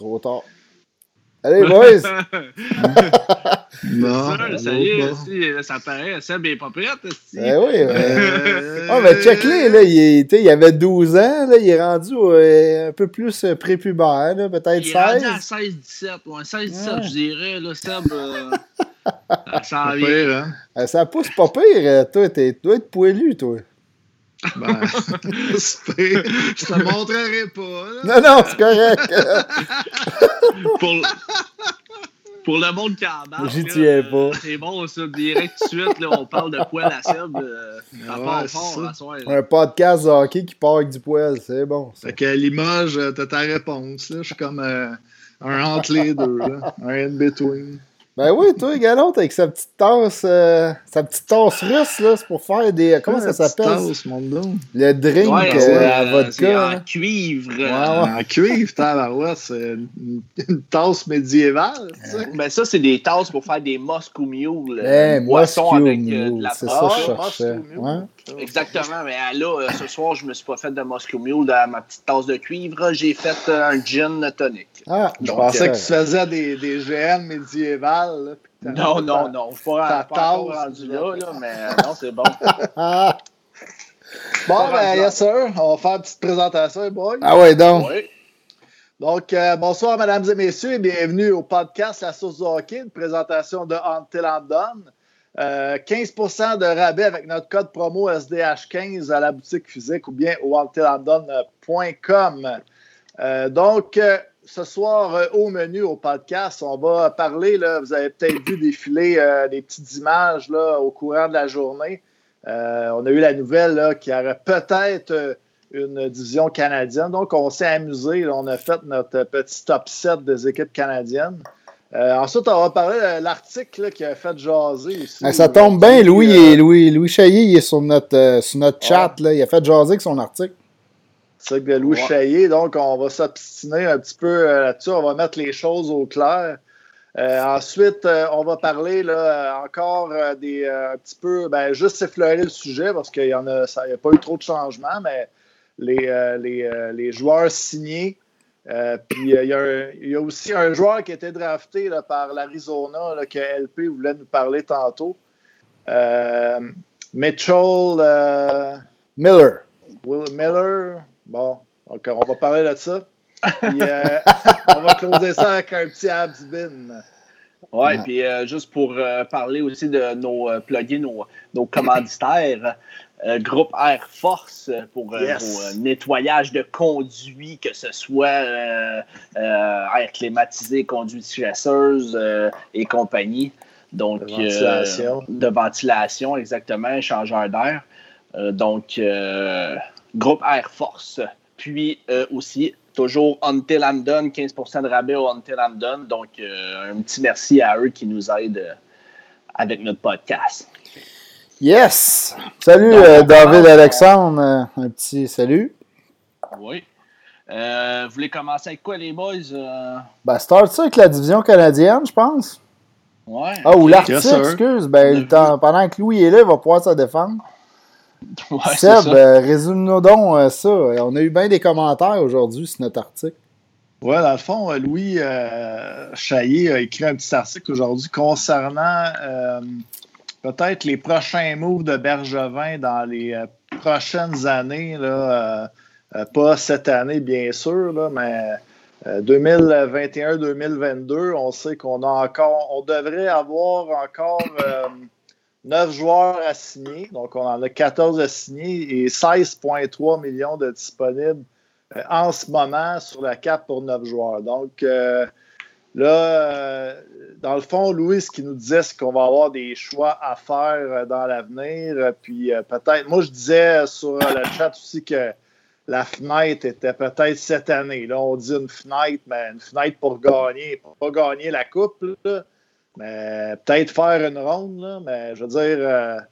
Trop tard. Allez, boys! non, ça, ça y est, si, ça paraît, Seb est pas prêt. Eh oui, euh... oh, mais check-les, là, il, il avait 12 ans, là, il est rendu euh, un peu plus euh, prépubère, peut-être 16. Il est rendu à 16-17, ouais, 16-17, ouais. je dirais, là, Seb. Euh, ça, pire, hein? ça pousse pas pire, toi, tu dois être poilu, toi. Ben, je te montrerai pas. Là. Non, non, c'est correct. pour, pour le monde qui a J'y tiens pas. C'est bon, ça. Direct tout de suite, là, on parle de poil à seb. Euh, ouais, fort, à soir, Un podcast de hockey qui part avec du poil, c'est bon. Ça. Fait qu'à l'image, t'as ta réponse. Là. Je suis comme euh, un entre les deux, là. un in-between. Ben oui, toi, Galon, avec sa petite tasse, euh, sa petite tasse russe, là, c'est pour faire des. Comment ça s'appelle? Le drink ouais, euh, à vodka. En cuivre. Ouais, ouais. En cuivre, tabarouette, c'est une, une, tasse médiévale, tu sais. Ben ça, c'est des tasses pour faire des Moscow Mule. Eh, boisson avec Mule, euh, de la C'est ça je cherchais. Exactement, mais là, ce soir, je me suis pas fait de Moscow Mule dans ma petite tasse de cuivre. J'ai fait un gin tonic. Ah, Je donc, pensais euh, que tu faisais des, des GN médiévales. Là, Non, non, non. Je suis pas, ta pas rendu là, mais euh, non, c'est bon. Ah, Bon, ben, yes, sir. On va faire une petite présentation, les boys. ah ouais, donc. Oui. Donc, euh, bonsoir, mesdames et messieurs, et bienvenue au podcast La Source du Hockey, une présentation de Until I'm Done. Euh, 15% de rabais avec notre code promo SDH15 à la boutique physique ou bien au. Euh, donc, euh, ce soir, euh, au menu, au podcast, on va parler, vous avez peut-être vu défiler euh, des petites images au courant de la journée. Euh, on a eu la nouvelle qu'il y aurait peut-être euh, une division canadienne. Donc, on s'est amusé. on a fait notre petit top 7 des équipes canadiennes. Euh, ensuite, on va parler de l'article là, qui a fait jaser aussi. Ah, ça tombe bien, Louis, Euh, et Louis, Louis Chaillé, il est sur notre, euh, sur notre chat. Là. Il a fait jaser avec son article. C'est de Louis Ouais. Chaillé. Donc, on va s'obstiner un petit peu euh, là-dessus. On va mettre les choses au clair. Euh, ensuite, euh, on va parler là, encore euh, des euh, un petit peu, ben, juste effleurer le sujet parce qu'il y en a, ça n'y a pas eu trop de changements, mais les, euh, les, euh, les joueurs signés. Euh, puis euh, il y, a y aussi un joueur qui a été drafté là, par l'Arizona que LP voulait nous parler tantôt. Euh, Mitchell euh, Miller. Will Miller. Bon, donc on va parler de ça. Puis, euh, on va closer ça avec un petit absbin. Ouais, Ah. puis euh, juste pour euh, parler aussi de nos euh, plugins, nos, nos commanditaires, euh, groupe Air Force pour euh, Yes. euh, nettoyages de conduits, que ce soit air climatisé, conduits chasseuse euh, et compagnie. Donc, De ventilation. de ventilation, exactement, échangeur d'air. Donc, groupe Air Force. Puis aussi, toujours Until I'm Done, 15% de rabais au Until I'm Done. Donc, euh, un petit merci à eux qui nous aident euh, avec notre podcast. Yes! Salut, Donc, euh, David commence, Alexandre. Euh, un petit salut. Oui. Euh, vous voulez commencer avec quoi, les boys? Euh, Ben, start ça avec la division canadienne, je pense. ouais. Ah, ou l'article, excuse. Ben, le temps- pendant que Louis est là, il va pouvoir se défendre. Ouais, c'est Seb, ça. euh, résume-nous donc euh, ça. On a eu bien des commentaires aujourd'hui sur notre article. Ouais, dans le fond, Louis euh, Chaillé a écrit un petit article aujourd'hui concernant euh, peut-être les prochains moves de Bergevin dans les euh, prochaines années. Euh, euh, pas cette année, bien sûr, mais euh, 2021-2022, on sait qu'on a encore, on devrait avoir encore euh, 9 joueurs à signer. Donc, on en a 14 à signer et 16,3 millions de disponibles en ce moment sur la cap pour 9 joueurs. Donc, là, euh, dans le fond, Louis, ce qu'il nous disait, c'est qu'on va avoir des choix à faire euh, dans l'avenir. Euh, Puis peut-être, moi, je disais sur le chat aussi que la fenêtre était peut-être cette année. Là, on dit une fenêtre, mais une fenêtre pour gagner, pour pas gagner la coupe, là, mais peut-être faire une ronde. Là, mais je veux dire,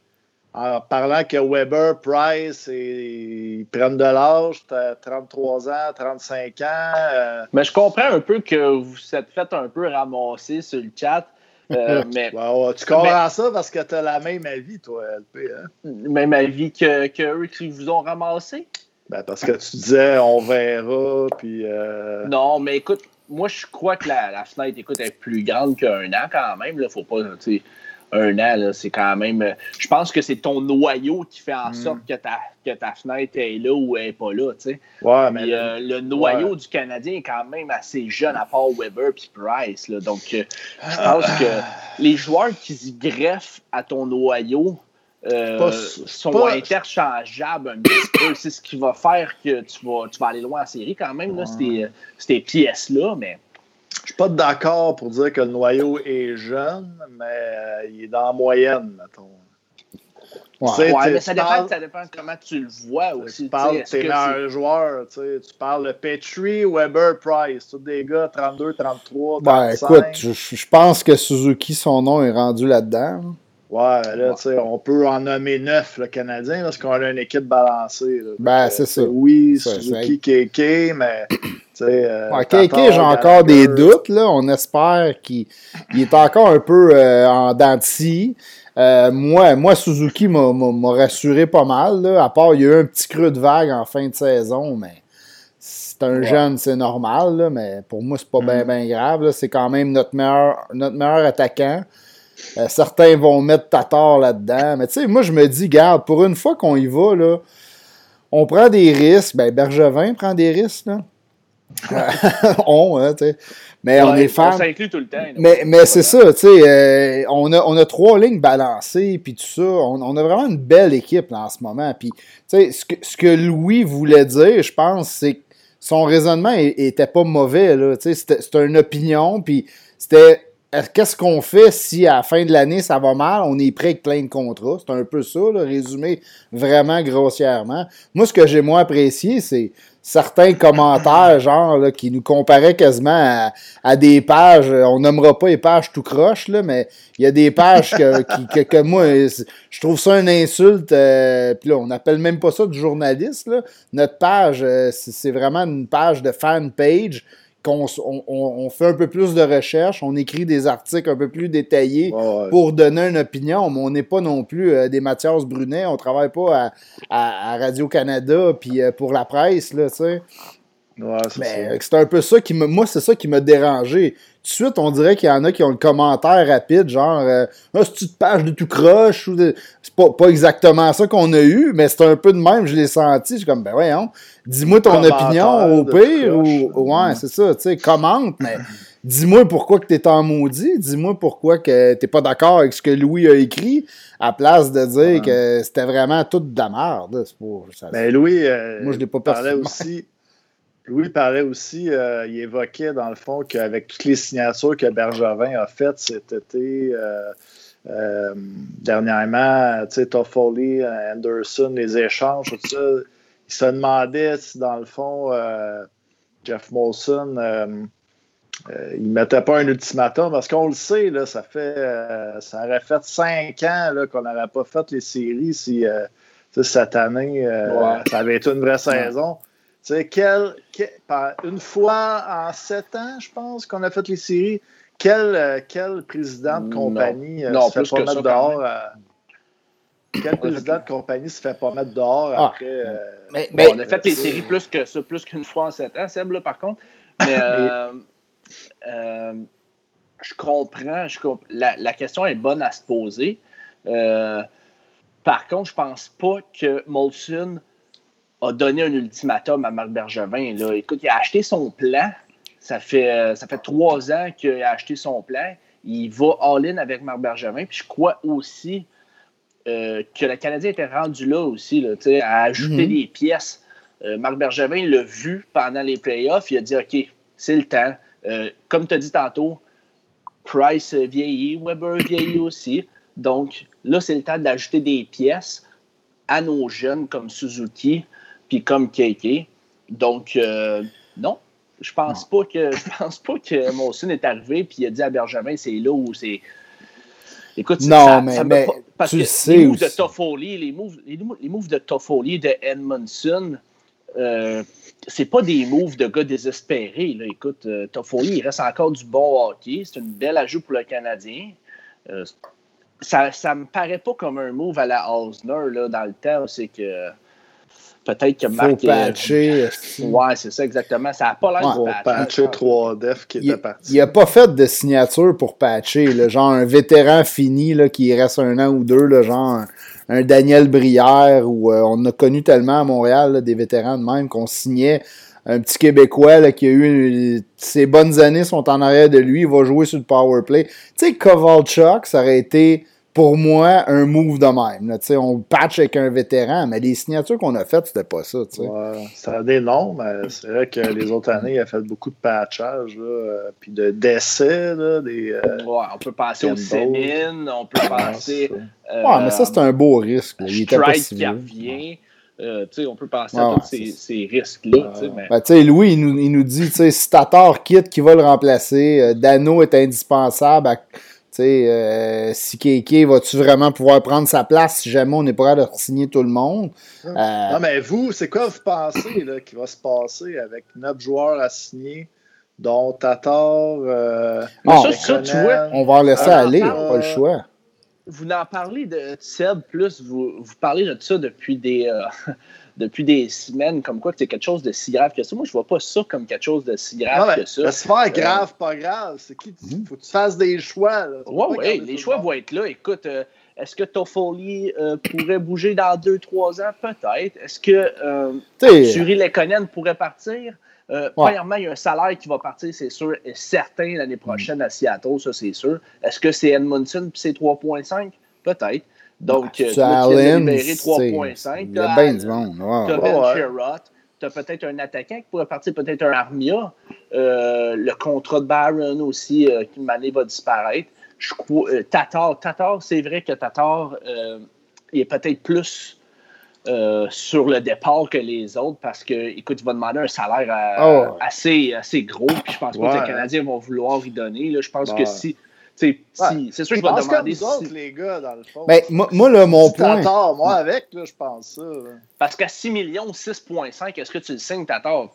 en parlant que Weber, Price, et, ils prennent de l'âge, t'as 33 ans, 35 ans. euh, Mais je comprends un peu que vous êtes fait un peu ramasser sur le chat. euh, mais tu comprends ça parce que tu as la même avis, toi, LP. Hein? même avis que, que eux qui vous ont ramassé? Ben, parce que tu disais on verra, puis. euh, Non, mais écoute, moi, je crois que la, fenêtre, écoute, est plus grande qu'un an quand même. Là, faut pas, un an, c'est quand même. Je pense que c'est ton noyau qui fait en mm. sorte que ta, que ta fenêtre est là ou elle n'est pas là. Ouais, mais euh, le noyau du Canadien est quand même assez jeune, à part Weber et Price. Là, donc, euh, je pense que les joueurs qui s'y greffent à ton noyau euh, sont interchangeables un petit peu. C'est ce qui va faire que tu vas, tu vas aller loin en série quand même, là, ces pièces-là, mais suis pas d'accord pour dire que le noyau est jeune, mais euh, il est dans la moyenne, mettons. Ouais, mais ça dépend, ça dépend, comment tu le vois aussi. Tu parles de tes meilleurs joueurs. Tu parles de Petrie, Weber, Price. Tous des gars 32, 33, 35. Ben, écoute, je, pense que Suzuki, son nom est rendu là-dedans. Ouais, là, tu sais, on peut en nommer neuf, le Canadien, parce qu'on a une équipe balancée. Ben, c'est ça. Oui, Suzuki, KK, mais euh, ouais, j'ai encore des doutes. Là. On espère qu'il est encore un peu euh, en dentille. Euh, moi, moi, Suzuki m'a rassuré pas mal. Là, à part, il y a eu un petit creux de vague en fin de saison, mais c'est un jeune, c'est normal. Là, mais pour moi, c'est pas bien ben grave. C'est quand même notre meilleur, notre meilleur attaquant. Certains vont mettre Tatar là-dedans. Mais tu sais, moi, je me dis, garde, pour une fois qu'on y va, là, on prend des risques. Ben, Bergevin prend des risques. Là. on, hein, tu sais. Mais on est fan. On s'inclut tout le temps. mais, mais c'est ça, tu sais. Euh, on, a, on a trois lignes balancées, puis tout ça. On, on, a vraiment une belle équipe là, en ce moment. Puis, tu sais, ce que, ce que Louis voulait dire, je pense, c'est que son raisonnement était pas mauvais, là. Tu sais, c'était une opinion, puis c'était qu'est-ce qu'on fait si à la fin de l'année ça va mal, on est prêt avec plein de contrats? C'est un peu ça, là, résumé vraiment grossièrement. Moi, ce que j'ai moins apprécié, c'est certains commentaires, genre, qui nous comparaient quasiment à, des pages, on nommera pas les pages tout croche, là, mais il y a des pages que, que, moi, je trouve ça une insulte. Euh, Puis là, on n'appelle même pas ça du journaliste. Là. Notre page, euh, c'est vraiment une page de fan page qu'on on, fait un peu plus de recherche, on écrit des articles un peu plus détaillés pour donner une opinion, mais on n'est pas non plus euh, des Mathias Brunet, on travaille pas à, Radio-Canada puis euh, pour la presse, là, tu sais. C'est un peu ça qui me. Moi, c'est ça qui m'a dérangé de suite, on dirait qu'il y en a qui ont le commentaire rapide, genre euh, ah, c'est une page de tout croche ou c'est pas, pas exactement ça qu'on a eu, mais c'est un peu de même, je l'ai senti. Je suis comme ben voyons, dis-moi ton opinion au pire ou ouais, c'est ça, tu sais, commente, mais dis-moi pourquoi que t'es en maudit, dis-moi pourquoi que t'es pas d'accord avec ce que Louis a écrit, à place de dire que c'était vraiment tout de la merde. Ben Louis, euh, moi je l'ai pas parlé aussi. Louis parlait aussi, euh, il évoquait dans le fond qu'avec toutes les signatures que Bergevin a faites cet été, euh, euh, dernièrement, tu sais, Toffoli, Anderson, les échanges, tout ça, il se demandait si dans le fond, Jeff Molson, il ne mettait pas un ultimatum, parce qu'on le sait, là, ça fait, ça aurait fait cinq ans qu'on n'aurait pas fait les séries si cette année, ça avait été une vraie saison quel, une fois en sept ans, je pense, qu'on a fait les séries, quel, euh, quel président de compagnie euh, se fait pas mettre dehors? Euh, quel président de compagnie se fait pas mettre dehors ah. après. mais, on a fait les séries plus que ça, plus qu'une fois en sept ans, Seb, là, par contre. Mais je comprends. la, la, question est bonne à se poser. par contre, je pense pas que Molson a donné un ultimatum à Marc Bergevin. Là. Écoute, il a acheté son plan. Ça fait, euh, ça fait trois ans qu'il a acheté son plan. Il va all-in avec Marc Bergevin. Puis je crois aussi euh, que le Canadien était rendu là aussi, là, à ajouter mhm. des pièces. Euh, Marc Bergevin l'a vu pendant les playoffs. Il a dit OK, c'est le temps. comme tu as dit tantôt, Price vieillit, Weber vieillit aussi. Donc là, c'est le temps d'ajouter des pièces à nos jeunes comme Suzuki puis comme KK. Donc, euh, non, je pense pas que je pense pas que est arrivé puis il a dit à Benjamin c'est là où c'est. Écoute, non, ça, mais, mais parce tu que sais les moves de Toffoli, les moves, les, moves de Toffoli, de Edmondson, euh, c'est pas des moves de gars désespérés. Là. Écoute, euh, Toffoli, il reste encore du bon hockey. C'est une belle ajout pour le Canadien. Euh, ça, ça me paraît pas comme un move à la Osner là, dans le temps. C'est que peut-être que Marc. Faut patcher. ouais, c'est ça, exactement. Ça n'a pas l'air de patcher. patcher 3 def qui était parti. Il n'a pas fait de signature pour patcher. le genre un vétéran fini là, qui reste un an ou deux, le genre un, Daniel Brière, où euh, on a connu tellement à Montréal des vétérans de même qu'on signait un petit Québécois qui a eu ses bonnes années sont en arrière de lui, il va jouer sur le power play. Tu sais, Kovalchuk, ça aurait été pour moi, un move de même. on patch avec un vétéran, mais les signatures qu'on a faites, c'était pas ça. Ouais, ça a des noms, mais c'est vrai que les autres années, il a fait beaucoup de patchage, euh, puis de décès. des, euh, ouais, on peut passer au Sémine, on peut passer. Euh, ouais, mais ça, c'est un beau risque. Il était pas si qui revient. Euh, on peut passer à tous ces, ces risques-là. Ben, Louis, il nous, il nous dit si Tatar quitte, qui va le remplacer Dano est indispensable. À euh, si Keke va-tu vraiment pouvoir prendre sa place si jamais on n'est pas capable de signer tout le monde? Euh, non, mais vous, c'est quoi vous pensez là, qui va se passer avec neuf joueurs à signer, dont Tatar, euh, ah, on va en laisser aller, pas le choix. Vous n'en parlez de Seb plus, vous, vous parlez de ça depuis des, depuis des semaines, comme quoi que c'est quelque chose de si grave que ça. Moi, je vois pas ça comme quelque chose de si grave que ça. C'est pas grave, pas grave. C'est qui hmm. Faut que tu fasses des choix. Oui, oui, les choix vont être là. Écoute, euh, est-ce que Toffoli euh, pourrait bouger dans 2-3 ans? Peut-être. Est-ce que euh, Suri Lekonen pourrait partir? Euh, Premièrement, il y a un salaire qui va partir, c'est sûr, et certain l'année prochaine à Seattle, ça c'est sûr. Est-ce que c'est Edmondson puis c'est 3.5? Peut-être. Donc, euh, tu as libéré 3.5. Il y a bien du monde. Tu as Ben Sherrod. Tu as peut-être un attaquant qui pourrait partir, peut-être un Armia. Euh, le contrat de Barron aussi, euh, qui m'année va disparaître. Je crois, Tatar, Tatar c'est vrai que Tatar, il est peut-être plus sur le départ que les autres parce que, écoute, il va demander un salaire oh. assez, assez gros. Puis je pense pas que les Canadiens vont vouloir y donner. Là. Je pense que si c'est sûr que je vais demander si... autres, les gars, dans le fond. Ben, moi, moi, là, mon point... Tatar, moi, avec, là, je pense ça. Parce qu'à 6 millions, 6.5, est-ce que tu le signes, Tatar?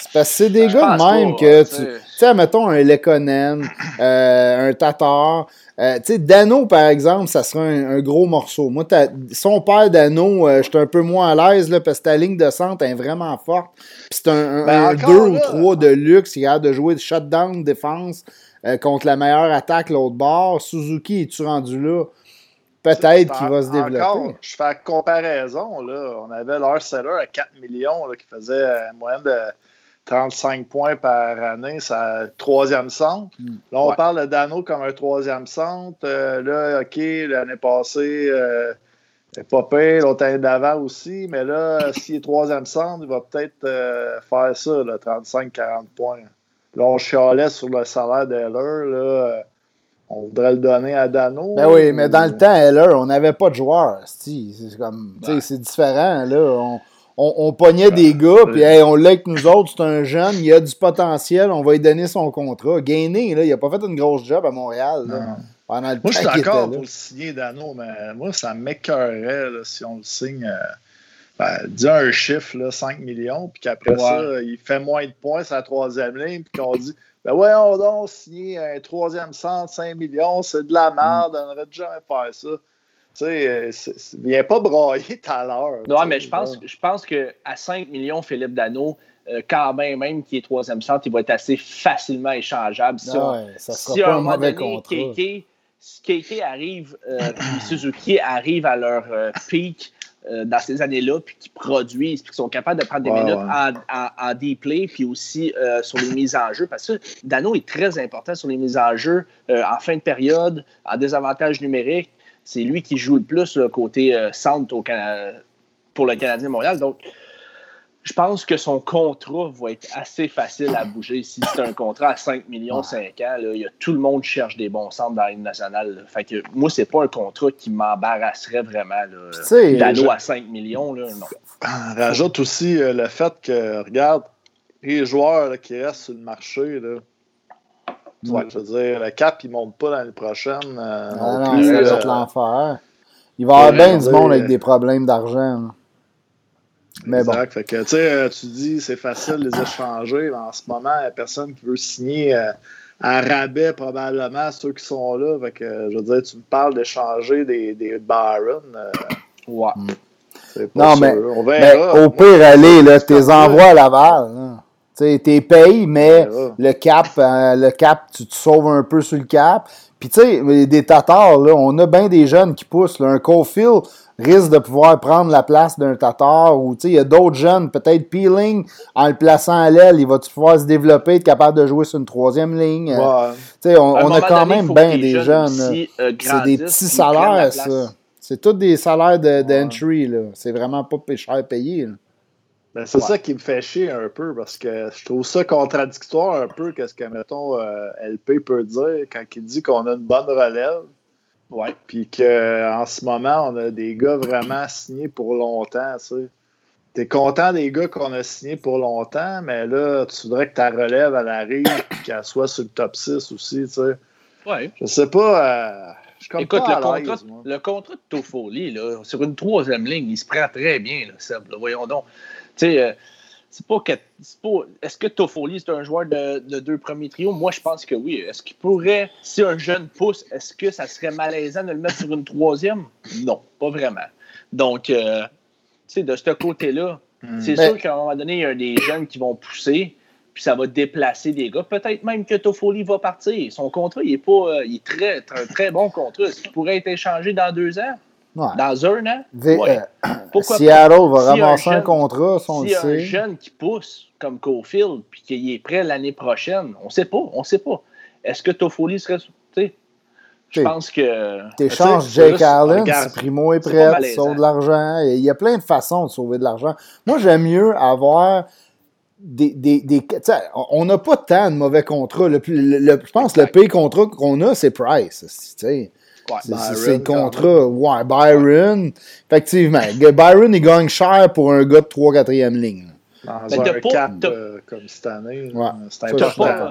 C'est parce que c'est des gars de même que tu. Tu sais, mettons un Lekonen, euh, un Tatar. Euh, tu sais, Dano, par exemple, ça serait un, gros morceau. Moi, son père Dano, euh, j'étais un peu moins à l'aise là, parce que ta ligne de centre est vraiment forte. Puis c'est un 2 ben, ou 3 de luxe. Il a de jouer de shutdown défense. Euh, contre la meilleure attaque l'autre bord. Suzuki, es-tu rendu là? Peut-être qu'il va se développer. je fais la comparaison. Là. On avait leur seller à 4 millions qui faisait une moyenne de 35 points par année, c'est troisième centre. Hmm. Là, on parle de Dano comme un troisième centre. Euh, là, OK, l'année passée, euh, pas pire, l'autre année d'avant aussi, mais là, s'il est troisième centre, il va peut-être euh, faire ça, 35-40 points. Là, on chialait sur le salaire d'Heller. Là, on voudrait le donner à Dano. Ben oui, mais dans le temps, Heller, on n'avait pas de joueurs. C'est comme, c'est différent. Là. On, on, on pognait des gars, puis on l'a avec nous autres, c'est un jeune, il a du potentiel, on va lui donner son contrat. Gainé, là, il n'a pas fait une grosse job à Montréal. Là, pendant le moi, je suis d'accord pour le signer Dano, mais moi, ça m'écœurerait si on le signe. Euh, ben, dis un chiffre, là, 5 millions, puis qu'après ça, il fait moins de points sur la troisième ligne, puis qu'on dit Ben ouais, on donc signer un troisième centre, 5 millions, c'est de la merde, on aurait jamais faire ça. Tu sais, viens pas brailler tout à l'heure. Non, mais je pense, je pense qu'à 5 millions, Philippe Dano, euh, quand même, même qui est troisième centre, il va être assez facilement échangeable. Si, ah ça si à un moment donné, KK, arrive, euh, puis Suzuki arrive à leur euh, pic euh, dans ces années-là, puis qui produisent, puis qui sont capables de prendre des minutes En, en, deep play, puis aussi euh, sur les mises en jeu. Parce que Dano est très important sur les mises en jeu euh, en fin de période, en désavantage numérique. C'est lui qui joue le plus le côté centre au pour le Canadien Montréal. Donc, je pense que son contrat va être assez facile à bouger. Si c'est un contrat à 5 millions, 5 ans, il y a, tout le monde cherche des bons centres dans la Ligue nationale. Fait que moi, c'est pas un contrat qui m'embarrasserait vraiment. D'anneau à 5 millions, là, non. Rajoute aussi euh, le fait que, regarde, les joueurs qui restent sur le marché, là, je veux dire, le cap, il ne monte pas l'année prochaine. Euh, ah non, plus, ça euh, l'enfer. Il va y avoir bien du monde avec des problèmes d'argent. Mais exact. Fait que, euh, tu dis c'est facile de les échanger. En ce moment, il n'y a personne qui veut signer euh, à rabais probablement ceux qui sont là. Fait que, je veux dire, tu me parles d'échanger des, des Baron. Euh, ouais. Mm. non, mais, au pire, allez, là, tes envois à Laval. Tu t'es payé, mais le cap, euh, le cap, tu te sauves un peu sur le cap. Puis tu sais, des Tatars, là, on a bien des jeunes qui poussent. Un Cofield risque de pouvoir prendre la place d'un Tatar. Ou tu sais, il y a d'autres jeunes, peut-être Peeling, en le plaçant à l'aile, il va pouvoir se développer, être capable de jouer sur une troisième ligne? Ouais. Tu sais, on, a quand même bien des jeunes. Euh, c'est des petits salaires, ça. C'est tous des salaires d'entry. De, C'est vraiment pas cher payé. Ben, c'est ça qui me fait chier un peu parce que je trouve ça contradictoire un peu qu'est-ce que, mettons, euh, LP peut dire quand il dit qu'on a une bonne relève. Ouais. Puis qu'en ce moment, on a des gars vraiment signés pour longtemps. Tu es content des gars qu'on a signés pour longtemps, mais là, tu voudrais que ta relève, elle arrive et qu'elle soit sur le top 6 aussi. Tu sais. Ouais. Je sais pas. Euh, Écoute, le, contrat, le contrat de Toffoli, là, sur une troisième ligne, il se prend très bien, là, Seb, voyons donc. Tu sais, euh, c'est pas que. Est-ce que Toffoli, c'est un joueur de, deux premiers trios? Moi, je pense que oui. Est-ce qu'il pourrait, si un jeune pousse, est-ce que ça serait malaisant de le mettre sur une troisième? Non, pas vraiment. Donc, euh, tu sais, de ce côté-là, hmm. c'est sûr qu'à un moment donné, il y a des jeunes qui vont pousser, puis ça va déplacer des gars. Peut-être même que Toffoli va partir. Son contrat, il est pas. Euh, il est très, un très bon contrat. Est-ce qu'il pourrait être échangé dans deux ans? Dans un an? Euh, Seattle va ramasser un, contrat, si on si un jeune qui pousse comme Cofield puis qu'il est prêt l'année prochaine, on ne sait pas. On sait pas. Est-ce que Toffoli serait. Je pense que. T'échanges Jake Allen, Primo est prêt, tu sauves de l'argent. Il y a plein de façons de sauver de l'argent. Moi, j'aime mieux avoir des. des, des on n'a pas tant de mauvais contrats. Le, je pense que le pire contrat qu'on a, c'est Price. C'est le contrat. Ouais, Byron. Effectivement. Byron, il gagne cher pour un gars de 3-4e ligne. Dans un cap euh, comme cette année. Ouais. C'est important.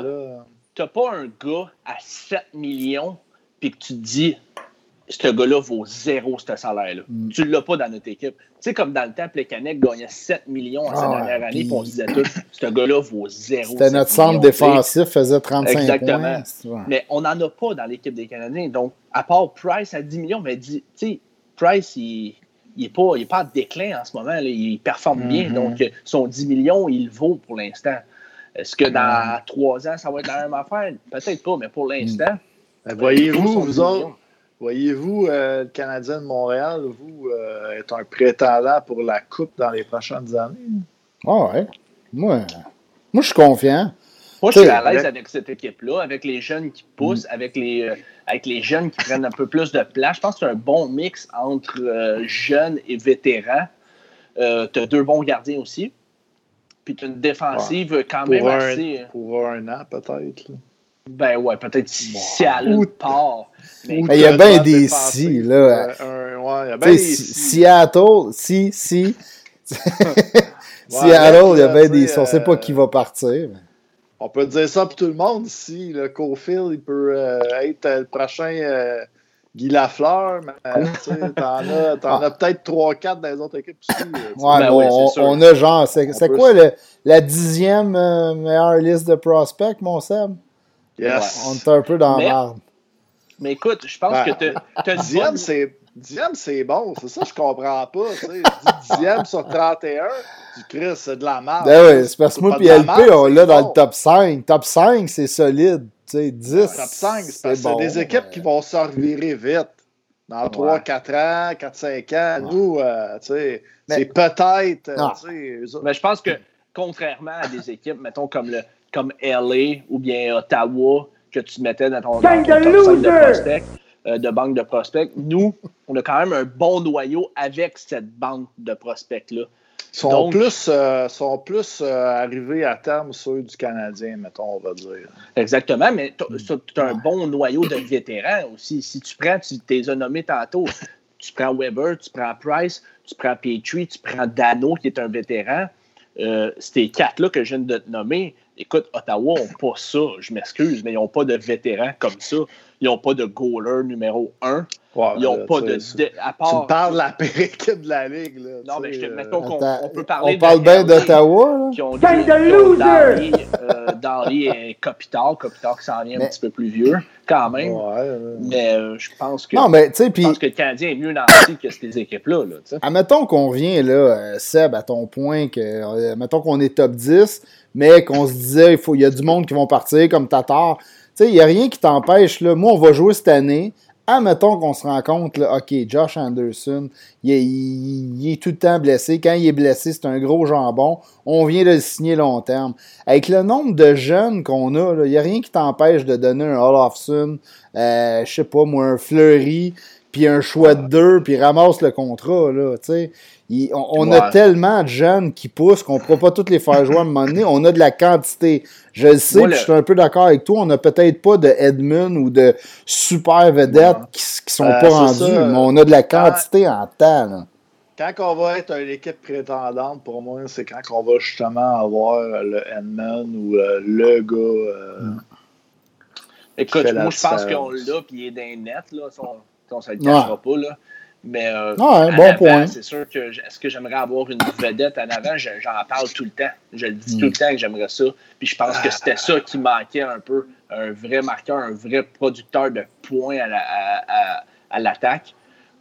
T'as pas, pas un gars à 7 millions puis que tu te dis ce gars-là vaut zéro ce salaire-là. Mm. Tu ne l'as pas dans notre équipe. Tu sais, comme dans le temps, Plekanec gagnait 7 millions en sa ah, dernière année, puis on se disait tout, ce gars-là vaut zéro. C'était notre centre défensif, faisait 35 Exactement. Points. Mais on n'en a pas dans l'équipe des Canadiens. Donc, à part Price à 10 millions, mais tu sais, Price, il n'est pas, il pas en déclin en ce moment. Il performe bien. Mm-hmm. Donc, son 10 millions, il vaut pour l'instant. Est-ce que dans 3 ans, ça va être la même affaire? Peut-être pas, mais pour l'instant. Ben, voyez-vous, vous autres, Voyez-vous, euh, le Canadien de Montréal, vous, euh, êtes un prétendant pour la Coupe dans les prochaines années? Ah ouais. Moi, moi je suis confiant. Moi, je suis à l'aise avec cette équipe-là, avec les jeunes qui poussent, mm. avec, les, euh, avec les jeunes qui prennent un peu plus de place. Je pense que c'est un bon mix entre jeunes et vétérans. tu as deux bons gardiens aussi. Puis tu as une défensive quand même assez. Pour un an, peut-être. Ben ouais, peut-être si à l'autre part. il y a bien des si, là. ouais, il y a bien des si. Seattle, si, si. Seattle, il y a bien des si. On ne sait pas qui va partir. On peut dire ça pour tout le monde. Si le Cofield, il peut euh, être le prochain euh, Guy Lafleur, mais t'en as, en as peut-être 3-4 dans les autres équipes aussi. Ouais, ben on, on, a genre, c'est quoi le, la dixième euh, meilleure liste de prospects, mon Seb? Yes. on est un peu dans l'arbre. Mais écoute, je pense ben, que tu as Dixième, c'est. Dixième, c'est bon. C'est ça, je comprends pas. Tu sais. Dixième sur 31, du Chris, c'est de la merde. Ben oui, c'est parce que moi et LP, on l'a dans le top 5. Top 5, c'est solide. Tu sais, 10. top 5, c'est bon. des équipes qui vont se revirer vite. Dans 3, 4 ans, 4, 5 ans. Nous, euh, tu sais, c'est peut-être. Euh, mais je pense que, contrairement à des équipes, mettons, comme le comme LA ou bien Ottawa que tu mettais dans ton, dans top de prospects, euh, de banque de prospects. Nous, on a quand même un bon noyau avec cette banque de prospects-là. Sont plus, euh, sont plus euh, arrivés à terme ceux du Canadien, mettons, on va dire. Exactement, mais tu as un bon noyau de vétérans aussi. Si tu prends, tu t'es nommé tantôt, tu prends Weber, tu prends Price, tu prends Petrie, tu prends Dano, qui est un vétéran. Euh, ces quatre-là que je viens de te nommer, écoute, Ottawa n'ont pas ça, je m'excuse, mais ils n'ont pas de vétérans comme ça. Ils n'ont pas de goaler numéro un. ils n'ont pas de, À part, tu parles de la période de la Ligue. Là, non, mais je te, mettons qu'on on peut parler On parle bien d'Ottawa. Qui ont, qui, ont, euh, Darley est Kopitar. Kopitar qui s'en vient un petit peu plus vieux, quand même. Ouais, mais euh, je pense que. Non, mais tu sais, Je puis. pense que le Canadien est mieux nanti que ces équipes-là. Là. Admettons qu'on revient là, euh, Seb, à ton point, que euh, admettons qu'on est top 10, mais qu'on se disait il faut il y a du monde qui vont partir comme Tatar. Tu sais, il n'y a rien qui t'empêche. là. Moi, on va jouer cette année. Admettons qu'on se rend compte, là, OK, Josh Anderson, il est, tout le temps blessé. Quand il est blessé, c'est un gros jambon. On vient de le signer long terme. Avec le nombre de jeunes qu'on a, il n'y a rien qui t'empêche de donner un Olofsson, euh, je sais pas moi, un Fleury, puis un choix de deux, puis ramasse le contrat. Là, tu sais. Il- on on a tellement de jeunes qui poussent qu'on ne pourra pas tous les faire jouer à un moment donné. On a de la quantité. Je le sais, Moi, puis le- je suis un peu d'accord avec toi. On n'a peut-être pas de Edmund ou de super vedettes qui, qui sont Euh, pas rendus, ça. mais on a de la quantité en temps. là. Quand on va être une équipe prétendante, pour moi, c'est quand on va justement avoir le Edman ou euh, le gars. euh, Écoute, moi, je pense qu'on l'a, puis il est nets, là. On ne se le cachera pas, là. Mais euh, Ouais, bon avant, point. c'est sûr que est-ce que j'aimerais avoir une vedette en avant? Je- J'en parle tout le temps. Je le dis Mm. tout le temps que j'aimerais ça. Puis je pense que c'était ça qui manquait un peu. Un vrai marqueur, un vrai producteur de points à la- à- à- à l'attaque.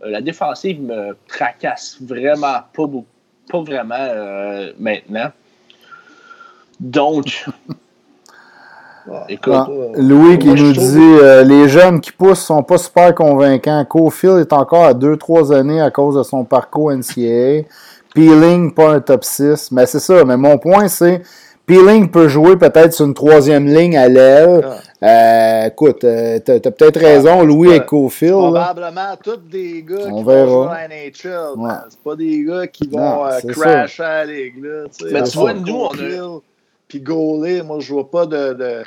Euh, la défensive me tracasse vraiment pas beaucoup. Pas vraiment euh, maintenant. Donc. écoute, Ah, euh, Louis qui nous trouve- dit euh, les jeunes qui poussent sont pas super convaincants. Cofield est encore à 2-3 années à cause de son parcours NCAA. Peeling, pas un top 6. Mais c'est ça. Mais mon point, c'est Peeling peut jouer peut-être sur une troisième ligne à l'aile. Euh, écoute, euh, t'as t'as peut-être raison, Louis et Cofield. là. Probablement tous des gars On qui verra. vont jouer à NHL. Ouais. C'est pas des gars qui vont euh, crasher à la ligue. Là. Mais tu vois, nous, on a- Puis Gaulet, moi, je vois pas de, de,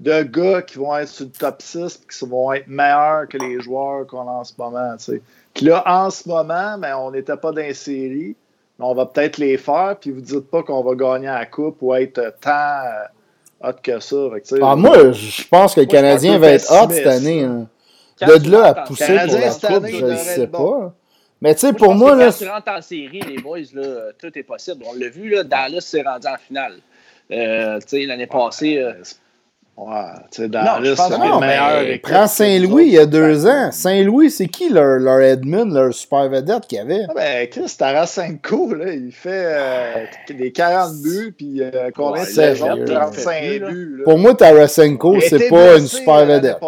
de gars qui vont être sur le top 6 et qui vont être meilleurs que les joueurs qu'on a en ce moment. tu sais. Puis là, en ce moment, ben, on n'était pas dans les séries. Mais on va peut-être les faire. Puis vous dites pas qu'on va gagner la coupe ou être tant euh, hot que ça. Que, Ah, moi, je pense que le Canadien va être hot cette année. là. hein. De là à pousser Canadien, pour la cette coupe, année, je ne sais bon. pas. Mais tu sais, pour moi, que là, quand tu rentres en série, les boys, là, tout est possible. On l'a vu, là, Dallas s'est rendu en finale. Euh, tu sais, l'année passée, euh, Ouais, tu sais, dans Non, pense non, mais prends Saint-Louis il y a deux ans. Saint-Louis, c'est qui leur, leur Edmund, leur super vedette qu'il y avait? Ah ben, Chris Tarasenko, là, il fait euh, des 40 buts, puis euh, combien de sérieux, saisons? il 35 fait plus, là. buts. Là. Pour moi, Tarasenko, c'est pas une super vedette.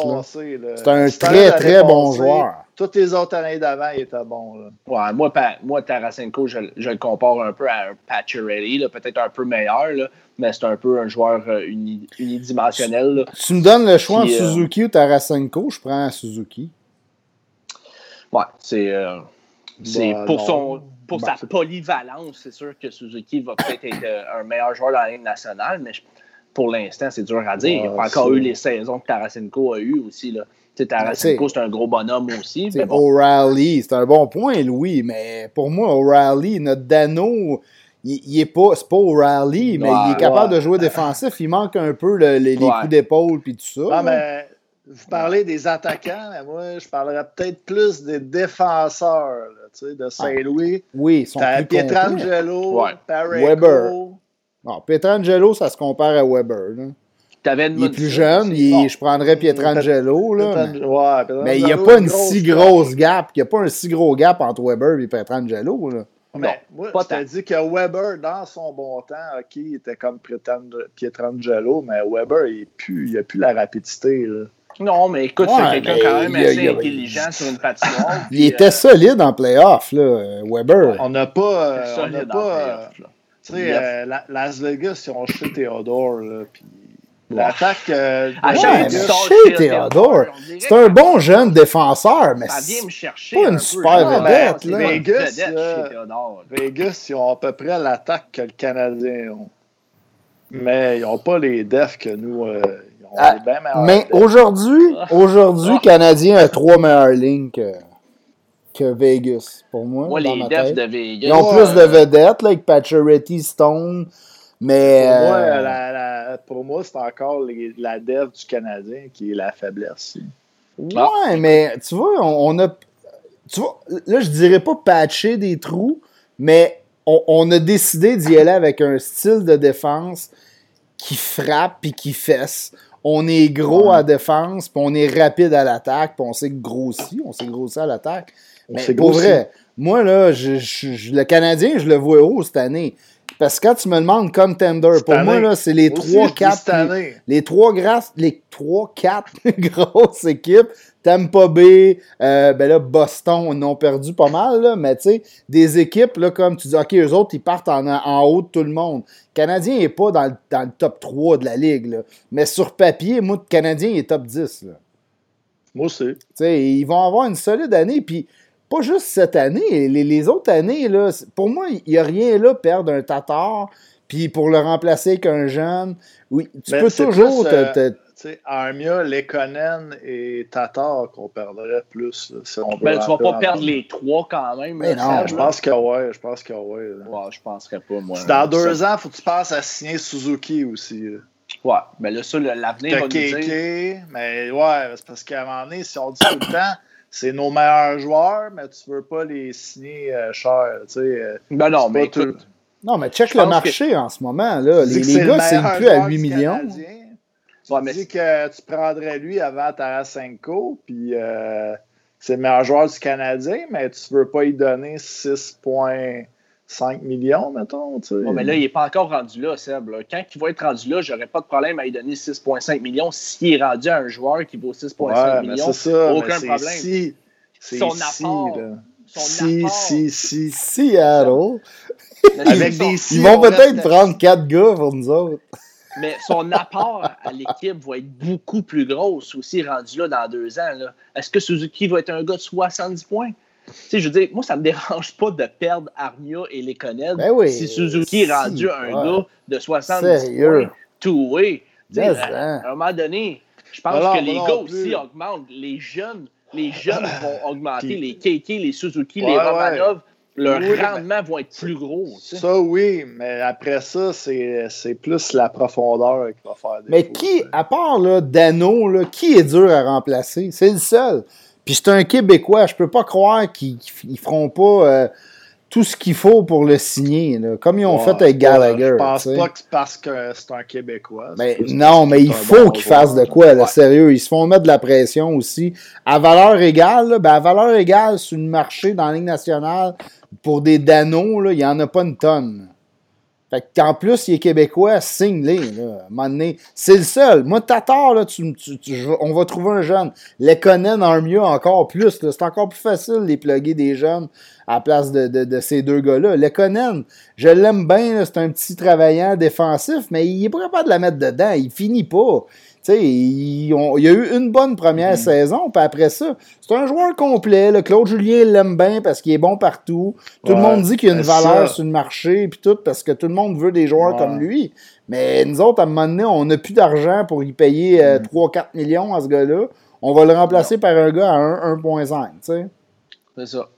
C'est un très, très bon joueur. Toutes les autres années d'avant, il était bon. Là. ouais, moi, pa- moi, Tarasenko, je, je le compare un peu à Pacioretty, là, peut-être un peu meilleur, là, mais c'est un peu un joueur euh, uni- unidimensionnel. là. Tu me donnes le choix Puis, entre euh, Suzuki ou Tarasenko, je prends Suzuki. Ouais, c'est euh, c'est Bah, pour, non. son, pour Bah, sa polyvalence, c'est sûr que Suzuki va peut-être être un meilleur joueur dans la Ligue nationale, mais je- pour l'instant, c'est dur à dire. Il n'y a Ouais, pas encore eu les saisons que Tarasenko a eues aussi. Là. Tarasenko, c'est un gros bonhomme aussi. Bon. O'Reilly, c'est un bon point, Louis, mais pour moi, O'Reilly, notre Dano, il, il est pas, c'est pas O'Reilly, mais il est capable ouais. de jouer défensif. Il manque un peu le- les, coups d'épaule puis tout ça. Là. mais vous parlez des attaquants, mais moi, je parlerais peut-être plus des défenseurs là, tu sais, de Saint-Louis. Oui, ils sont T'as plus. Pietrangelo. Weber. Non, Pietrangelo, ça se compare à Weber. là. T'avais Il est plus jeune, il- je prendrais Pietrangelo, là. mais- Pietran- ouais, Pietrangelo, Mais il n'y a pas une si gap. grosse gap. Il n'y a pas un si gros gap entre Weber et Pietrangelo. Là. Mais Non, moi, pas je te tant. dis que Weber, dans son bon temps, OK, il était comme Pietran- Pietrangelo, mais Weber, il n'a plus la rapidité. là. Non, mais écoute, Ouais, c'est quelqu'un quand même a- assez a- intelligent sur une patinoire. Il puis, était euh, solide en playoff, là, Weber. On n'a pas. euh, on n'a pas tu sais, euh, la- Las Vegas, ils ont jeté Théodore. Là, puis L'attaque. euh, À Ouais, chez Théodore, C'est un bon jeune défenseur, mais c'est- pas une super vedette, là. Vegas, euh. Vegas, ils ont à peu près l'attaque que le Canadien ont. Mais ils n'ont pas les defs que nous. euh, ils ont Ah, les bien meilleurs Mais aujourd'hui, Ah. aujourd'hui, Ah. Canadien a trois meilleures lignes que, que Vegas, pour moi. Moi, dans les ma defs de Vegas. Ils ont Ouais. plus de vedettes, là, avec Pacioretty, Stone, mais... Pour moi, euh, la- pour moi, c'est encore les- la dev du Canadien qui est la faiblesse. Ouais, mais tu vois, on, on a. Tu vois, là, je dirais pas patcher des trous, mais on, on a décidé d'y aller avec un style de défense qui frappe puis qui fesse. On est gros à défense, puis on est rapide à l'attaque, puis on s'est grossi, on s'est grossi à l'attaque. Mais pour vrai, moi, là, je, le Canadien, je le vois haut cette année. Parce que quand tu me demandes contender, pour moi, là, c'est les 3-4 les, trois les 3-4 grosses équipes. Tampa Bay, euh, ben là, Boston, ils ont perdu pas mal, là, mais tu sais, des équipes, là, comme tu dis, OK, eux autres, ils partent en, en haut de tout le monde. Le Canadien n'est pas dans le, dans le, top 3 de la Ligue, là. mais sur papier, moi, le Canadien est top 10. Là. Moi aussi. Tu sais, ils vont avoir une solide année, puis pas juste cette année, les, autres années, là, pour moi, il n'y a rien là, perdre un Tatar, puis pour le remplacer avec un jeune. Oui, tu ben, peux toujours te, euh, Armia, Lekonen et Tatar qu'on perdrait plus. Si on ben, tu vas pas perdre les trois quand même. Mais non, je pense que ouais. Je pense que ouais. ouais je penserais pas, moi. Dans deux ans, il faut que tu passes à signer Suzuki aussi. Ouais, mais là, ça, l'avenir va nous dire. mais ouais, c'est parce qu'à un moment donné, si on dit tout le temps c'est nos meilleurs joueurs, mais tu veux pas les signer euh, cher. Tu sais, euh, ben non, mais Non, mais check le marché en ce moment. Là. Les, les gars, c'est plus à 8 millions. Tu ouais, dis que tu prendrais lui avant Tarasenko, puis euh, c'est le meilleur joueur du Canadien, mais tu veux pas y donner 6,5 millions, mettons. Tu sais. mais là, il n'est pas encore rendu là, Seb. Quand il va être rendu là, j'aurais pas de problème à lui donner 6,5 millions s'il est rendu à un joueur qui vaut 6,5 millions. Ça, aucun problème. Si, son apport. Son si, apport. si, si, Seattle. Avec des si, Ils vont peut-être prendre 4 gars pour nous autres. Mais son apport à l'équipe va être beaucoup plus gros aussi rendu là dans deux ans. Est-ce que Suzuki va être un gars de 70 points? Sais, je veux dire, moi, ça me dérange pas de perdre Armia et les ben oui, si Suzuki est rendu un gars de 70 points, two-way. À, un moment donné, je pense que les gars aussi augmentent. Les jeunes, les jeunes vont augmenter. les KK, les Suzuki, les Romanov, leur rendement va être plus gros. Ça, oui, mais après ça, c'est plus la profondeur qui va faire des Mais qui, à part là, Dano, là, qui est dur à remplacer? C'est le seul. Puis c'est un Québécois, je peux pas croire qu'ils ne feront pas euh, tout ce qu'il faut pour le signer, comme ils ont fait avec Gallagher. je pense pas que c'est parce que c'est un Québécois. Ben, non, mais il faut qu'ils fassent de quoi, là, sérieux. Ils se font mettre de la pression aussi. À valeur égale, ben, à valeur égale sur le marché dans la Ligue nationale, pour des danos, il n'y en a pas une tonne. Fait plus, il est québécois, signe-les. C'est le seul. Moi, Tatar, là, tu, on va trouver un jeune. Les Conan en mieux encore plus. C'est encore plus facile de les plugger des jeunes à la place de, ces deux gars-là. Les Conan, je l'aime bien. C'est un petit travaillant défensif, mais il est pas de la mettre dedans. Il finit pas sais, il, y a eu une bonne première mm. saison, puis après ça, c'est un joueur complet. Le Claude Julien l'aime bien parce qu'il est bon partout. Tout le monde dit qu'il y a une valeur sur le marché, puis tout, parce que tout le monde veut des joueurs comme lui. Mais nous autres, à un moment donné, on n'a plus d'argent pour y payer 3-4 euh, mm. millions à ce gars-là. On va le remplacer par un gars à 1,5. C'est ça.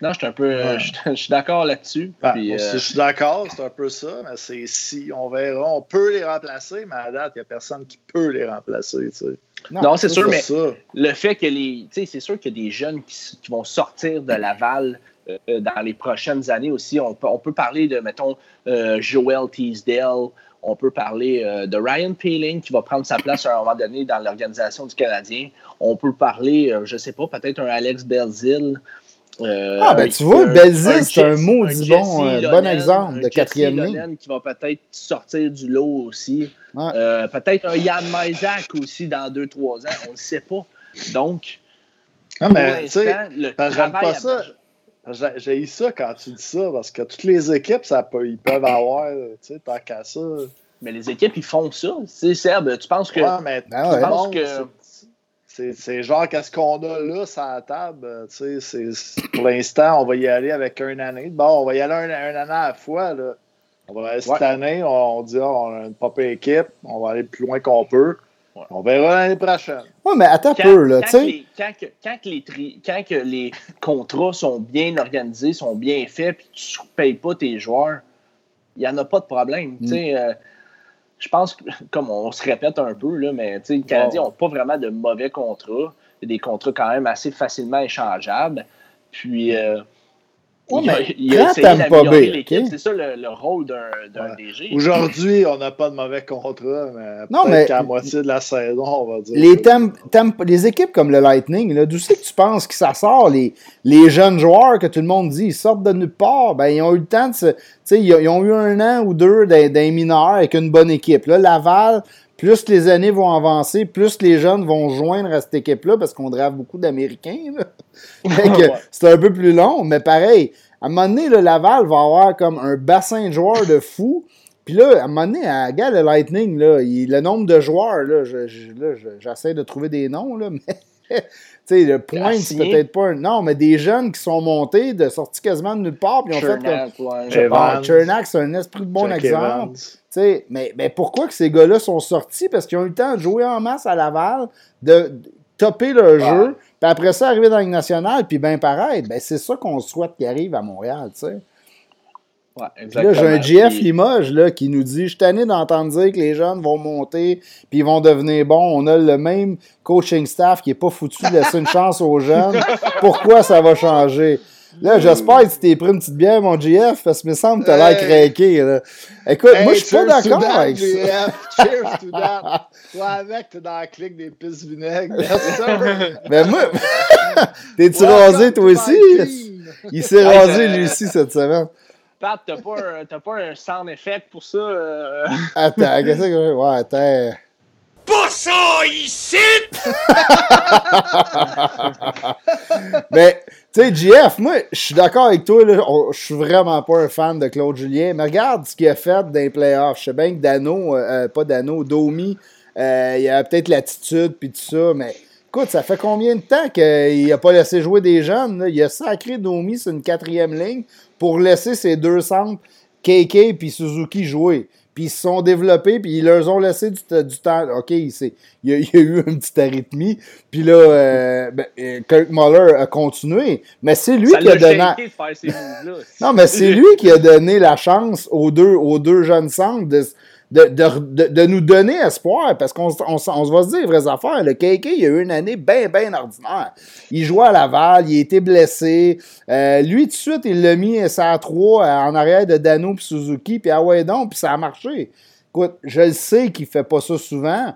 Non, je suis un peu. Euh, je, suis d'accord là-dessus. Ben, euh, Je suis d'accord, c'est un peu ça, mais c'est si on verra, on peut les remplacer, mais à date, il n'y a personne qui peut les remplacer. Non, c'est sûr, mais le fait que les. Tu sais, c'est sûr qu'il y a des jeunes qui, vont sortir de Laval euh, dans les prochaines années aussi. On peut, on peut parler de, mettons, Joel Teasdale. On peut parler de Ryan Peeling qui va prendre sa place à un moment donné dans l'organisation du Canadien. On peut parler, je ne sais pas, peut-être un Alex Belzil. Euh, ah, ben tu vois, Belzil, c'est un maudit bon, euh, bon exemple de quatrième ligne. qui va peut-être sortir du lot aussi. Euh, peut-être un Yann Maisak aussi dans 2-3 ans, on ne sait pas. Donc, ah, mais, tu sais, j'aime pas ça. J'ai eu ça quand tu dis ça, parce que toutes les équipes, ça peut, ils peuvent avoir, tu sais, tant qu'à ça. Mais les équipes, ils font ça. C'est Serbe, tu penses que. Ouais, mais tu penses que c'est genre qu'est-ce qu'on a là sur la table. Euh, pour l'instant, on va y aller avec une année. Bon, on va y aller un, un année à la fois. Là. On va, cette année, on, dit ah, on a une pop équipe, on va aller le plus loin qu'on peut. On verra l'année prochaine. Oui, mais attends un peu, là, tu sais. Quand, quand, les quand que les contrats sont bien organisés, sont bien faits, puis tu ne payes pas tes joueurs, il n'y en a pas de problème. Tu sais, mm. euh, je pense que, comme on se répète un peu, là, mais les Canadiens n'ont pas vraiment de mauvais contrats. Des contrats quand même assez facilement échangeables. Puis, euh, il, a, il a essayé d'améliorer l'équipe. C'est ça le, le rôle d'un DG. Aujourd'hui, on n'a pas de mauvais contrat, mais peut-être qu'à moitié de la saison, on va dire. Les, les équipes comme le Lightning, d'où c'est que tu penses que ça sort, les, les jeunes joueurs que tout le monde dit, ils sortent de nulle part, ben, ils ont eu le temps de se. Ils, ils ont eu un an ou deux d'un mineur avec une bonne équipe. Là, Laval, plus les années vont avancer, plus les jeunes vont joindre à cette équipe-là, parce qu'on drave beaucoup d'Américains. c'est un peu plus long, mais pareil, à un moment donné, le Laval va avoir comme un bassin de joueurs de fou. Puis là, à un moment donné, à gars, le Lightning, là, le nombre de joueurs, là, j'essaie de trouver des noms, là, mais sais, le point, c'est peut-être pas un. Non, mais des jeunes qui sont montés, de sortis quasiment de nulle part, puis ont fait comme. Chernak, c'est un esprit de bon exemple. Mais, mais pourquoi que ces gars-là sont sortis? Parce qu'ils ont eu le temps de jouer en masse à Laval, de topper leur jeu, puis après ça, arriver dans la Ligue nationale, puis bien pareil. Ben, c'est ça qu'on souhaite qu'il arrive à Montréal, tu sais là, j'ai un GF Limoges là, qui nous dit Je suis tanné d'entendre dire que les jeunes vont monter puis ils vont devenir bons. On a le même coaching staff qui n'est pas foutu de laisser une chance aux jeunes. Pourquoi ça va changer? Là, j'espère que tu t'es pris une petite bière, mon GF, parce que me semble que tu as l'air craqué. Là. Écoute, moi, je suis pas d'accord avec ça. Cheers to that. Toi, avec, t'es dans la clique des pistes vinaigres. Mais moi, t'es-tu rasé, toi aussi? Il s'est rasé, lui aussi, cette semaine. Pat, t'as pas, un, pas un sound effect pour ça? Euh... Attends, qu'est-ce que. Ouais, attends. Pas ça ici! mais, tu sais, JF, moi, je suis d'accord avec toi, je suis vraiment pas un fan de Claude Julien, mais regarde ce qu'il a fait dans les playoffs. Je sais bien que Dano, euh, pas Dano, Domi, euh, il a peut-être l'attitude puis tout ça, mais écoute, ça fait combien de temps qu'il a pas laissé jouer des jeunes? Il a sacré Domi sur une quatrième ligne pour laisser ces deux centres, KK puis Suzuki, jouer. Puis ils se sont développés, puis ils leur ont laissé du, temps. OK, il, y a, eu une petite arythmie. Puis là, euh, ben, euh, Kirk Muller a continué. Mais c'est lui qui a donné. non, mais c'est lui qui a donné la chance aux deux, aux deux jeunes centres de, de, de, de, nous donner espoir, parce qu'on on, se va se dire les vraies affaires. Le KK, il a eu une année bien, bien ordinaire. Il jouait à Laval, il a été blessé. Euh, lui, tout de suite, il l'a mis à 3 euh, en arrière de Dano puis Suzuki, puis ah ouais, donc, puis ça a marché. Écoute, je le sais qu'il fait pas ça souvent,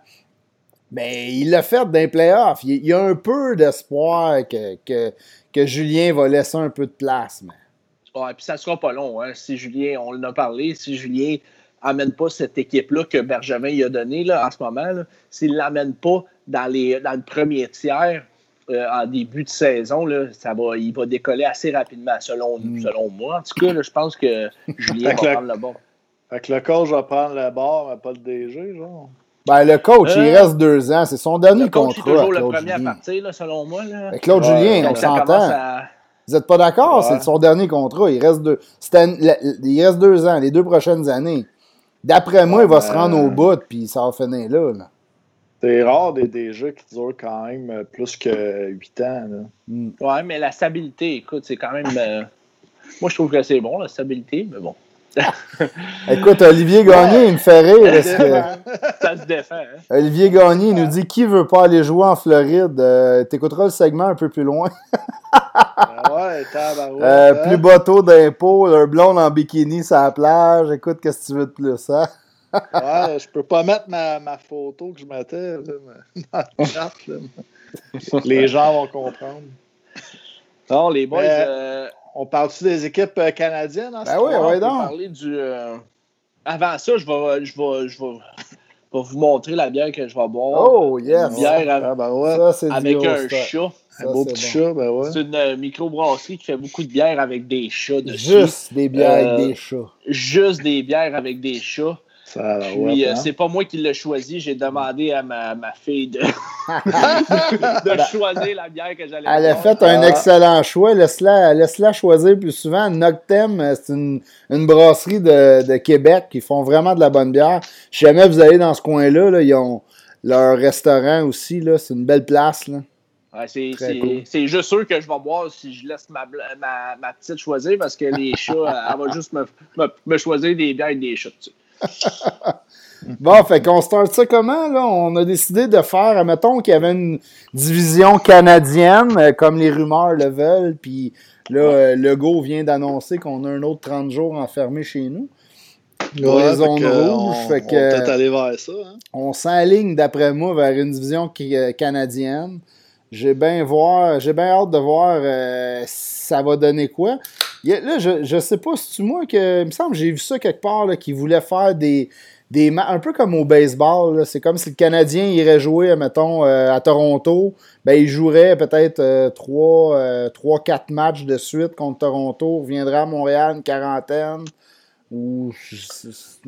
mais il l'a fait d'un playoff. Il, y a un peu d'espoir que, que, que, Julien va laisser un peu de place. Mais... Ouais, puis ça sera pas long. Hein. Si Julien, on en a parlé, si Julien amène pas cette équipe-là que Bergevin y a donnée là, en ce moment, s'il ne l'amène pas dans, les, dans le premier tiers euh, en début de saison, là, ça va, il va décoller assez rapidement, selon, hmm. selon moi. En tout cas, je pense que Julien va prendre le bord. Fait que le coach va prendre le bord, mais pas le DG, genre. Ben, le coach, il euh, reste deux ans. C'est son dernier le coach contrat. C'est toujours le premier à partir, là, selon moi. Là. Claude Julien, on s'entend. Vous n'êtes pas d'accord? C'est son dernier contrat. Il reste, deux, il reste deux ans, les deux prochaines années. D'après moi, il va se rendre au bout, puis ça va finir là. C'est rare des, jeux qui durent quand même euh, plus que 8 ans. Là. Mm. Ouais, mais la stabilité, écoute, c'est quand même. Euh, moi, je trouve que c'est bon, la stabilité, mais bon. Écoute, Olivier Gagné, il me fait rire. Ça se défend. Hein? Olivier Gagné il nous dit Qui veut pas aller jouer en Floride? Euh, T'écouteras le segment un peu plus loin. Ah ouais, euh, hein? Plus bateau d'impôts, un blonde en bikini sur la plage. Écoute, qu'est-ce que tu veux de plus, hein? ouais, je peux pas mettre ma, ma photo que je mettais dans le chat. Les gens vont comprendre. Non, les boys. Euh, on parle-tu des équipes euh, canadiennes ben oui, oui, donc. parler du. Avant ça, je vais, je vais, je vais, vous montrer la bière que je vais boire. Oh, yes! Une bière ah, ben ouais. ça, avec un chat. Un beau petit chat, ben ouais. C'est une euh, microbrasserie qui fait beaucoup de bières avec des chats dessus. Juste des bières avec euh, des chats. Juste des bières avec des chats. Ça, Puis, euh, hein? c'est pas moi qui l'ai choisi, j'ai demandé à ma, ma fille de, de ben, choisir la bière que j'allais Elle a fait un excellent choix. Laisse-la laisse choisir plus souvent. Noctem, c'est une, une, brasserie de, de, Québec qui font vraiment de la bonne bière. Si jamais vous allez dans ce coin-là, là, ils ont leur restaurant aussi. C'est une belle place. Là c'est juste sûr que je vais boire si je laisse ma, ma, ma petite choisir parce que les chats, elle va juste me, me, choisir des bières et des chats. Bon, fait qu'on start ça comment, là? On a décidé de faire, mettons qu'il y avait une division canadienne, euh, comme les rumeurs le veulent, puis là, euh, Legault vient d'annoncer qu'on a un autre 30 jours enfermé chez nous. Ouais, les fait zones que, rouges, on, fait on que- va peut-être aller vers ça. Hein? On s'aligne, d'après moi, vers une division qui- euh, canadienne. J'ai bien voir, j'ai bien hâte de voir euh, ça va donner quoi. Là, je, je sais pas si tu moi que. Il me semble j'ai vu ça quelque part qui voulait faire des. Des un peu comme au baseball, c'est comme si le Canadien irait jouer, mettons, euh, à Toronto, ben il jouerait peut-être 3-4 matchs de suite contre Toronto, reviendrait à Montréal, une quarantaine, ou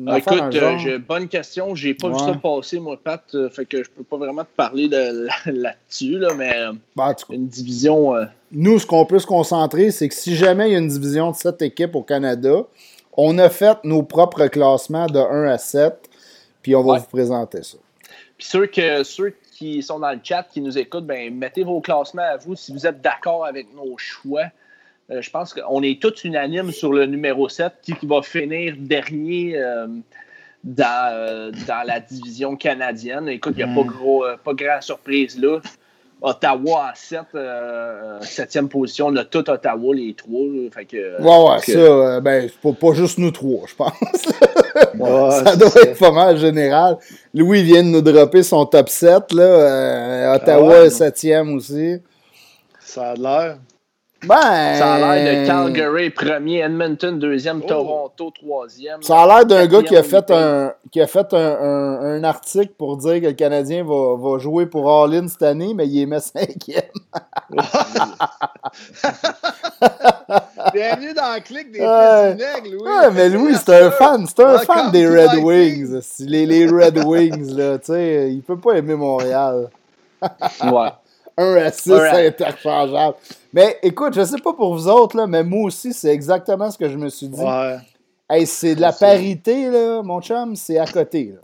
Ah, écoute, euh, bonne question. J'ai pas vu ça passer, moi, Pat. euh, fait que je peux pas vraiment te parler de, là-dessus, là, mais euh, Ben, une division. euh, nous, ce qu'on peut se concentrer, c'est que si jamais il y a une division de 7 équipes au Canada, on a fait nos propres classements de 1 à 7, puis on va Ouais. vous présenter ça. Puis ceux, que, ceux qui sont dans le chat, qui nous écoutent, ben, mettez vos classements à vous si vous êtes d'accord avec nos choix. Euh, je pense qu'on est tous unanimes sur le numéro 7 qui, qui va finir dernier euh, dans, euh, dans la division canadienne. Écoute, il n'y a Mm. pas, gros, euh, pas grand surprise là. Ottawa en 7, euh, 7e position. On a tout Ottawa, les trois. là. Fait que, Ouais, ouais, que- ça, euh, ben, c'est pas, pas juste nous trois, je pense. Ouais, ça doit être pas mal général. Louis vient de nous dropper son top 7, là. euh, Ottawa Ah ouais, est 7e aussi. Ça a l'air. Ben. Ça a l'air de Calgary premier, Edmonton deuxième, Oh. Toronto troisième. Ça a l'air d'un gars qui a fait, un, qui a fait un, un- un article pour dire que le Canadien va, va jouer pour All-In cette année, mais il est mis cinquième. Bienvenue dans le clic des Ouais. petits nègres, Louis. Ouais, mais Louis, c'est un fan, c'est un fan des Red. Wings. Les, les Red Wings, là, tu sais, il peut pas aimer Montréal. Ouais. 1 à 6, Un à- c'est interchangeable. Mais écoute, je sais pas pour vous autres, là, mais moi aussi, c'est exactement ce que je me suis dit. Ouais. Hey, c'est de la parité, là, mon chum, c'est à côté. Là.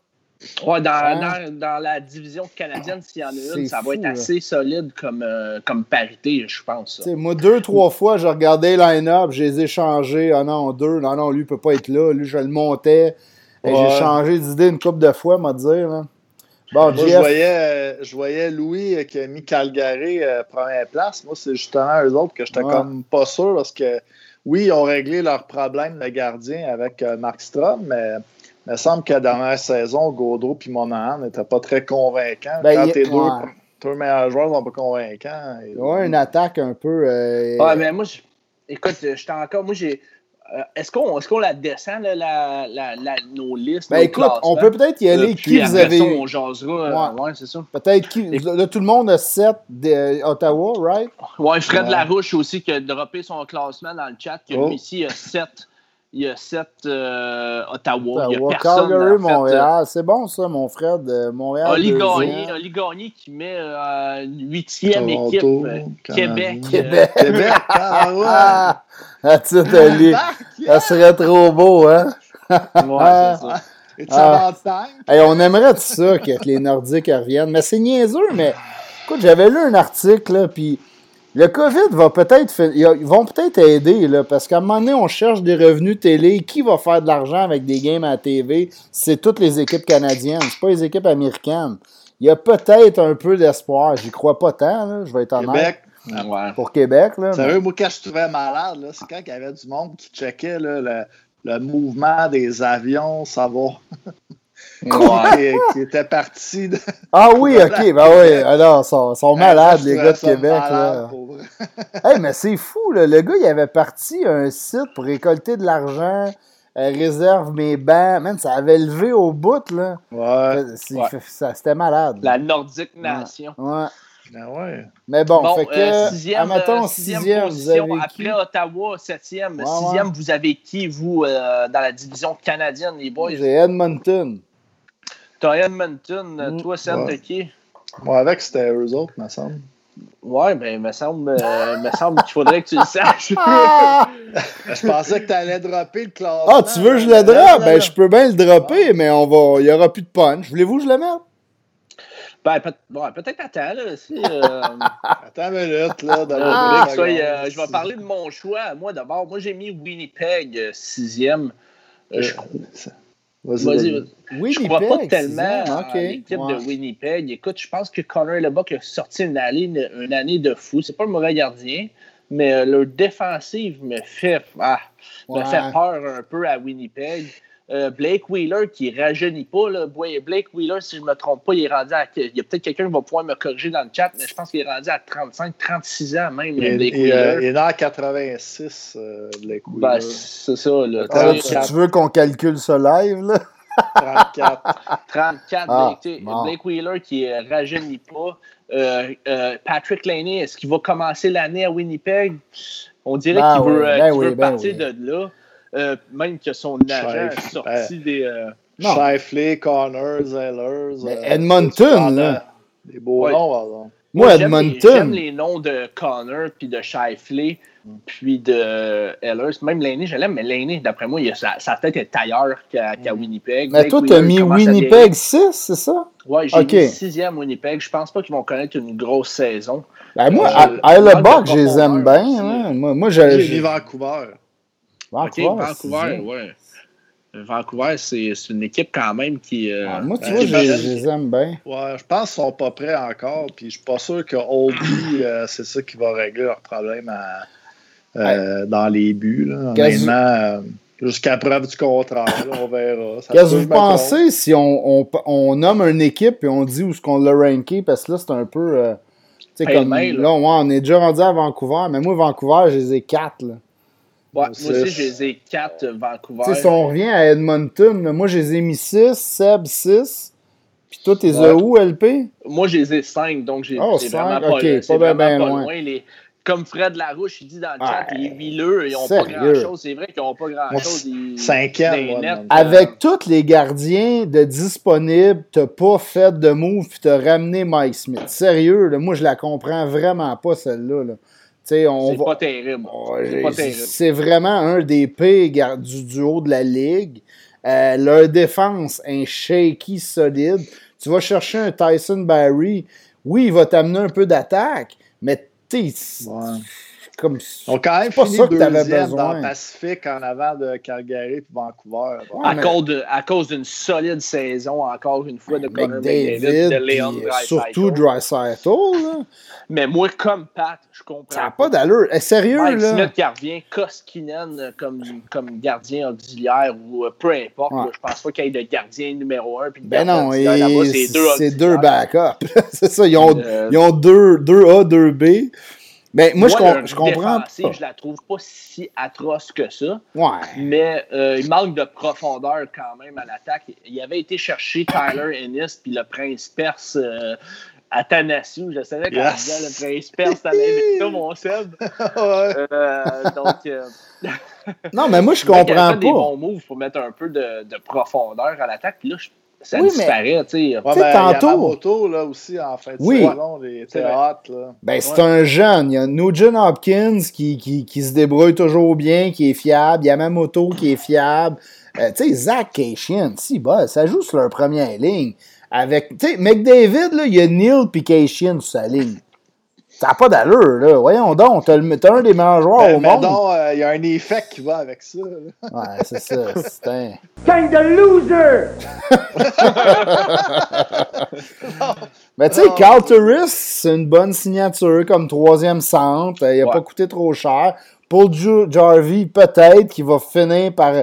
Ouais, dans, dans, dans la division canadienne, s'il y en a une, ça fou, va être là. assez solide comme, euh, comme parité, je pense. Moi, deux, trois fois, je regardais le line-up, je les ai changés. Ah non, deux, non, non, lui, il peut pas être là. Lui, je le montais. Ouais. J'ai changé d'idée une couple de fois, m'a dire. Là. Bon, Moi, je voyais, euh, je voyais Louis euh, qui a mis Calgary euh, première place. Moi, c'est justement eux autres que j'étais Ouais. comme pas sûr parce que, oui, ils ont réglé leur problème de gardien avec euh, Mark Strom, mais il me semble que la dernière saison, Gaudreau et Monahan n'étaient pas très convaincants. Ben, Quand il- tes deux, ouais. deux meilleurs joueurs sont pas convaincants. et- ouais, une attaque un peu. euh, Ouais, mais moi, je- écoute, j'étais encore. Moi, j'ai. Euh, est-ce qu'on est qu'on la descend, là, la, la, la- nos listes? Ben nos écoute, on classements? peut peut-être y aller. puis qui vous avez ça, on jasera. euh, Ouais. ouais, c'est ça. Peut-être qui. Là, tout le monde a 7 d'Ottawa, right? Ouais, Fred Ouais. Larouche aussi qui a droppé son classement dans le chat. Que Oh. lui ici, a 7. Il y a 7 Ottawa. Il y a Ottawa, personne. Calgary, en fait, euh, Montréal. C'est bon, ça, mon frère de Montréal. Oli. Gagné, Oli Gagné qui met euh, huitième équipe euh, Canadien. Québec. Québec. Québec, ah ouais! Ah! Oli. Ça serait trop beau, hein? euh, ouais, c'est ça. Es-tu Ah. Hey, on aimerait tout ça que les Nordiques reviennent. Mais c'est niaiseux, mais écoute, j'avais lu un article, là, puis le COVID va peut-être ils vont peut-être aider, là, parce qu'à un moment donné, on cherche des revenus télé. Qui va faire de l'argent avec des games à la TV? C'est toutes les équipes canadiennes, c'est pas les équipes américaines. Il y a peut-être un peu d'espoir. J'y crois pas tant, là, je vais être honnête. Québec? Ouais. Pour Québec, là. mais- Sérieux, moi, quand je trouvais malade, là, c'est quand il y avait du monde qui checkait là, le, le mouvement des avions, savoir Ouais. qui, était parti. De... Ah oui, ok, ben oui. Alors, ils sont, sont malades, les gars de Québec, malade, là. Hey, mais c'est fou, là. Le gars, il avait parti un site pour récolter de l'argent, euh, réserve mes bancs. Man, ça avait levé au bout, là. Ouais. C'était malade. La. Nordique Nation. Ouais. Ben ouais. Mais bon, Bon, fait que, euh, sixième, admettons, euh, sixième sixième, vous position. avez qui? Après Ottawa, septième. Ouais, sixième, ouais. vous avez qui, vous, euh, dans la division canadienne, les boys? J'ai Edmonton. T'as Edmonton. euh, Mm. Toi, Sam, Ouais. t'as qui? Moi, avec, c'était eux autres, me semble. Ouais, ben, il me semble, euh, me semble qu'il faudrait que tu le saches. Ah! Je pensais que tu allais dropper le classement. Ah, tu veux que je le drop? Ben, je peux bien le dropper, mais on va, il n'y aura plus de punch. Voulez-vous que je le mette? ben, peut- ouais, peut-être attends, là. si, euh, Attends une minute, là. Euh, secondes. euh, je vais parler de mon choix. Moi, d'abord, moi, j'ai mis Winnipeg euh, sixième. Euh, je- Vas-y, vas-y. Je crois pas Winnipeg, tellement l'équipe ouais. de Winnipeg. Écoute, je pense que Connor Lebuck a sorti une année, une année de fou. C'est pas un mauvais gardien, mais euh, leur défensive me fait, ah, me fait peur un peu à Winnipeg. Euh, Blake Wheeler qui rajeunit pas. Là. Blake Wheeler, si je me trompe pas, il est rendu à. Il y a peut-être quelqu'un qui va pouvoir me corriger dans le chat, mais je pense qu'il est rendu à 35, 36 ans même, Il, Blake il, euh, Wheeler. il est né en 86, euh, Blake Ben, Wheeler. c'est ça, là. Ah, Tu tu, veux qu'on calcule ce live, là? 34. 34, Ah, Blake, bon. Blake Wheeler qui ne rajeunit pas. Euh, euh, Patrick Laney, est-ce qu'il va commencer l'année à Winnipeg? On dirait Ben qu'il veut, oui, euh, ben oui, veut ben partir oui. de là. Euh, même que son agent a Chef, sorti des. euh, Non. Shifley, Connors, Zellers. Euh, Edmonton, là. Des beaux Ouais. noms, pardon. Moi, les- Edmonton. J'aime les noms de Connor, puis de Shifley, puis de Ellers. Même Laney, je l'aime, mais Laney, d'après moi, il a, sa, sa tête est ailleurs qu'à qu'à Winnipeg. Mais Blake toi, t'as mis à Winnipeg 6, c'est ça? Ouais, j'ai Ok. mis sixième Winnipeg. Je pense pas qu'ils vont connaître une grosse saison. Ben, moi, Euh, à, à manque le Buck, de je les aime bien. hein. Moi, moi je, J'ai mis Vancouver. Vancouver, ok, Vancouver, ouais. Vancouver, c'est c'est une équipe quand même qui. euh, Ah, moi, tu Ben, vois, je, les aime bien. Ouais, je pense qu'ils sont pas prêts encore. Puis je suis pas sûr que Oldie, euh, c'est ça qui va régler leur problème à- euh, dans les buts. Là. Honnêtement, euh, jusqu'à preuve du contraire, là, on verra. Qu'est-ce que vous pensez si on, on, on nomme une équipe et on dit où est-ce qu'on l'a ranké? Parce que là, c'est un peu. euh, tu sais, comme. Là, ouais, on est déjà rendu à Vancouver, mais moi, Vancouver, je les ai quatre. Là. Ouais, moi aussi, je les ai quatre euh, Vancouver. Si on revient à Edmonton, là, moi, je les ai mis 6, Seb 6. Puis toi, t'es Ouais. où, LP? Moi, je les ai cinq, donc j'ai Oh, vraiment pas, ok, c'est pas vraiment ben pas loin. loin. Les- comme Fred Larouche, il dit dans le chat, Ouais, les huileux, ils n'ont pas grand-chose. C'est vrai qu'ils n'ont pas grand-chose. Ils- Cinquième, euh, Avec tous les gardiens de disponibles, t'as pas fait de move puis t'as ramené Mike Smith. Sérieux, là, moi, je la comprends vraiment pas, celle-là. là. C'est va. pas terrible. Oh, C'est pas terrible. C'est vraiment un des pires du duo de la ligue. Euh, leur défense, un shaky solide. Tu vas chercher un Tyson Barry. Oui, il va t'amener un peu d'attaque, mais tu Ouais. Comme. Ils ont quand même pas fini ça que t'avais deuxième besoin. dans le Pacifique en avant de Calgary et Vancouver. Ouais, à, mais- cause de- à cause d'une solide saison, encore une fois, de Connor McDavid, McDavid, de Leon euh, Draisaitl. surtout Dreisaitl, là. Mais moi, comme Pat, je comprends. Ça n'a pas d'allure. Eh, sérieux, Mike là? Smith qui revient, Koskinen euh, comme, comme gardien auxiliaire ou euh, peu importe. Ouais. là, je pense pas qu'il y ait de gardien numéro un. Puis de Ben non, et c'est deux c'est deux backups. c'est ça, ils ont, Euh, ils ont deux, deux A, deux B. Ben, moi, je, com- je comprends pas. Je la trouve pas si atroce que ça. Ouais. Mais euh, il manque de profondeur quand même à l'attaque. Il avait été chercher Tyler Ennis puis le Prince Perse euh, Athanasiou. Je savais Yes. disait le Prince Perse, t'allais ça, mon Seb. Ouais. Euh, donc, euh, Non, mais moi, je il avait comprends fait des pas. bons moves pour mettre un peu de, de profondeur à l'attaque. Puis là, je- ça Oui, mais- disparaît. tu sais. Ouais, ben, tantôt- Yamamoto, là, aussi, en de Oui. il C'est vrai. hot, là. Ben, c'est Ouais. un jeune. Il y a Nugent Hopkins qui, qui, qui se débrouille toujours bien, qui est fiable. Yamamoto qui est fiable. Euh, tu sais, Zach Cation, si, bah, ça joue sur leur première ligne. Avec, tu sais, McDavid, là, il y a Neil puis Cation sur sa ligne. Ça n'a pas d'allure, là. Voyons donc, t'as un des meilleurs joueurs Ben, au mais monde. donc, euh, il y a un effet qui va avec ça. là. Ouais, c'est ça. C'est un... Kind of loser! Mais tu sais, Carl Turris, c'est une bonne signature comme troisième centre. Il n'a Ouais. pas coûté trop cher. Paul Ju- Jarvie, peut-être, qui va finir par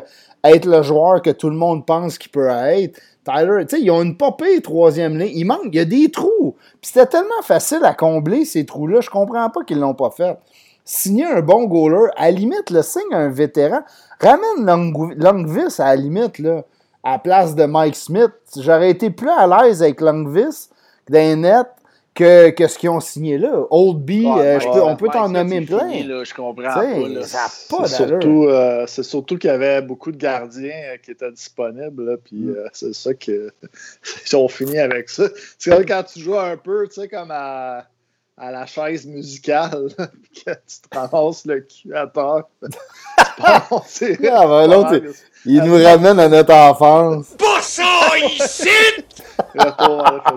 être le joueur que tout le monde pense qu'il peut être. Tyler, tu sais, ils ont une popée troisième ligne. Il manque, il y a des trous. Puis c'était tellement facile à combler ces trous-là. Je comprends pas qu'ils l'ont pas fait. Signer un bon goaler, à la limite, le signe un vétéran. Ramène Long- Longvis à la limite, là, à la place de Mike Smith. J'aurais été plus à l'aise avec Longvis d'un net que, que ce qu'ils ont signé là? Old B, Ouais, euh, Mike- je peux- on peut t'en nommer plein. fini, là, je comprends pas. là. ça n'a pas C'est d'allure. surtout, euh, c'est surtout qu'il y avait beaucoup de gardiens euh, qui étaient disponibles. là, Puis Mm. euh, c'est ça que ils ont fini avec ça. C'est comme quand tu joues un peu, tu sais, comme à, à la chaise musicale, que tu te ramasses le cul à terre. Bon, c'est- Ah, ben, l'autre, vraiment Il nous ramène à notre enfance. Pas ça ici! Retour à.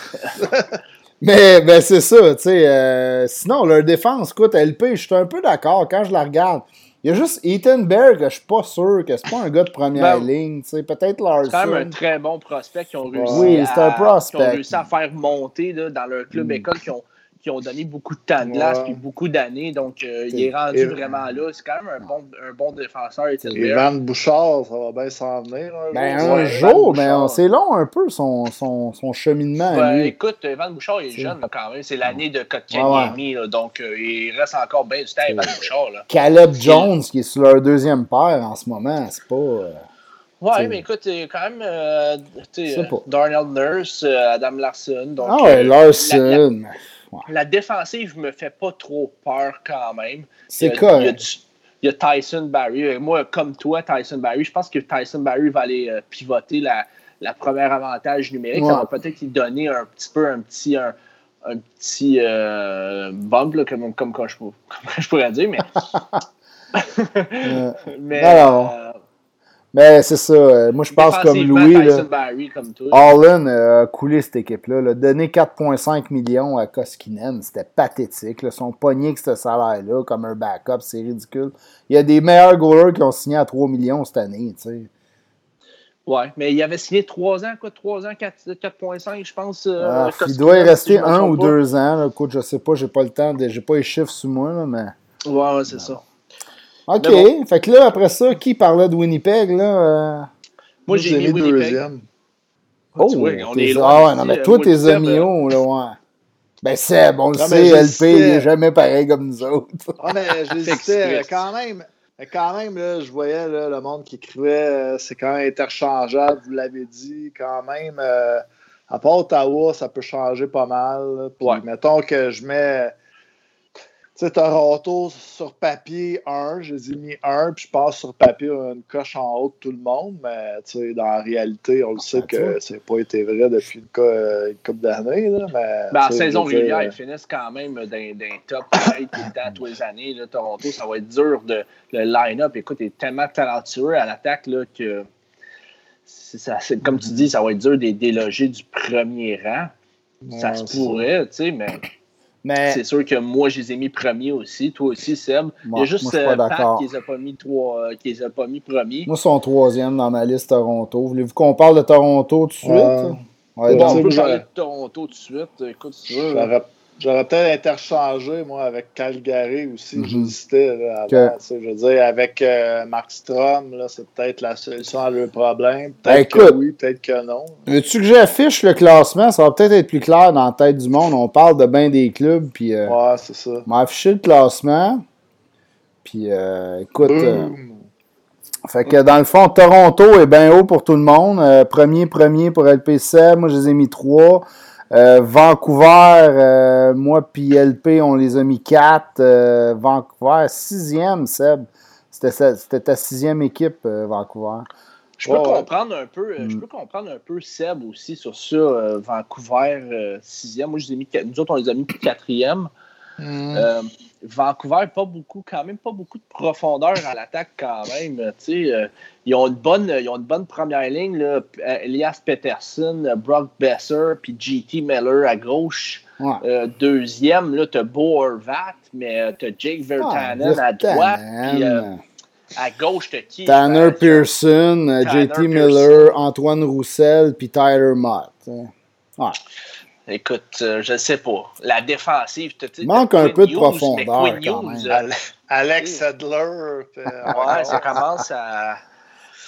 Mais ben, c'est ça, tu sais. euh, sinon, leur défense, écoute, LP, je suis un peu d'accord quand je la regarde. Il y a juste Ethan Bear que je suis pas sûr que c'est pas un gars de première Ben, ligne. tu sais. Peut-être C'est quand même un Larson. très bon prospect qui ont réussi, Oui, à, c'est un prospect. qui ont réussi à faire monter là, dans leur club Mm. école, qui ont, qui ont donné beaucoup de temps de glace Ouais. puis beaucoup d'années. Donc, euh, il est rendu et- vraiment là. C'est quand même un bon, un bon défenseur, Ethan Et Bear. Van Bouchard, ça va bien s'en venir. Un Ben, jour. un Ouais, jour, mais on- c'est long un peu son, son, son cheminement Ben, lui. écoute, Evan Bouchard il est jeune là, quand même. C'est l'année de Ouais, Kotkaniemi. Donc, euh, il reste encore bien du temps, Evan Bouchard. Là. Caleb Jones, qui est sur leur deuxième paire en ce moment, c'est pas. euh, Ouais, T'sais. mais écoute, il y a quand même euh, tu sais, Je sais pas. Darnell Nurse, euh, Adam Larson. Donc, Ah ouais, euh, la- La défensive me fait pas trop peur quand même. C'est correct. Il y, a du- il y a Tyson Barry. Euh, Moi, comme toi, Tyson Barry, je pense que Tyson Barry va aller euh, pivoter la, la première avantage numérique. Ça va peut-être lui donner un petit peu un petit, un, un petit euh, bump, là, comme, comme, je, pour- comme je pourrais dire. Mais, Euh, mais Alors, euh, mais c'est ça. euh, Moi, je pense comme Louis. Là, Barry, comme toi. Allen a coulé cette équipe-là. là. Donner 4,5 millions à Koskinen, c'était pathétique. Là. Son pogné avec ce salaire-là, comme un backup, c'est ridicule. Il y a des meilleurs goalers qui ont signé à 3 millions cette année. tu sais. Ouais, mais il avait signé 3 ans, quoi, 3 ans, 4 4,5, je pense. euh, Ah, il doit y rester un ou pas. deux ans. Là. Écoute, je sais pas, j'ai pas le temps, de, j'ai pas les chiffres sous moi, là, mais. Ouais, ouais, c'est ça. OK. Fait que là, après ça, qui parlait de Winnipeg, là? euh? Moi, j'ai mis Winnipeg. deuxième. Oh, tu vois, on est loin Ah ouais, non, mais euh, toi, t'es amis euh, hauts, là, ouais. Ben Seb, on le Non, sait, LP, il est jamais pareil comme nous autres. Ah, mais j'hésitais. Quand même, quand même là, je voyais là, le monde qui écrivait euh, c'est quand même interchangeable, vous l'avez dit. Quand même, euh, à part Ottawa, ça peut changer pas mal. là. Puis, Ouais. mettons que je mets. Sais, Toronto sur papier 1, je les ai mis 1, puis je passe sur papier une coche en haut de tout le monde, mais tu sais, dans la réalité, on le sait Ah, tu vois. que c'est pas été vrai depuis une, co- une couple d'années. Mais, Ben, en saison régulière, ils finissent quand même les top pareil, tout le temps, tous les années. Là, Toronto, ça va être dur. De, le line-up, écoute, est tellement talentueux à l'attaque que, ça, comme tu dis, ça va être dur de les déloger du premier rang. ça se pourrait, tu sais, mais Mais c'est sûr que moi, je les ai mis premiers aussi. Toi aussi, Seb. Il y Moi- a juste moi, pas euh, Pat qui les a pas mis, trois, euh, qui les a pas mis premiers. moi, son troisième dans ma liste Toronto. Voulez-vous qu'on parle de Toronto tout de suite? Ouais. Ouais, on peut parler de Toronto tout de suite. Écoute, si tu veux. J'aurais, peut-être interchangé, moi, avec Calgary aussi. J'hésitais là, avant. Que- tu sais, Je veux dire, avec euh, Markstrom, là, c'est peut-être la solution à leur problème. Ben, Peut-être écoute. que oui, peut-être que non. Veux-tu que j'affiche le classement? Ça va peut-être être plus clair dans la tête du monde. On parle de bien des clubs, puis euh, Ouais, c'est ça. on va afficher le classement. Puis, euh, écoute, euh, fait que dans le fond, Toronto est bien haut pour tout le monde. Premier, premier pour LPC. Moi, je les ai mis trois. Euh, Vancouver, euh, moi puis LP, on les a mis quatre. Euh, Vancouver, sixième, Seb. C'était ta sixième équipe, euh, Vancouver. Je peux Ouais, ouais. comprendre un peu, je Mm. peux comprendre un peu Seb aussi sur ça. euh, Vancouver euh, sixième. Moi, je les ai mis, quat- nous autres, on les a mis quatrième. Mm. Euh, Vancouver, pas beaucoup, quand même pas beaucoup de profondeur à l'attaque quand même. euh, euh, ils, ont une bonne, ils ont une bonne première ligne. Là, euh, Elias Peterson, euh, Brock Besser, puis GT Miller à gauche. Ouais. Euh, deuxième, là, t'as Bo Horvat, mais tu t'as Jake Vertanen Ah, à droite. Euh, Vertanen. à gauche, t'as qui? Tanner Euh, Pearson, euh, Tanner JT Miller, Pearson. Antoine Roussel, puis Tyler Mott. hein. Écoute, euh, je sais pas. La défensive, tu sais, Manque un peu de profondeur, quand même. euh, Al- Alex Sedler. puis, euh, ouais, ça commence à.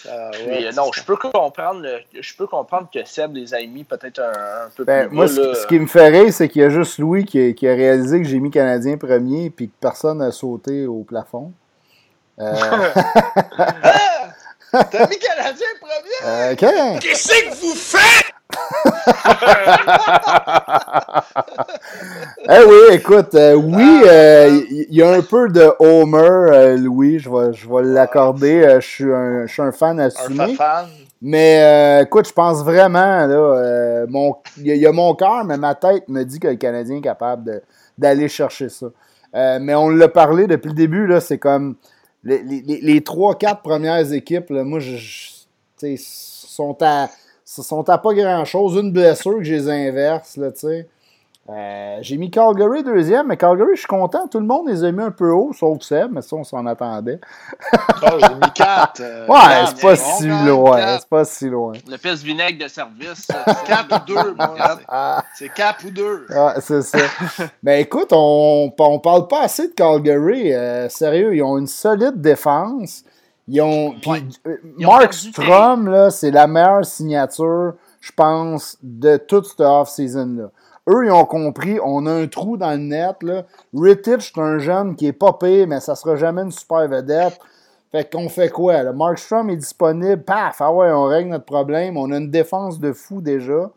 ah, Puis, ouais, non, je peux comprendre, le- je peux comprendre que Seb les a mis peut-être un, un peu Ben, plus moi, ce, là. ce qui me fait rire, c'est qu'il y a juste Louis qui, a- qui a réalisé que j'ai mis Canadien premier puis que personne n'a sauté au plafond. Euh, T'as mis Canadien premier? euh, OK. Qu'est-ce que vous faites? Eh oui, écoute, euh, oui, euh, il y, y a un peu de Homer, euh, Louis, je vais, je vais l'accorder. je, suis un, je suis un fan Un assumé. fan. Mais écoute, je pense vraiment, là, mon, il y, a- il y a mon cœur, mais ma tête me dit que le Canadien est capable d'aller chercher ça. Mais on l'a parlé depuis le début, là, c'est comme les, les, les- les trois, quatre premières équipes, là, moi, je, sont à, sont à pas grand-chose. Une blessure que je les inverse, là, tu sais. Euh, j'ai mis Calgary deuxième, mais Calgary, je suis content. Tout le monde les a mis un peu haut, sauf Seb, mais ça, on s'en attendait. Oh, j'ai mis 4. Euh, ouais, c'est pas mais si bon, loin. quatre. C'est pas si loin. Le pisse vinaigre de service. 4 ou 2, moi. c'est- Ah, C'est 4 ou 2. ah, c'est ça. ben écoute, on, on parle pas assez de Calgary. Euh, sérieux, ils ont une solide défense. Ils ont. puis, Ouais. euh, Mark Strom, là, c'est la meilleure signature, je pense, de toute cette off-season-là. Eux, ils ont compris, on a un trou dans le net. Là. Rittich, c'est un jeune qui est pas pire, mais ça sera jamais une super vedette. Fait qu'on fait quoi? Là? Mark Strom est disponible, paf, ah ouais, on règle notre problème. On a une défense de fou déjà.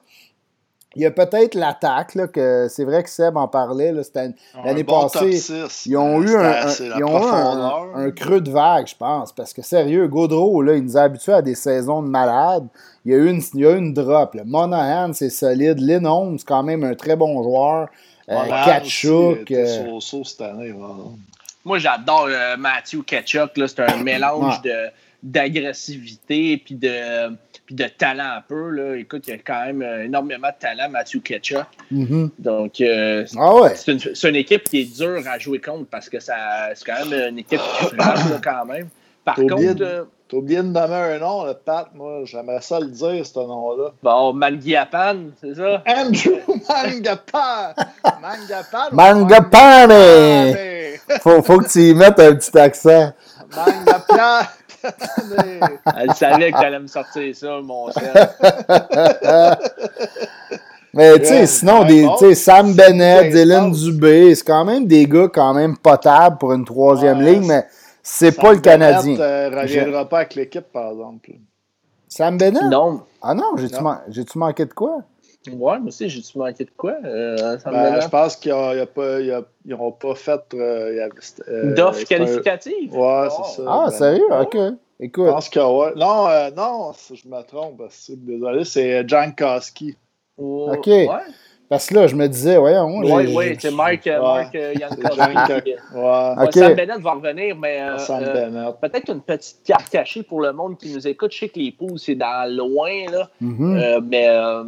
Il y a peut-être l'attaque, là, que c'est vrai que Seb en parlait. là, C'était l'année passée. ils ont eu un, un- ils ont eu un- un creux de vague, je pense. Parce que sérieux, Gaudreau, là, il nous a habitués à des saisons de malades. Il y a eu une, il y a eu une drop. là. Monahan, c'est solide. Lindholm, c'est quand même un très bon joueur. Euh, Kachuk. euh, cette année. Moi, j'adore euh, Matthew Ketchuk. là. C'est un mélange Ouais. de d'agressivité puis de, puis de talent un peu. Là. Écoute, il y a quand même euh, énormément de talent, Matthew Ketchuk. mhm. Donc, euh, Ah ouais. c'est une, équipe qui est dure à jouer contre parce que ça, c'est quand même une équipe qui frappe là, quand même. Par contre, euh, T'as oublié de nommer un nom, le Pat. Moi, j'aimerais ça le dire, ce nom-là. bon, Mangiapan, c'est ça? Andrew Mangapan! Mangapan! Mangapane! Mangapane? Faut, faut que tu y mettes un petit accent. Elle savait que t'allais me sortir ça, mon cher. Mais tu sais, sinon, des, bon. tu sais, Sam Bennett, Dylan. Dubé, c'est quand même des gars quand même potables pour une troisième Ouais, ligne, mais c'est pas le Canadien. Bennett, euh, reviendra pas avec l'équipe, par exemple. Sam Bennett? Non. Ah non, j'ai-tu Non. man- j'ai-tu manqué de quoi? Ouais, moi aussi, j'ai-tu manqué de quoi? Euh, Ben, je pense qu'ils n'ont pas fait. euh, euh, D'offres qualificatives? Ouais, Oh. c'est ça. Ah, Ben, sérieux? ouais. Ok. Je Écoute. pense que ouais. Non, euh, non, si je me trompe. que- Désolé, c'est John Koski. Oh, Ok. Ouais, Parce que là, je me disais, voyons. ouais, j'ai- c'est C'est Jankowski. Sam Bennett va revenir, mais euh, euh, peut-être une petite carte cachée pour le monde qui nous écoute. Je sais que les poules, c'est dans loin, là. Mhm. Euh, mais euh,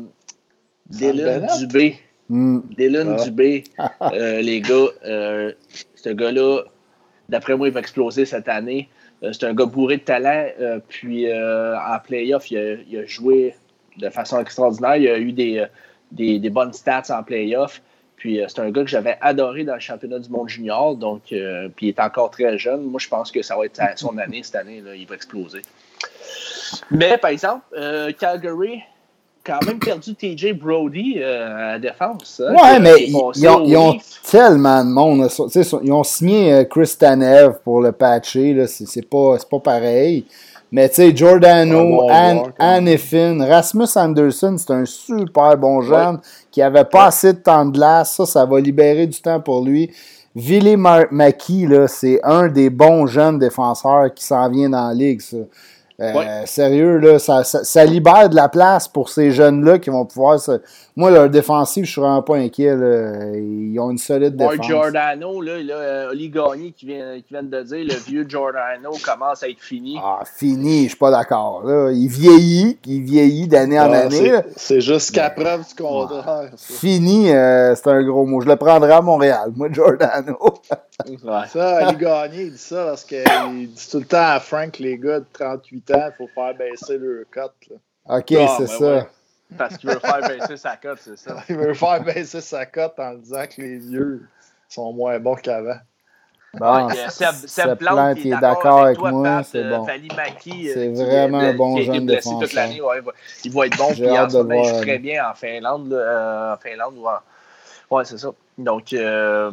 Dylan? Dubé, Mm. Dylan Ah. Dubé, euh, les gars, euh, ce gars-là, d'après moi, il va exploser cette année. Euh, c'est un gars bourré de talent. euh, puis euh, en playoff, il a, il a joué de façon extraordinaire. Il a eu des, des, des bonnes stats en playoff. Puis euh, c'est un gars que j'avais adoré dans le championnat du monde junior. Donc, euh, puis il est encore très jeune. Moi, je pense que ça va être son année cette année. Là, il va exploser. Mais par exemple, euh, Calgary, quand même perdu TJ Brody euh, à la défense. hein, Ouais, mais ils, ont, ils tellement de monde. là. Tu sais, Ils ont signé euh, Chris Tanev pour le patcher. là. C'est c'est pas, c'est pas pareil. Mais tu sais, Giordano, Anne. Annefin, Rasmus Anderson, c'est un super bon jeune qui avait pas assez de temps de glace. Ça, ça va libérer du temps pour lui. Ville Maki, là, c'est un des bons jeunes défenseurs qui s'en vient dans la ligue. Ça. Euh. Sérieux, là, ça, ça, ça libère de la place pour ces jeunes-là qui vont pouvoir se... Moi, leur défensive, je suis vraiment pas inquiet. là. Ils ont une solide Mark défense. Giordano, là, là, euh, Oli Gagné qui vient, qui vient de dire, le vieux Giordano commence à être fini. Ah, fini, je suis pas d'accord. là. Il vieillit, il vieillit d'année en Ah, année. c'est-. C'est jusqu'à preuve du contraire. Fini, euh, c'est un gros mot. Je le prendrai à Montréal, moi, Giordano. Ouais. Ça, Ali Gagné, il dit ça parce qu'il dit tout le temps à Frank, les gars de 38 ans, il faut faire baisser leur cote. là. OK, Ah, c'est ben ça. ouais. Parce qu'il veut faire baisser sa cote, c'est ça. Il veut faire baisser sa cote en disant que les vieux sont moins bons qu'avant. Bon, Ouais, euh, Seb, Seb Plante, Plante, qui il est d'accord avec toi, moi, c'est euh, bon. Euh, C'est vraiment est- un bon qui a été jeune blessé toute défenseur. l'année. Ouais, il, va, il va être bon. Puis en ce de moment, il voir, joue très bien en Finlande. là, euh, en Finlande, ouais. Ouais, c'est ça. Donc, euh,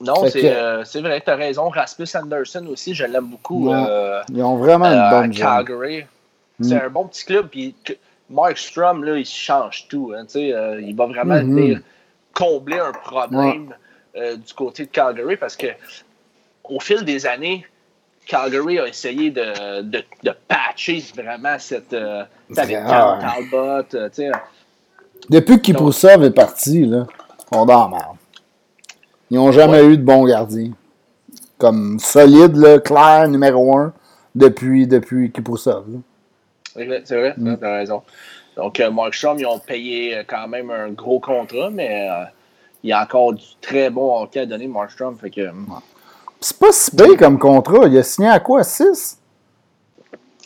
non, c'est que- euh, c'est vrai, tu as raison. Rasmus Anderson aussi, je l'aime beaucoup. Ouais. euh, Ils ont vraiment euh, une bonne. Calgary. C'est Mm. un bon petit club. Puis Mark Strom, là, il change tout. hein, euh, il va vraiment Mhm. venir combler un problème euh, du côté de Calgary parce que au fil des années, Calgary a essayé de, de, de patcher vraiment cette. Euh, avec. Cal Talbot. euh, Depuis que Kiproussov est parti, là, on dort merde. Ils n'ont jamais eu de bon gardien. Comme solide, là, clair, numéro un, depuis, depuis Kiproussov. là. C'est vrai, c'est vrai, Mm. t'as raison. Donc, euh, Mark Strom, ils ont payé euh, quand même un gros contrat, mais euh, il y a encore du très bon hockey à donner, Markstrom. Fait que, C'est pas si pire comme contrat. Il a signé à quoi? 6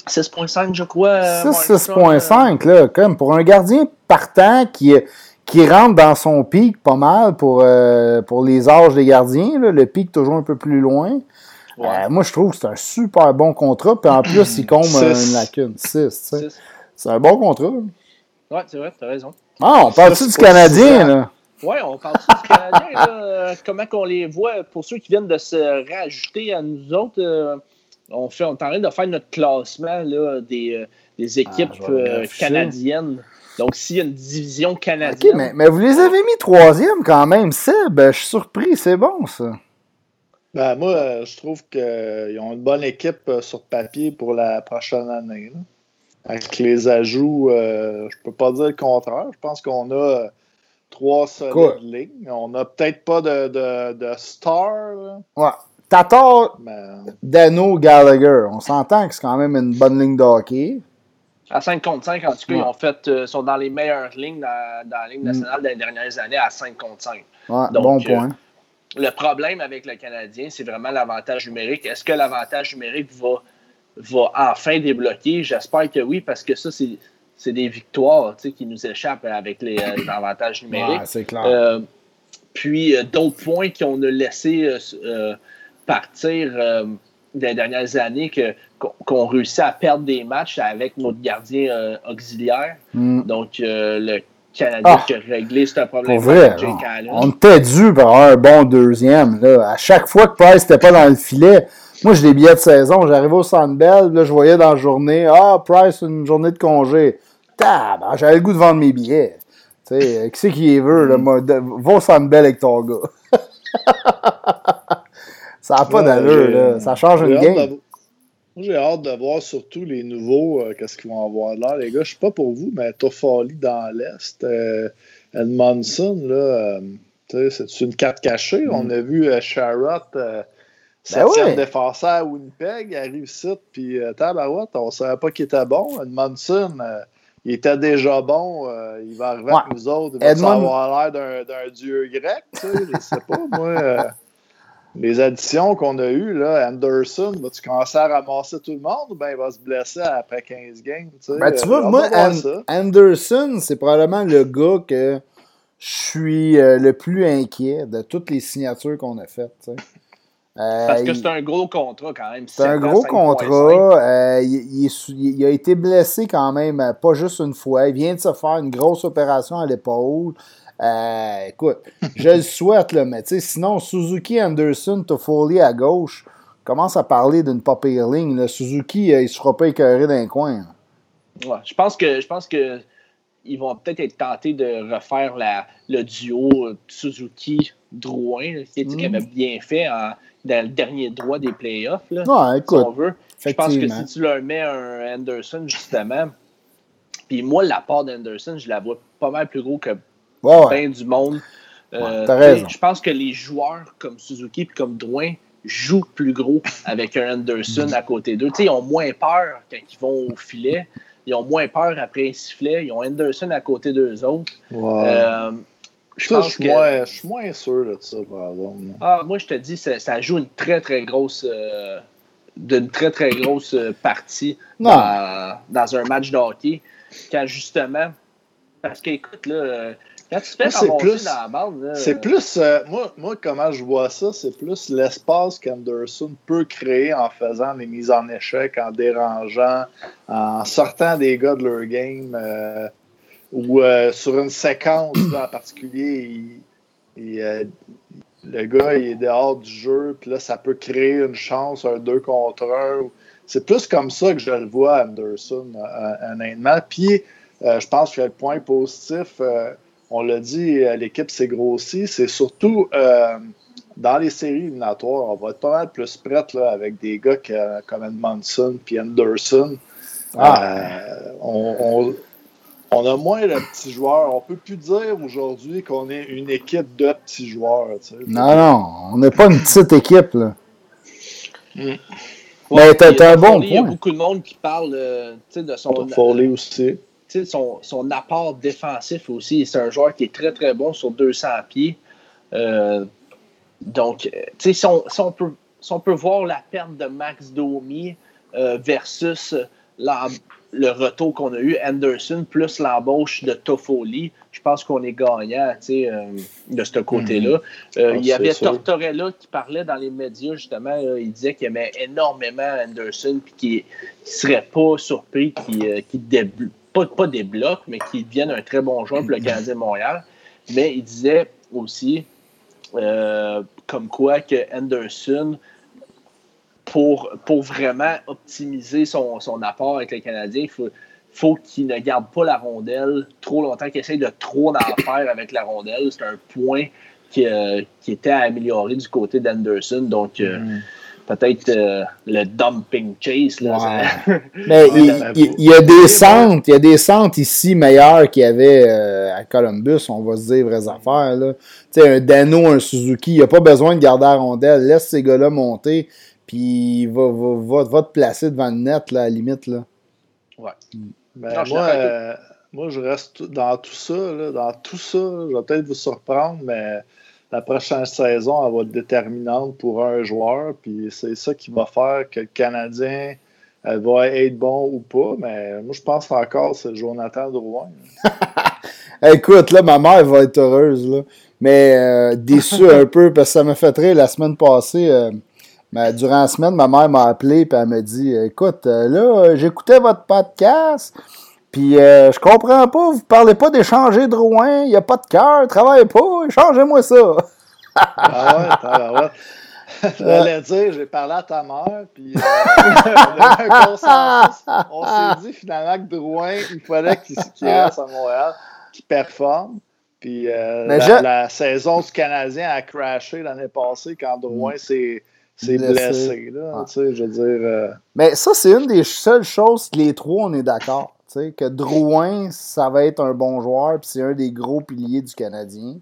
6,5, je crois. 6, Markstrom, euh, 6,5, là. Comme pour un gardien partant qui, qui rentre dans son pic pas mal pour, euh, pour les âges des gardiens, là, le pic toujours un peu plus loin. Ouais. Euh, moi, je trouve que c'est un super bon contrat. Puis en plus, il comble une lacune. 6, six. C'est un bon contrat. Ouais, c'est vrai, t'as raison. Ah, on parle-tu du Canadien, là? Ouais, on parle du Canadien, là, comment qu'on les voit, pour ceux qui viennent de se rajouter à nous autres, euh, on, fait, on est en train de faire notre classement là, des, euh, des équipes Ah, euh, l'afficher. canadiennes. Donc, s'il y a une division canadienne, mais, mais vous les avez mis troisième quand même, Seb. Je suis surpris, c'est bon, ça. Ben, moi, euh, je trouve qu'ils ont une bonne équipe euh, sur papier pour la prochaine année. là. Avec les ajouts, euh, je peux pas dire le contraire. Je pense qu'on a euh, trois solides lignes. On n'a peut-être pas de, de, de star, là, Ouais. Tatar, Dano, Gallagher. On s'entend que c'est quand même une bonne ligne de hockey. à 5 contre 5, en tout cas, Ouais. ils ont fait, euh, sont dans les meilleures lignes dans, dans la Ligue nationale des dernières années à 5 contre 5. Ouais, Donc, bon euh, point. Le problème avec le Canadien, c'est vraiment l'avantage numérique. Est-ce que l'avantage numérique va, va enfin débloquer? J'espère que oui, parce que ça, c'est c'est des victoires tu sais, qui nous échappent avec les, euh, avantages numériques. Ouais, c'est clair. Euh, puis euh, d'autres points qu'on a laissé euh, partir des dernières années, que- qu'on réussit à perdre des matchs avec notre gardien auxiliaire. Hmm. Donc le Canadien Ah, qui a réglé ce Pour problème vrai, on, était dû pour avoir un bon deuxième. Là. À chaque fois que Price n'était pas dans le filet, moi j'ai des billets de saison, j'arrivais au Centre Bell, là, je voyais dans la journée, ah, Price, une journée de congé. Tab, j'avais le goût de vendre mes billets. Tu sais, euh, qui c'est qui les veut? Là, moi, de- va au Centre Bell avec ton gars. ça n'a pas Ouais, d'allure, là. ça change une game. Moi, j'ai hâte de voir surtout les nouveaux, euh, qu'est-ce qu'ils vont avoir là. Les gars, je sais pas pour vous, mais Toffoli dans l'Est, euh, Edmondson, là, euh, c'est une carte cachée. On a vu Sharrott, euh, septième Mm. Ben ouais. défenseur à Winnipeg, à réussite, puis tabarouette, on savait pas qu'il était bon. Edmondson, il était déjà bon. il va arriver Ouais. avec nous autres. Il va Edmond- avoir l'air d'un- d'un dieu grec, tu sais, je sais pas, moi. Les additions qu'on a eues, là, Anderson, vas-tu commencer à ramasser tout le monde ou bien il va se blesser après 15 games? Tu sais? Ben, tu Euh, vois, moi. Anderson, c'est probablement le gars que je suis euh, le plus inquiet de toutes les signatures qu'on a faites. tu sais. Euh, Parce que c'est un gros contrat quand même. c'est un 7 ans, gros 5,5. contrat. euh, il, a été blessé quand même, pas juste une fois. Il vient de se faire une grosse opération à l'épaule. Euh, écoute, je le souhaite, là, mais tu sais, sinon, Suzuki, Anderson, Toffoli à gauche, commence à parler d'une pas pire ligne. là. Suzuki, euh, il ne sera pas écœuré d'un coin. Ouais, je pense que je pense que ils vont peut-être être tentés de refaire la, le duo euh, Suzuki-Drouin, qui, qui Mm. avait bien fait en- dans le dernier droit des playoffs, là, Ouais, si on écoute, veut. Je pense que si tu leur mets un Anderson, justement, puis moi, la part d'Anderson, je la vois pas mal plus gros que Ouais, ouais. bien du monde. Euh, Ouais. Je pense que les joueurs comme Suzuki et comme Drouin jouent plus gros avec un Anderson à côté d'eux. Ils ont moins peur quand ils vont au filet. Ils ont moins peur après un sifflet. Ils ont Anderson à côté d'eux autres. Euh, je Ça, pense je suis que. moins, je suis moins sûr de ça, par exemple. Ah, moi, je te dis, ça, ça joue une très, très grosse. euh, d'une très, très grosse partie Non. dans, dans un match de hockey. Quand justement. Parce qu'écoute, là. Euh, Quand tu te fais Moi, c'est plus- dans la bande, là, C'est plus, euh, moi, moi, comment je vois ça, c'est plus l'espace qu'Anderson peut créer en faisant des mises en échec, en dérangeant, en sortant des gars de leur game, euh, ou euh, sur une séquence là, en particulier, il- il, euh, le gars il est dehors du jeu, puis là, ça peut créer une chance, un 2 contre 1. C'est plus comme ça que je le vois, Anderson, euh, honnêtement. Puis, euh, je pense que le point positif, euh, on l'a dit, euh, l'équipe s'est grossie. C'est surtout euh, dans les séries éliminatoires, on va être pas mal plus prête là, avec des gars que- comme Edmondson puis Anderson. Ah. Euh, on, on- on a moins de petits joueurs. On peut plus dire aujourd'hui qu'on est une équipe de petits joueurs. tu sais. Non, non, on n'est pas une petite équipe, là. Mm. Mais t'as- un bon Toffoli, Il y a point. beaucoup de monde qui parle euh, de son, Foley aussi. Son, son apport défensif aussi. C'est un joueur qui est très, très bon sur 200 pieds. Euh, donc, euh, si on, si, on peut, si on peut voir la perte de Max Domi euh, versus la, le retour qu'on a eu, Anderson, plus l'embauche de Toffoli, je pense qu'on est gagnant euh, de ce côté-là. Euh, il y avait Tortorella qui parlait dans les médias, justement. il disait qu'il aimait énormément Anderson puis qu'il ne serait pas surpris qu'il euh, pas, pas débloque, mais qu'il devienne un très bon joueur pour le Canadien de Montréal. Mais il disait aussi, comme quoi, que Anderson pour, pour vraiment optimiser son, son apport avec les Canadiens, il faut, faut qu'il ne garde pas la rondelle trop longtemps, qu'il essaye de trop en faire avec la rondelle. C'est un point qui, euh, qui, était à améliorer du côté d'Anderson. Donc, euh, mm. Peut-être euh, le dumping chase. Là, Mais il, y a des centres, il y a des centres ici meilleurs qu'il y avait à Columbus, on va se dire vraies affaires. Là. un Dano, un Suzuki, il n'y a pas besoin de garder la rondelle. Laisse ces gars-là monter. Puis va, va, va, te placer devant le net, là, à la limite. Là. Ouais. Ben, moi, euh, moi, je reste dans tout ça. Là, dans tout ça, je vais peut-être vous surprendre, mais la prochaine saison, elle va être déterminante pour un joueur. Puis c'est ça qui va faire que le Canadien elle va être bon ou pas. Mais moi, je pense encore c'est Jonathan Drouin. Écoute, là, ma mère va être heureuse. Mais euh, déçu un peu parce que ça m'a fait très la semaine passée. Euh, mais durant la semaine, ma mère m'a appelé et elle m'a dit Écoute, euh, là, j'écoutais votre podcast, puis euh, je comprends pas, vous parlez pas d'échanger de Rouen, il n'y a pas de cœur, travaille pas, échangez-moi ça. ah ouais, ah ouais. Je voulais dire, j'ai parlé à ta mère, puis euh, on a eu un consensus. On s'est dit finalement que Drouin, il fallait qu'il reste à Montréal, qu'il performe. Puis la, la, saison du Canadien a crashé l'année passée quand Drouin mm. s'est c'est blessé. là, tu sais, je veux dire. Euh, Mais ça, c'est une des seules choses que les trois, on est d'accord. Que Drouin, ça va être un bon joueur, puis c'est un des gros piliers du Canadien.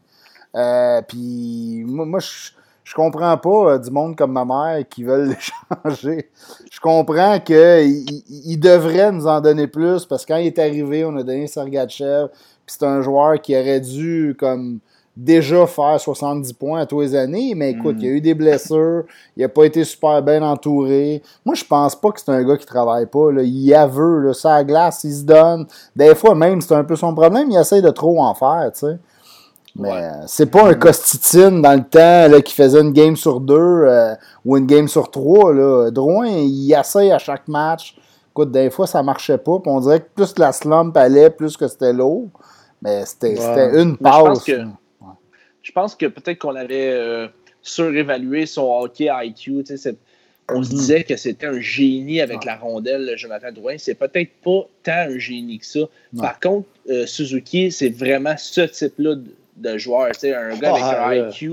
Euh, puis moi, je, comprends pas euh, du monde comme ma mère qui veulent l'échanger. Je comprends qu'il il devrait nous en donner plus parce que quand il est arrivé, on a donné Sergachev, puis c'est un joueur qui aurait dû comme déjà faire 70 points à tous les années, mais écoute, il y a eu des blessures, il n'a pas été super bien entouré. Moi, je pense pas que c'est un gars qui travaille pas. Là. Il aveu, là, ça glace, il se donne. Des fois, même, c'est un peu son problème, il essaie de trop en faire, tu sais. Mais euh, c'est pas un Costitine dans le temps là, qui faisait une game sur deux euh, ou une game sur trois. Là. Drouin, il essaie à chaque match. Écoute, des fois, ça marchait pas. on dirait que plus la slump allait, plus que c'était lourd. Mais c'était une passe. Je pense que peut-être qu'on avait euh, surévalué son hockey IQ. On se mhm. disait que c'était un génie avec la rondelle, Jonathan Drouin. C'est peut-être pas tant un génie que ça. Par contre, euh, Suzuki, c'est vraiment ce type-là de, joueur. Un gars avec ah, un IQ.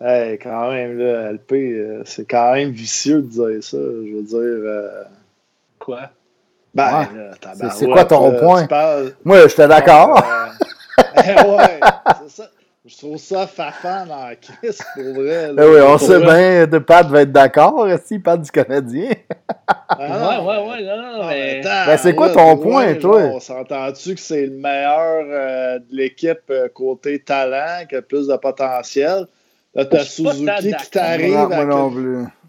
quand même, là, LP, euh, c'est quand même vicieux de dire ça. Je veux dire. Quoi? Ben, c'est quoi ton point? Moi, j'étais d'accord. ouais, c'est ça. Je trouve ça fafan dans la crise, pour vrai. Ben oui, on sait bien, de Pat va être d'accord, si Pat du Canadien. ah, ouais, ouais, ouais, non, non, mais... ben, c'est quoi ton point, toi? on s'entend-tu que c'est le meilleur euh, de l'équipe euh, côté talent, qui a plus de potentiel? Là, t'as Suzuki qui t'arrive avec,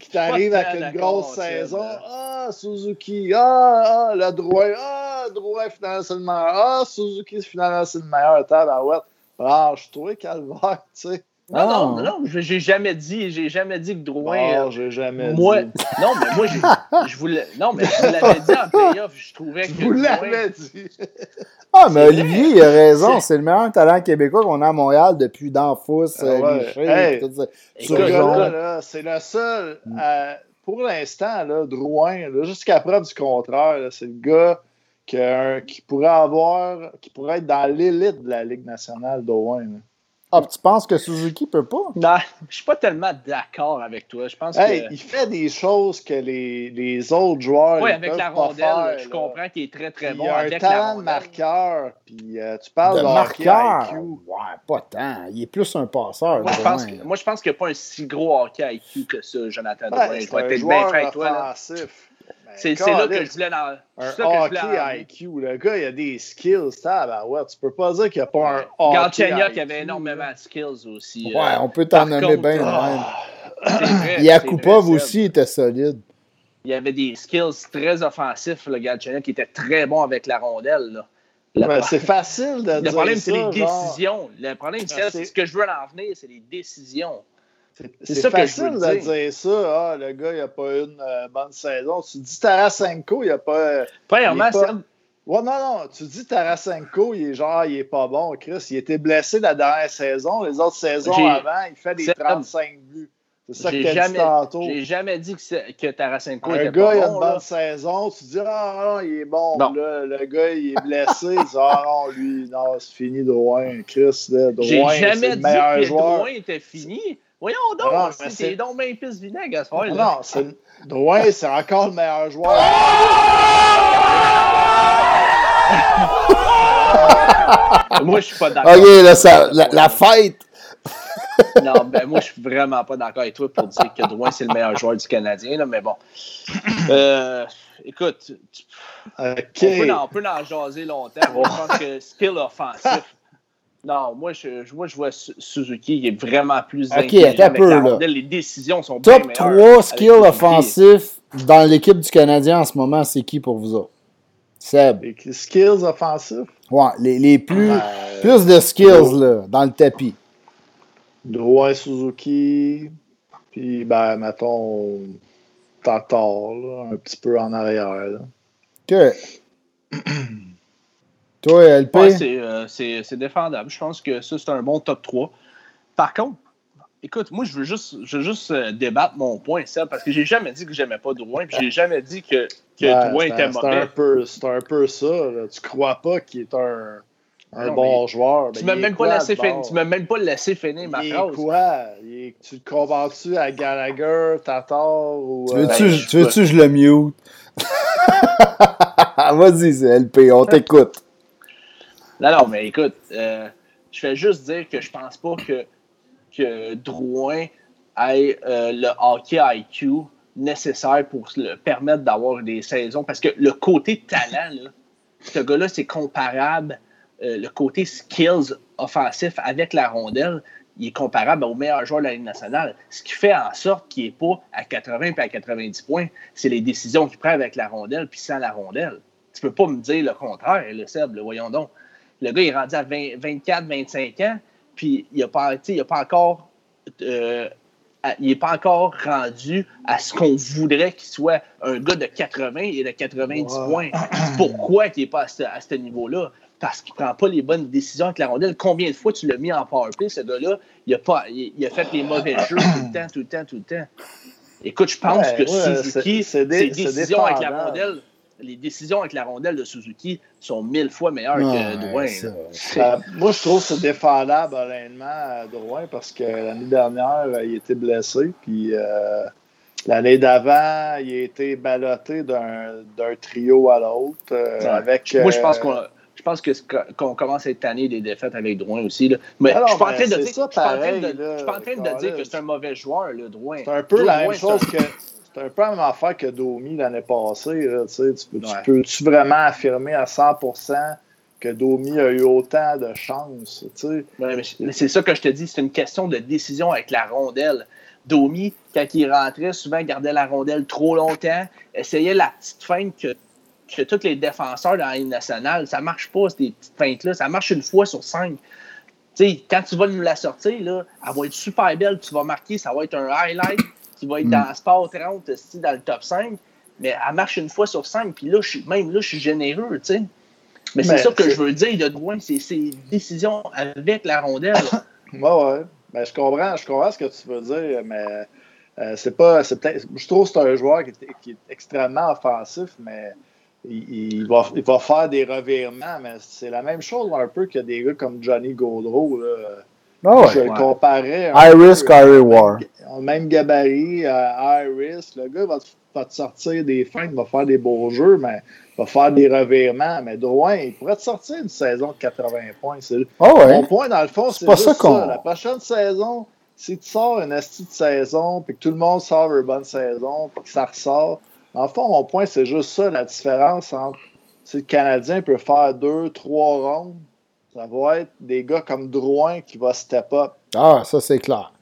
qui avec une grosse saison. Ah, Suzuki. Ah, ah, le droit. Ah, droit, finalement, c'est le meilleur. Ah, Suzuki, finalement, c'est le meilleur. ouais. Ah, je trouvais calvaire, tu sais. Non, non, non, non j'ai jamais dit, j'ai jamais dit que Drouin. Non, j'ai jamais moi, dit. Non, mais moi, je voulais. Non, mais je l'avais dit en playoff, je trouvais que. Je vous l'avais dit. Ah, mais Olivier, il a raison. C'est le meilleur talent québécois qu'on a à Montréal depuis Danfous, ah, ouais. hey, C'est le seul. Mm. Euh, pour l'instant, Drouin, jusqu'à preuve du contraire, c'est le gars qui pourrait avoir, qui pourrait être dans l'élite de la Ligue nationale d'Owen. Ah, tu penses que Suzuki peut pas? Non, je suis pas tellement d'accord avec toi. Je pense que... Il fait des choses que les, les autres joueurs. Oui, avec la rondelle, je comprends qu'il est très très bon. Il a un talent de marqueur. Puis euh, tu parles de, marqueur? IQ. Ouais, pas tant. Il est plus un passeur. Moi, je pense, moi, je pense qu'il n'y a pas un si gros hockey IQ que ça, Jonathan ouais, Il va être bien toi. C'est là que je voulais dans. Un ça hockey. IQ. Le gars, il a des skills. ouais, tu peux pas dire qu'il n'y a pas un hockey Galchenyuk IQ, avait énormément de skills aussi. Ouais, euh, on peut t'en nommer bien de ah, même. Yakupov aussi était solide. Il y avait des skills très offensifs, le Galchenyuk, qui était très bon avec la rondelle. Le, c'est facile de le dire problème, ça, c'est les décisions. Le problème, c'est Ah, c'est- ce que je veux en venir, c'est les décisions. C'est facile de dire. dire ça. Ah, le gars, il n'a pas eu une euh, bonne saison. Tu dis Tarasenko, il n'a pas. euh, Premièrement, est pas- c'est- Ouais, non, non. Tu dis Tarasenko, il est genre, il est pas bon, Chris. Il était blessé la dernière saison. Les autres saisons J'ai- avant, il fait des C'est- 35 buts. C'est ça que j'ai tu as dit tantôt. j'ai jamais dit que, Tarasenko Un était gars, pas il a bon. une là. bonne saison. Tu dis, ah non, il est bon. Non. Là, le gars, il est blessé. tu dis, ah non, lui, non, c'est fini, Drouin. Chris, là, J'ai Drouin, c'est jamais le dit meilleur que joueur. Drouin était fini. Voyons donc, c'est- donc pisse vinaigre à ce. Non, c'est Drouin, c'est encore le meilleur joueur. Moi, je suis pas d'accord. Ok, là, ça, la, la fête. Non, ben moi, je suis vraiment pas d'accord avec toi pour dire que Drouin, c'est le meilleur joueur du Canadien, là, mais bon. Euh, écoute, tu- on, peut en, on peut en jaser longtemps, mais je pense que skill offensif. Non, moi je, moi, je vois Su- Suzuki, il est vraiment plus Ok, intelligent attends un peu, là. Les décisions sont bien Top meilleures 3 avec skills offensifs dans l'équipe du Canadien en ce moment, c'est qui pour vous autres? Seb. Les skills offensifs? Ouais, les, les plus, Ben, plus de skills là, dans le tapis. Drouin Suzuki. Puis, ben, mettons, Tatar, là, un petit peu en arrière. Là. OK. Toi, LP? Ouais, c'est, euh, c'est, défendable. Je pense que ça, c'est un bon top 3. Par contre, écoute, moi, je veux juste, je veux juste euh, débattre mon point, ça, parce que j'ai jamais dit que j'aimais pas Drouin, puis j'ai jamais dit que, que Ouais, Drouin était un- c'est un mauvais. peu- C'est un peu ça. Là. Tu crois pas qu'il est un, un Non, bon joueur. Tu Ben, m'as même, pas laissé finir- tu m'as même pas laissé finir ma Il est phrase. quoi? Il est- tu le compares-tu à Gallagher, Tatar ou. Tu euh, veux-tu ben, tu je- veux-tu que je le mute? Vas-y, c'est LP, on t'écoute. Non, non, mais écoute, euh, je vais juste dire que je pense pas que, que Drouin ait euh, le hockey IQ nécessaire pour le permettre d'avoir des saisons. Parce que le côté talent, ce gars-là, c'est comparable. euh, le côté skills offensif avec la rondelle, il est comparable au meilleur joueur de la Ligue nationale. Ce qui fait en sorte qu'il n'est pas à 80 puis à 90 points, c'est les décisions qu'il prend avec la rondelle puis sans la rondelle. Tu peux pas me dire le contraire, le Seb, le voyons donc. Le gars il est rendu à 20 24, 25 ans, puis il n'a pas, il a pas encore. euh, à- il n'est pas encore rendu à ce qu'on voudrait qu'il soit un gars de 80 et de 90 Ouais. points. Pourquoi il n'est pas à ce, à ce niveau-là? Parce qu'il ne prend pas les bonnes décisions avec la rondelle. Combien de fois tu l'as mis en power play, ce gars-là? Il a, pas, il, il a fait les mauvais jeux tout le temps, tout le temps, tout le temps. Écoute, je pense Ouais, que ouais, Suzuki, ses décisions avec la rondelle, les décisions avec la rondelle de Suzuki sont mille fois meilleures Ouais, que Drouin. Euh, moi, je trouve c'est défendable, honnêtement, à Drouin, parce que l'année dernière, euh, il était blessé. Puis euh, l'année d'avant, il a été ballotté d'un trio à l'autre. euh, Ouais. avec, Moi, je pense qu'on je pense commence à être tanné des défaites avec Drouin aussi. Là. Mais Ah non, je suis pas en train de dire, je suis en train de- là, je suis pas en train de Colin. dire que c'est un mauvais joueur, le Drouin. C'est un peu la Drouin, même chose un- que. C'est un peu la même affaire que Domi l'année passée. là, tu sais. Tu peux- tu Ouais. peux-tu vraiment affirmer à 100% que Domi a eu autant de chance? tu sais? Ouais, mais c'est- ça que je te dis, c'est une question de décision avec la rondelle. Domi, quand il rentrait, souvent gardait la rondelle trop longtemps, essayait la petite feinte que, que tous les défenseurs dans la Ligue nationale, ça marche pas, ces petites feintes-là, ça marche une fois sur cinq. Quand tu vas nous la sortir, là, elle va être super belle, tu vas marquer, ça va être un highlight qui va être Mm. dans Sport 30, esti, dans le top 5, mais elle marche une fois sur cinq, puis là, je suis- même là, je suis généreux, tu sais. Mais c'est Mais ça que je veux dire de Drouin, c'est ses décisions avec la rondelle. Ouais, ouais. Ben, je comprends, je comprends ce que tu veux dire, mais euh, c'est pas. Je trouve que c'est un joueur qui est, qui est extrêmement offensif, mais il, il va, il va faire des revirements, mais c'est la même chose un peu que des gars comme Johnny Gaudreau. Là. Ah je ouais. le ouais. comparais. peu, Kyrie War. euh, Même gabarit, euh, Iris, le gars va te, va te sortir des feintes, va faire des beaux jeux, mais va faire des revirements. Mais Drouin, il pourrait te sortir une saison de 80 points. C'est Ah ouais. mon point, dans le fond, c'est ça ça. qu'on- La prochaine saison, si tu sors une astuce de saison, puis que tout le monde sort une bonne saison, puis que ça ressort, En fond, mon point, c'est juste ça, la différence entre si le Canadien peut faire deux, trois rondes, ça va être des gars comme Drouin qui va step up. Ah, ça, c'est clair.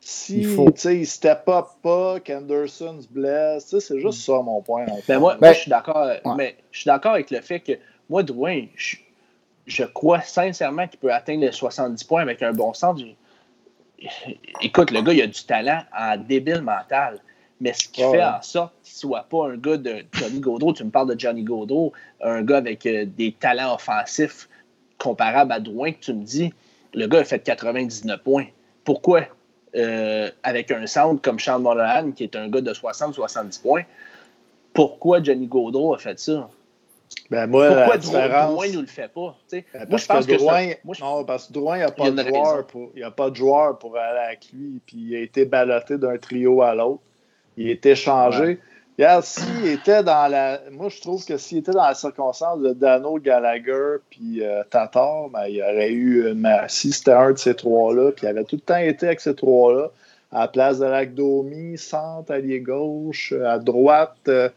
Si il, faut. il step up pas, qu'Anderson se blesse, c'est juste ça mon point. Ben moi, Ben, moi, je suis d'accord. Mais je suis d'accord avec le fait que moi, Drouin, je, je crois sincèrement qu'il peut atteindre les 70 points avec un bon sens. Écoute, le gars, il a du talent en débile mental. Mais ce qui Ouais, fait en sorte qu'il ne soit pas un gars de Johnny Gaudreau, tu me parles de Johnny Gaudreau, un gars avec euh, des talents offensifs comparables à Drouin, que tu me dis, le gars a fait 99 points. Pourquoi? Euh, avec un centre comme Sean Monahan, qui est un gars de 60-70 points, pourquoi Johnny Gaudreau a fait ça? Ben moi, Pourquoi Drouin, Drouin nous le fait pas? Ben, moi, je pense que que, Drouin, ça- moi, je- non, parce que Drouin, il n'y a pas de joueur pour, il a pas de joueur pour aller avec lui, puis il a été ballotté d'un trio à l'autre. Il a été changé. Regarde, s'il était dans la. Moi, je trouve que s'il était dans la circonstance de Dano, Gallagher, puis euh, Tatar, ben, il y aurait eu. une- si c'était un de ces trois-là, puis il avait tout le temps été avec ces trois-là, à la place de Lagdomi, centre, allié gauche, à droite. euh,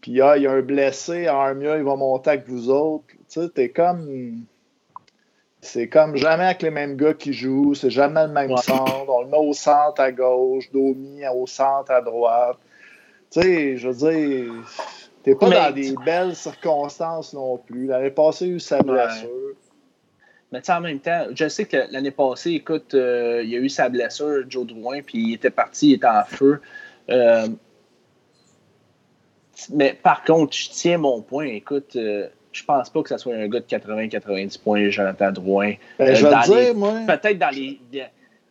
puis ah, il y a un blessé, Armia, il va monter avec vous autres. Tu sais, t'es comme. C'est comme jamais avec les mêmes gars qui jouent, c'est jamais le même centre. On le met au centre à gauche, Domi au centre à droite. Tu sais, je veux dire, t'es pas Mais- dans des belles circonstances non plus. L'année passée, il y a eu sa blessure. Mais tu sais, en même temps, je sais que l'année passée, écoute, euh, il y a eu sa blessure, Joe Drouin, puis il était parti, il était en feu. Euh, mais par contre, je tiens mon point. Écoute, euh, je pense pas que ça soit un gars de 80-90 points, Jonathan Drouin. Ben, je vais les- dire, moi. Peut-être dans les.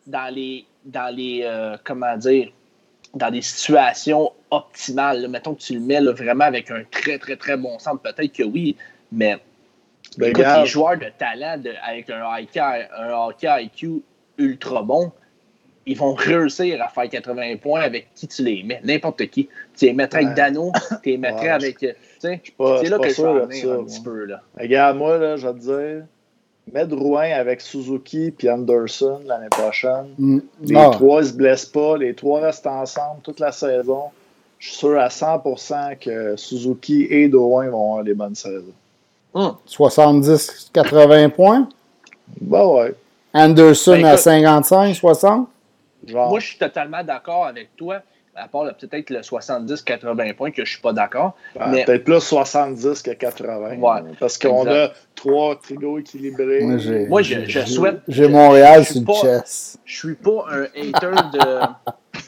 Dans les. Dans les. comment dire. Dans des situations optimales. là. mettons que tu le mets là, vraiment avec un très, très, très bon centre. Peut-être que oui, mais Ben, Écoute, les joueurs de talent de- avec un hockey, un hockey IQ ultra bon, ils vont réussir à faire 80 points avec qui tu les mets, n'importe qui. Tu les mettrais Ouais. avec Dano, tu les mettrais Ouais, avec. c'est suis là que je ça, un petit peu. Là. Regarde, moi, là, je vais te dire, mets Drouin avec Suzuki puis Anderson l'année prochaine. Mm. Les Non. trois ne se blessent pas, les trois restent ensemble toute la saison. Je suis sûr à 100% que Suzuki et Drouin vont avoir les bonnes saisons. 70-80 points? Bah ouais. Anderson Ben, à écoute- 55, 60. Genre, Moi, je suis totalement d'accord avec toi, à part peut-être le 70-80 points que je suis pas d'accord. ben, mais- peut-être plus 70 que 80. Ouais, parce qu'on a trois trigos équilibrés. Moi, je- je souhaite- J'ai je- Montréal sur suis le pas- chess. Je suis pas un hater de.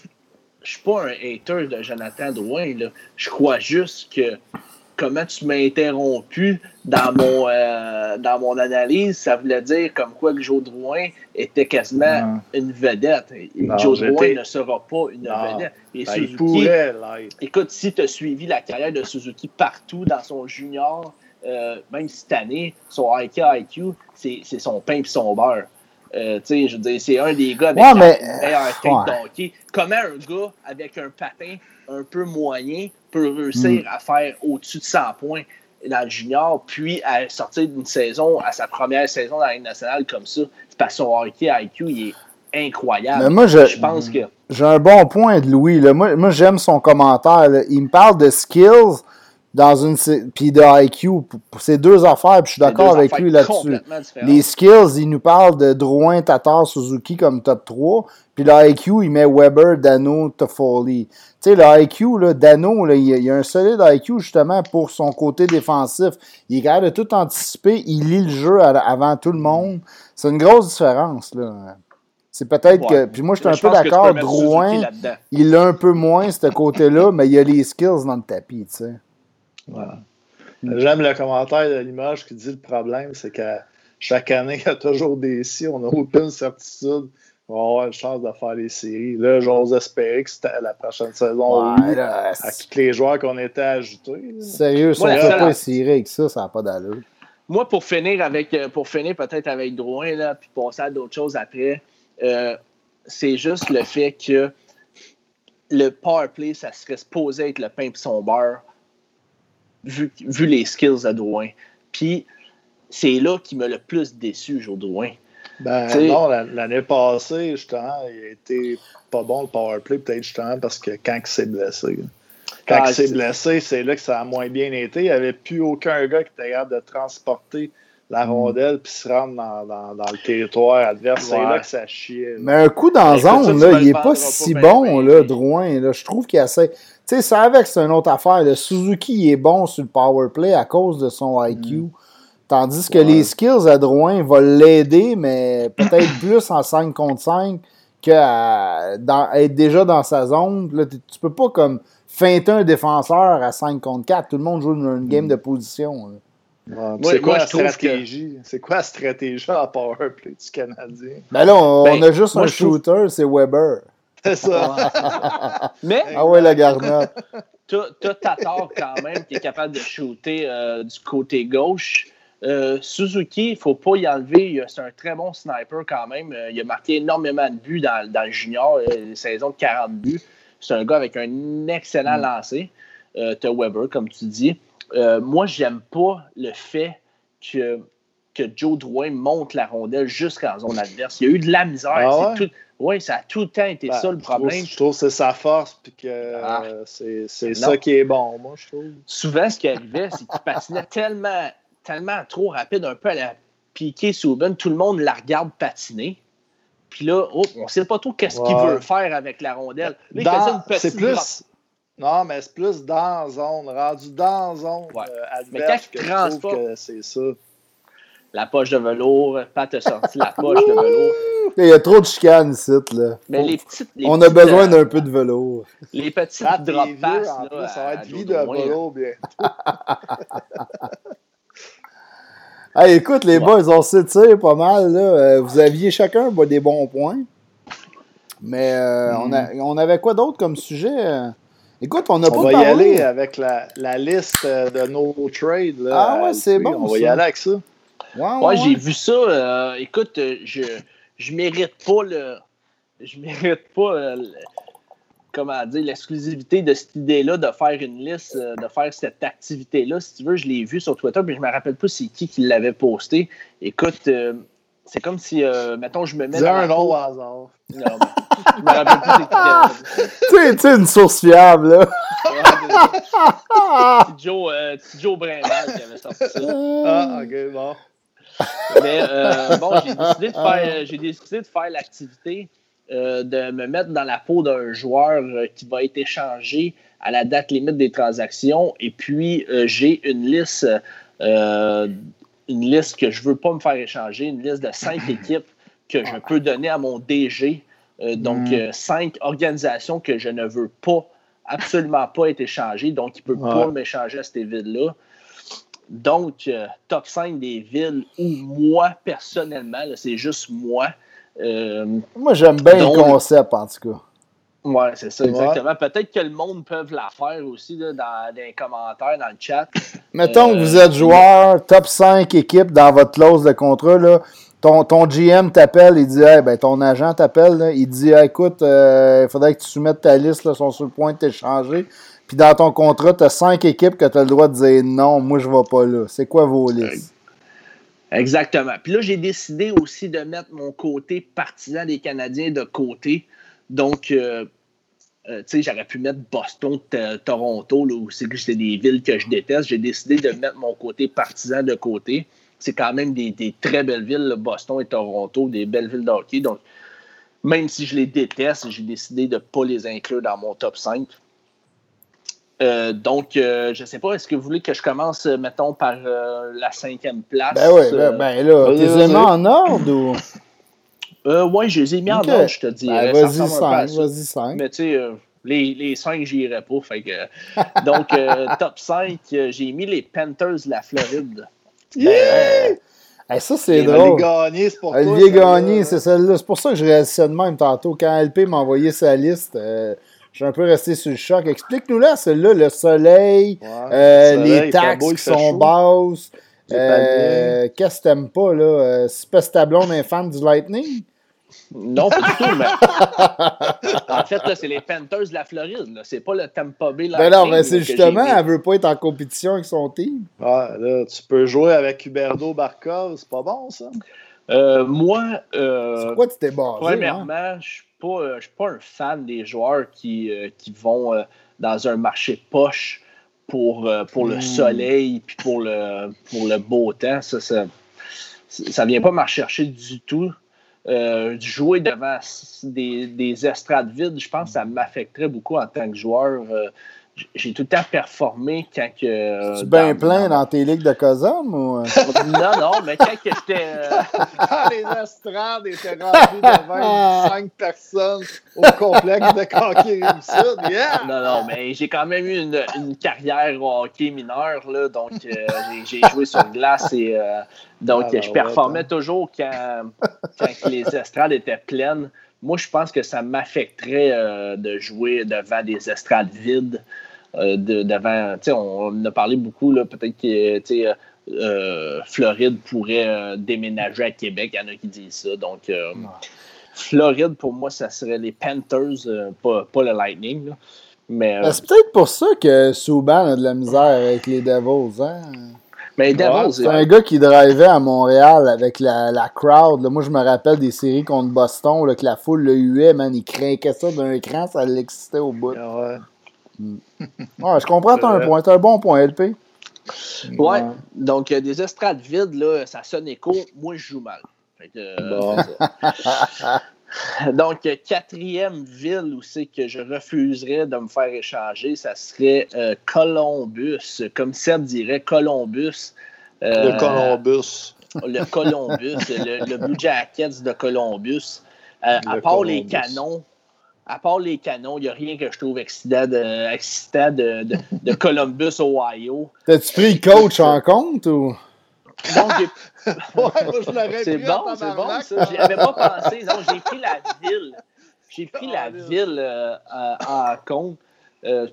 Je suis pas un hater de Jonathan Drouin. Là. Je crois juste que comment tu m'as interrompu dans mon euh, dans mon analyse, ça voulait dire comme quoi que Joe Drouin était quasiment une vedette. Et Non, Joe Drouin ne sera pas une Non. vedette. Et Ben, il Suzuki, pourrait l'être. écoute, si tu as suivi la carrière de Suzuki partout dans son junior, euh, même cette année, son IQ, IQ c'est c'est son pain et son beurre. Euh, tu sais, je veux dire, c'est un des gars avec Ouais, la mais- ouais. de hockey. Comment un gars avec un patin un peu moyen peut réussir à faire au-dessus de 100 points dans le junior, puis à sortir d'une saison, à sa première saison dans la Ligue nationale comme ça? Parce que son hockey IQ, il est incroyable. Mais moi, je- je pense que J'ai un bon point de Louis. Là. Moi, moi j'aime son commentaire. là. Il me parle de skills dans une puis de IQ. C'est deux affaires, puis je suis d'accord avec lui là-dessus. Les skills, il nous parle de Drouin, Tatar, Suzuki comme top 3. Puis le IQ, il met Weber, Dano, Toffoli. Tu sais, le IQ, là, Dano, là, il, a, il a un solide IQ justement pour son côté défensif. Il est capable de tout anticiper. Il lit le jeu avant tout le monde. C'est une grosse différence. Là. C'est peut-être que. Puis moi, je suis un peu d'accord. Drouin, il l'a un peu moins, ce côté-là, mais il y a les skills dans le tapis, tu sais. Voilà. J'aime le commentaire de l'image qui dit le problème, c'est qu'à chaque année, il y a toujours des si, on n'a aucune certitude qu'on va avoir une chance de faire les séries. Là, j'ose espérer que c'était la prochaine saison. Ouais, là, à tous les joueurs qu'on était ajoutés. sérieux, si on ne fait pas essayer avec ça, ça n'a pas d'allure. Moi, pour finir avec, euh, pour finir peut-être avec Drouin, là, puis passer à d'autres choses après, euh, c'est juste le fait que le power play, ça serait supposé être le pain et son beurre, vu, vu les skills de Drouin. Puis c'est là qui m'a le plus déçu, Joe Drouin. Ben T'sais- non, la- l'année passée, justement, il a été pas bon le powerplay, peut-être justement parce que quand il s'est blessé. Quand Ah, il s'est blessé, c'est là que ça a moins bien été. Il n'y avait plus aucun gars qui était capable de transporter la Mm. rondelle puis se rendre dans, dans- dans le territoire adverse. C'est là que ça chiait. là. Mais un coup dans zone, là, il est vendras pas pas si bon, là. Drouin. Là. Je trouve qu'il essaie. Tu sais, ça avec, c'est une autre affaire. Le Suzuki, il est bon sur le power play à cause de son IQ. Tandis que Ouais. les skills à Drouin vont l'aider, mais peut-être plus en 5 contre 5 qu'à dans- être déjà dans sa zone. Là, tu peux pas comme feinter un défenseur à 5 contre 4. Tout le monde joue une, une game de position. là. Ouais, c'est quoi la que- stratégie? C'est quoi la stratégie en power play du Canadien? Ben là, on, Ben, on a juste moi, un trouve- shooter, c'est Weber. C'est ça. Mais Ah ouais, la garnotte. t'as Tatar quand même qui est capable de shooter euh, du côté gauche. Euh, Suzuki, il ne faut pas y enlever. C'est un très bon sniper quand même. Euh, il a marqué énormément de buts dans, dans le junior, une saison de 40 buts. C'est un gars avec un excellent Mm. lancer. Euh, t'as Weber, comme tu dis. Euh, moi, j'aime pas le fait que, que Joe Drouin monte la rondelle jusqu'en zone adverse. Il y a eu de la misère. Ah ouais? oui, ça a tout le temps été Ben, ça le problème. Je trouve que c'est sa force puis que Ah. c'est ça qui est bon, moi, je trouve. souvent, ce qui arrivait, c'est qu'il patinait tellement, tellement trop rapide, un peu à la piqué Souben. Tout le monde la regarde patiner. Puis là, oh, on ne sait pas trop qu'est-ce qu'il veut faire avec la rondelle. Là, Dans- une petite C'est plus. Non, mais c'est plus dans la zone, rendu dans la zone Ouais. euh, Mais adverse quand il que je transporte- trouve que c'est ça. La poche de velours, Pat a sorti la poche de velours. Il y a trop de chicanes ici, là. Mais les petites. les On a petites, besoin euh, d'un peu de velours. Les petites t'es drop vieux, passes. là, plus, ça va à être vie de Drouin, là. volo bien. Hey, écoute, les Ouais. boys, on s'étire pas mal. Là. Euh, vous aviez chacun bah, des bons points. Mais euh, on, a- on avait quoi d'autre comme sujet? Écoute, on n'a pas On va y aller avec la, la liste euh, de nos trades. Là, Ah ouais, c'est bon, On va y aller avec ça. Ouais, ouais, Ouais, j'ai vu ça. euh, écoute, euh, je, je mérite pas le. Je mérite pas le- comment dire l'exclusivité de cette idée-là de faire une liste, de faire cette activité-là. Si tu veux, je l'ai vu sur Twitter, puis je me rappelle pas c'est qui qui l'avait posté. Écoute, euh, c'est comme si, euh, mettons, je me mets Dis dans un la nom au hasard. Non, mais je me rappelle plus c'est qui. Tu une source fiable, là. Ouais, Joe, euh, Joe Brimbal qui avait sorti ça. Ah, ok, bon. Mais euh, bon, j'ai décidé de faire, j'ai décidé de faire l'activité euh, de me mettre dans la peau d'un joueur euh, qui va être échangé à la date limite des transactions. Et puis, euh, j'ai une liste, euh, une liste que je ne veux pas me faire échanger, une liste de cinq équipes que je peux donner à mon DG. Euh, donc, Mm. euh, cinq organisations que je ne veux pas, absolument pas être échangées. Donc, il ne peut pas m'échanger à ces villes-là. Donc, euh, top 5 des villes où moi, personnellement, c'est juste moi. Moi, j'aime bien Donc- le concept, en tout cas. Ouais, c'est ça, Ouais. exactement. Peut-être que le monde peut la faire aussi là, dans, dans les commentaires, dans le chat. Mettons Euh, que vous êtes joueur, top 5 équipes dans votre clause de contrat, là. Ton, ton GM t'appelle, il dit hey, ben, ton agent t'appelle, il dit Hey, écoute, il faudrait que tu soumettes ta liste, là, ils sont sur le point de t'échanger. Puis dans ton contrat, tu as 5 équipes que tu as le droit de dire non, moi je vais pas là. C'est quoi vos listes? Exactement. Puis là, j'ai décidé aussi de mettre mon côté partisan des Canadiens de côté. Donc, euh, euh, tu sais, j'aurais pu mettre Boston, Toronto, là, où c'est que c'est des villes que je déteste. J'ai décidé de mettre mon côté partisan de côté. C'est quand même des, des très belles villes, là, Boston et Toronto, des belles villes de hockey. Donc, même si je les déteste, j'ai décidé de ne pas les inclure dans mon top 5. Euh, donc, euh, je ne sais pas, est-ce que vous voulez que je commence, mettons, par euh, la cinquième place? Ben oui, Euh, ben, ben là, t'es vas-y. aimés en ordre ou? Euh, ouais, je les ai mis en ordre, je te. Ben, Ça vas-y ressemble un peu à 5, ça. vas-y 5. Mais tu sais, euh, les, les 5, j'y irais pas. Fait que, donc, euh, top 5, euh, j'ai mis les Panthers de la Floride. Hey, ça, c'est drôle. Olivier Gagné, c'est pour. Olivier. Gagné, c'est celle-là. C'est pour ça que je réalisais de même tantôt. Quand LP m'a envoyé sa liste, euh, je suis un peu resté sur le choc. Explique-nous là, celle-là, le soleil, Ouais, euh, le soleil, les taxes beau, qui sont chaud. basses. Euh, Qu'est-ce que t'aimes pas, là? Euh, c'est que ta blonde du Lightning? Non, pas du tout, mais. en fait, là, c'est les Panthers de la Floride. là. C'est pas le Tampa Bay. Ben non, mais c'est justement, elle veut pas être en compétition avec son team. Ouais, là, tu peux jouer avec Huberdo Barkov, c'est pas bon, ça? Euh, moi, euh, Sur quoi tu t'es basé? hein? premièrement, je suis pas, euh, je suis pas un fan des joueurs qui, euh, qui vont euh, dans un marché poche pour, euh, pour le Mm. soleil puis pour le, pour le beau temps. Ça, ça, ça vient pas me rechercher du tout. Euh, jouer devant des, des estrades vides, je pense que ça m'affecterait beaucoup en tant que joueur. Euh, j'ai tout le temps performé quand que. euh, Tu bien dans- plein dans tes ligues de Cosum ou. euh? Non, non, mais quand que j'étais. euh, Quand les estrades étaient remplies de 25 personnes au complexe de Conquer Sud. Yeah! Non, non, mais j'ai quand même eu une, une carrière au hockey mineur, là, donc euh, j'ai joué sur glace et euh, donc Ah, ben, je performais ouais, toujours quand, quand les estrades étaient pleines. Moi, je pense que ça m'affecterait euh, de jouer devant des estrades vides. euh, de, devant, on, en a parlé beaucoup, là, peut-être que euh, Floride pourrait déménager à Québec. Il y en a qui disent ça. Donc, Floride, pour moi, ça serait les Panthers, pas, pas le Lightning. là. Mais, Ben, c'est peut-être pour ça que Souban a de la misère avec les Devils. Hein? Mais Devils, C'est un gars qui drivait à Montréal avec la, la crowd. là. Moi, je me rappelle des séries contre Boston, là, que la foule le huait, man. Il craquait ça d'un écran, ça l'excitait au bout. Ah Ouais. Ouais, je comprends ton point. C'est un bon point, LP. Ouais. Donc, euh, des estrades vides, là, ça sonne écho. Moi, je joue mal. Fait que, euh, Bon. Donc, quatrième ville où c'est que je refuserais de me faire échanger, ça serait euh, Columbus. Comme Seb dirait, Columbus. Euh, Le Columbus. le Columbus, le, le Blue Jackets de Columbus. Euh, à part les canons, à part les canons, il n'y a rien que je trouve excitant de, excitant de, de- de Columbus, Ohio. T'as-tu pris le coach en compte ou? Donc, j'ai- Ouais, moi, je l'aurais c'est pris bon, c'est bon ça. J'y avais pas pensé. Non, j'ai pris la ville. J'ai pris la Oh, ville euh, en en compte. Euh,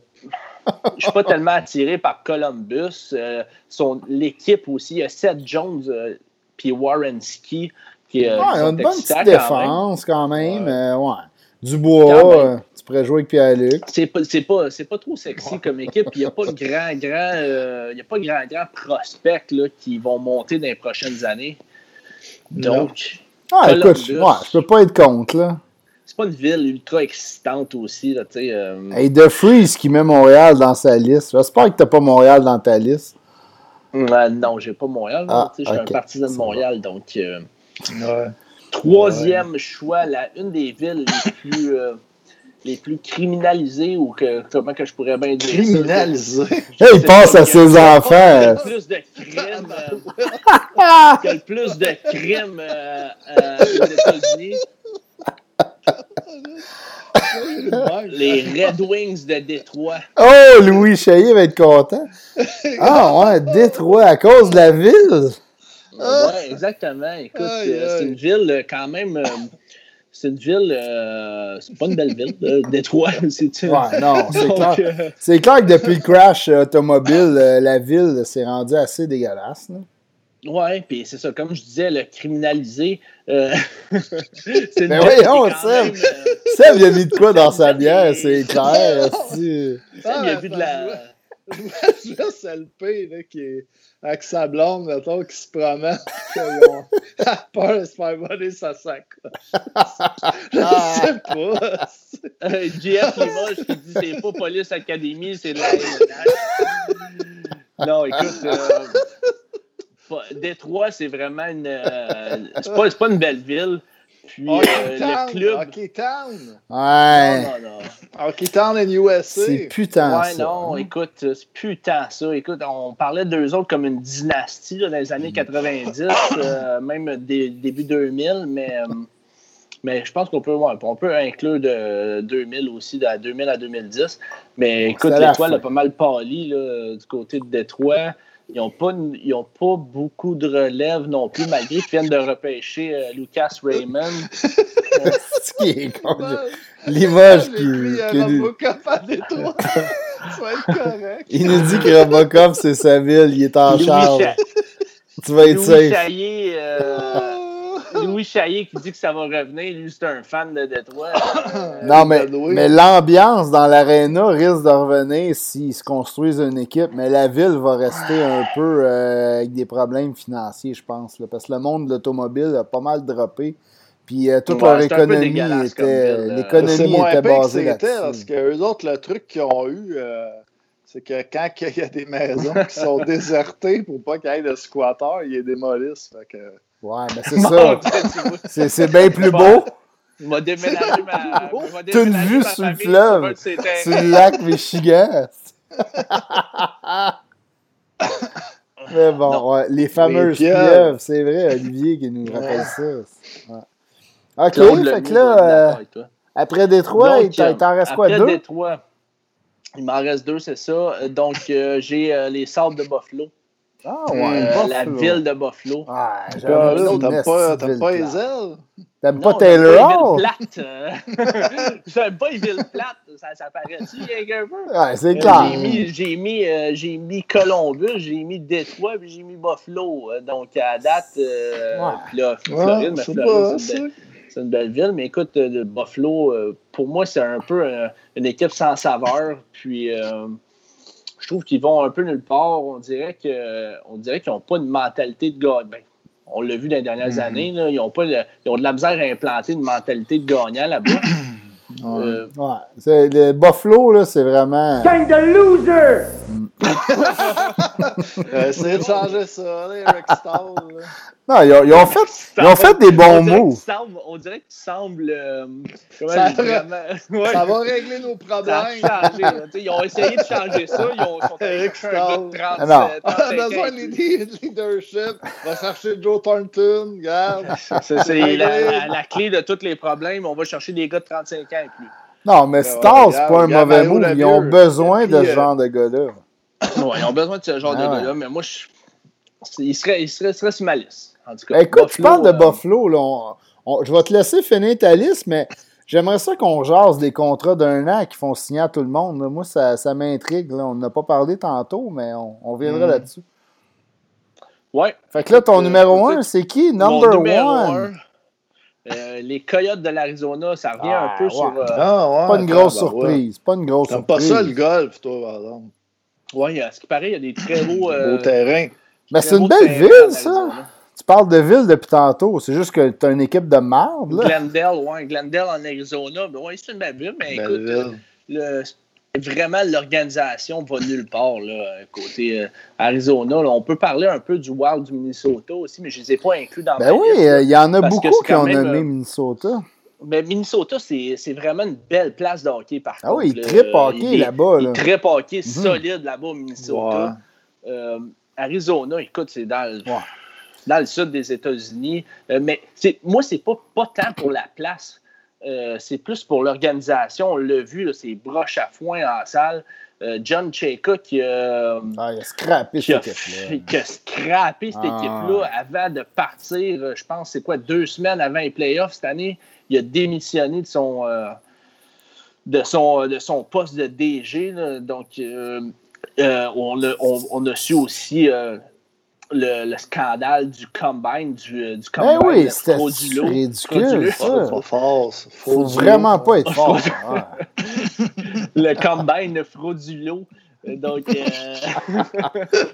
je suis pas tellement attiré par Columbus. Euh, son L'équipe aussi, il y a Seth Jones euh, puis Warren Ski qui, euh, Ouais, qui sont une bonne petite quand même. défense quand même. Euh, ouais. Dubois, Pourrais jouer avec Pierre-Luc. C'est pas, c'est pas, c'est pas trop sexy comme équipe. Il n'y a pas de grand, grand, euh, il y a pas grand, grand prospects là, qui vont monter dans les prochaines années. Donc, Ah, écoute, je- ouais, je peux pas être contre, là. c'est pas une ville ultra excitante aussi. Là, tu sais, euh, Hey, The Freeze qui met Montréal dans sa liste. J'espère que t'as pas Montréal dans ta liste. euh, non, j'ai pas Montréal. Ah, je suis un partisan de Montréal. Donc, euh, Ouais. troisième choix, la, une des villes les plus, euh, les plus criminalisées ou que, comment que je pourrais bien dire ça? Criminalisé. Hey, il pense à ses a- enfants. Il y a le plus de crimes. euh, il y a le plus de crimes euh, euh, aux États-Unis. Les Red Wings de Détroit. Oh, Louis Chaillé va être content. Ah, ouais, Détroit, à cause de la ville? Ouais, exactement. Écoute, euh, c'est une ville euh, quand même. C'est une ville. euh, c'est pas une belle ville, euh, Détroit. C'est Ouais, non, c'est clair. euh, C'est clair que depuis le crash automobile, euh, la ville s'est rendue assez dégueulasse. là. Ouais, puis c'est ça, comme je disais, le criminalisé. euh, c'est une Ben voyons, Seb. Seb, il a mis de quoi dans sa bière, c'est clair. Seb, il a vu de la. Juste LP là, qui est avec sa blonde, mettons, qui se promène. Qu'ils ont a peur de se faire voler sa sacoche. Je Ah. sais pas. Euh, JF Limoges qui dit c'est pas Police Academy, c'est de la LNH. Non, écoute, euh, Détroit, c'est vraiment une. euh, c'est pas, c'est pas une belle ville. Puis euh, le Town. club. Hockey Town. Ouais, Non, non, non. Hockey Town in USA. c'est putain Ouais, ça. non, hein. écoute, c'est putain ça. Écoute, on parlait d'eux autres comme une dynastie là, dans les années 90, euh, même dé- début 2000, mais, euh, mais je pense qu'on peut, ouais, on peut inclure de 2000 aussi, de 2000 à 2010. Mais écoute, l'étoile a pas mal pâli là, du côté de Détroit. Ils n'ont pas, ils ont pas beaucoup de relève non plus, malgré qu'ils viennent de repêcher euh, Lucas Raymond. C'est qui est con. Limoges qui, Robocop à Détroit. Ça va être correct. Il nous dit que Robocop, c'est sa ville, il est en Louis, charge. Cha- Tu vas être Louis safe. Chaillé, euh. Louis qui dit que ça va revenir. Lui, c'est un fan de Détroit. Euh, Non, mais, Louis. mais l'ambiance dans l'aréna risque de revenir s'ils se construisent une équipe, mais la ville va rester un peu euh, avec des problèmes financiers, je pense. là, parce que le monde de l'automobile a pas mal droppé. Puis euh, toute Ouais, leur économie était. là. L'économie moins était basée c'était, parce là-dessus. que eux autres, le truc qu'ils ont eu, euh, c'est que quand il y a des maisons qui sont désertées pour pas qu'il y ait de squatteurs, ils les démolissent. Fait que... Ouais, mais c'est Mon ça. C'est c'est bien plus beau. Il m'a déménagé ma. T'as une vue sur le fleuve. sur le lac Michigan. Mais bon, ouais, les fameuses Les pieuvres. pieuvres, c'est vrai, Olivier qui nous rappelle ça. Ouais. Ok, Claude fait Lemieux que là, euh, après Détroit, Donc, il t'en- reste quoi, après deux? Détroit, il m'en reste deux, c'est ça. Euh, Donc, euh, j'ai euh, les Sables de Buffalo. Ah Euh, ouais, la Buffalo. ville de Buffalo. Ah, t'aimes pas, pas les ailes? T'aimes pas j'aime Taylor les Hall? villes plates. euh. J'aime pas les villes plates. Ça, ça paraît-tu, peu? Ouais, c'est Euh, clair. J'ai mis, j'ai mis, euh, j'ai mis Columbus, j'ai mis Détroit, puis j'ai mis Buffalo. Euh, donc, à date, euh, Ouais. puis là, Ouais, Floride, mais c'est Floride, pas c'est une, belle- ça. c'est une belle ville. Mais écoute, euh, le Buffalo, euh, pour moi, c'est un peu euh, une équipe sans saveur. Puis, euh, je trouve qu'ils vont un peu nulle part. On dirait que, on dirait qu'ils n'ont pas une mentalité de gagnant. Ben, on l'a vu dans les dernières Mhm. années, là, ils, ont pas le- ils ont de la misère à implanter une mentalité de gagnant là-bas. Ouais. Euh, Ouais, c'est- le Buffalo, là, c'est vraiment... Kind of loser! Euh, essayez de changer ça, Stahl. là. Non, ils ont, ils ont fait, ils ont fait des bons sembles- on dirait que tu sembles. euh, Ça vraiment. Ouais, Ça va régler nos problèmes. Ils ont essayé de changer ça. Ils ont, sont un gars de Ah 30, non. euh, On a 35 ans. besoin de lead- de leadership. On va chercher Joe Thornton, regarde. C'est la, la- la clé de tous les problèmes. On va chercher des gars de 35 ans et plus. Non, mais Star, c'est pas un mauvais move. Ils ont besoin Puis, de ce euh, genre de gars-là. Ouais, ils ont besoin de ce genre Ah de ouais. gars-là, mais moi, je, il, serait, il, serait, il serait sur ma liste. En tout cas, écoute, tu parles de euh, Buffalo. Là, on- on- je vais te laisser finir ta liste, mais j'aimerais ça qu'on jase des contrats d'un an qui font signer à tout le monde. là. Moi, ça, ça m'intrigue. là. On n'a pas parlé tantôt, mais on, on viendra Mm. là-dessus. Ouais, Fait que là, ton Euh, numéro 1, c'est qui? Mon Number numéro one. un, euh, les Coyotes de l'Arizona, ça revient Ah, un peu ouais. sur. euh, Ah, ouais, Pas une grosse tabarouette. surprise. Pas une grosse T'aimes pas surprise. ça, le golf, toi, par exemple? ouais, à ce qui paraît, il y a des très beaux. euh, Beau terrain. Mais c'est une beaux belle terrains ville, ça. Tu parles de ville depuis tantôt. C'est juste que t'as une équipe de marde, là. Glendale, ouais, Glendale en Arizona. Ben ouais, c'est une belle ville, mais Belle écoute, euh, ville. le- vraiment, l'organisation va nulle part, là, côté euh, Arizona. là. On peut parler un peu du Wild du Minnesota aussi, mais je ne les ai pas inclus dans Ben ma oui, euh, il y en a beaucoup qui ont nommé euh, Minnesota. Mais Minnesota, c'est c'est vraiment une belle place de hockey, par Ah contre. oui, ils là. trippent hockey Il est- là-bas. Il Là. est très hockey solide là-bas au Minnesota. Arizona, écoute, c'est dans, le-. Dans le sud des États-Unis. Euh, mais moi, c'est pas, pas tant pour la place. Euh, c'est plus pour l'organisation. On l'a vu, là, c'est broche à foin en salle. Euh, John Cheka qui, a- Ah, il a scrappé qui, a, cette équipe-là. qui a scrappé cette Ah. équipe-là avant de partir. Je pense, c'est quoi, deux semaines avant les playoffs cette année. Il a démissionné de son, euh, de son, de son poste de DG. là. Donc, on, a, on- on a su aussi le, le scandale du combine, du, euh, du Ben combine oui, de c'était ridicule, Frauduleux. ça. Faut. Faut vraiment pas être fort. Le combine frauduleux. Euh, Donc, euh,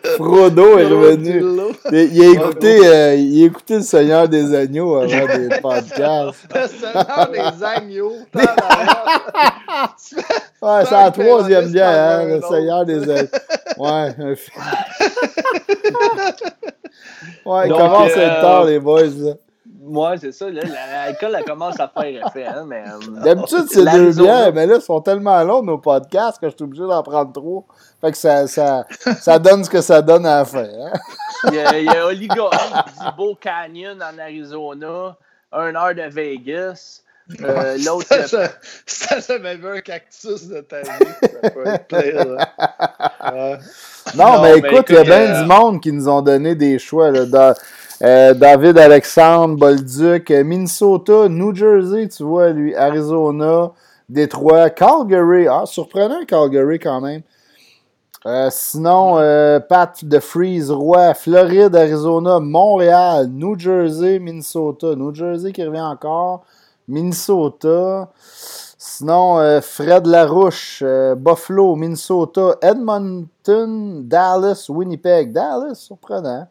Frodo est revenu. lot. Il a écouté, euh, il a écouté le Seigneur des Agneaux avant des podcasts. Le Seigneur des agneaux. Ouais, c'est la troisième bière, hein, le. Seigneur des Agneaux. Ouais, un fi- Ouais, il Donc, commence à être euh, tard, les boys. là? Moi, c'est ça. L'alcool, elle commence à faire effet. Hein, mais, euh, D'habitude, c'est deux bières, mais là, ils sont tellement longs, nos podcasts, que je suis obligé d'en prendre trois. Fait que ça, ça, ça donne ce que ça donne à la fin. hein. Il y a, il y a Oligori qui dit Beau Canyon en Arizona, un heure de Vegas. Euh, L'autre, Ça, ça, ça, jamais vu un cactus de ta vie. Ça peut être plaisir. Non, Non, mais écoute, il y a bien euh, du monde qui nous ont donné des choix. Là, euh, David Alexandre, Bolduc, euh, Minnesota, New Jersey, tu vois, lui, Arizona, Détroit, Calgary. Ah, surprenant, Calgary quand même. Euh, sinon, Pat de Freeze Roy, Floride, Arizona, Montréal, New Jersey, Minnesota. New Jersey qui revient encore. Minnesota. Sinon, Fred Larouche, Buffalo, Minnesota, Edmonton, Dallas, Winnipeg. Dallas, surprenant.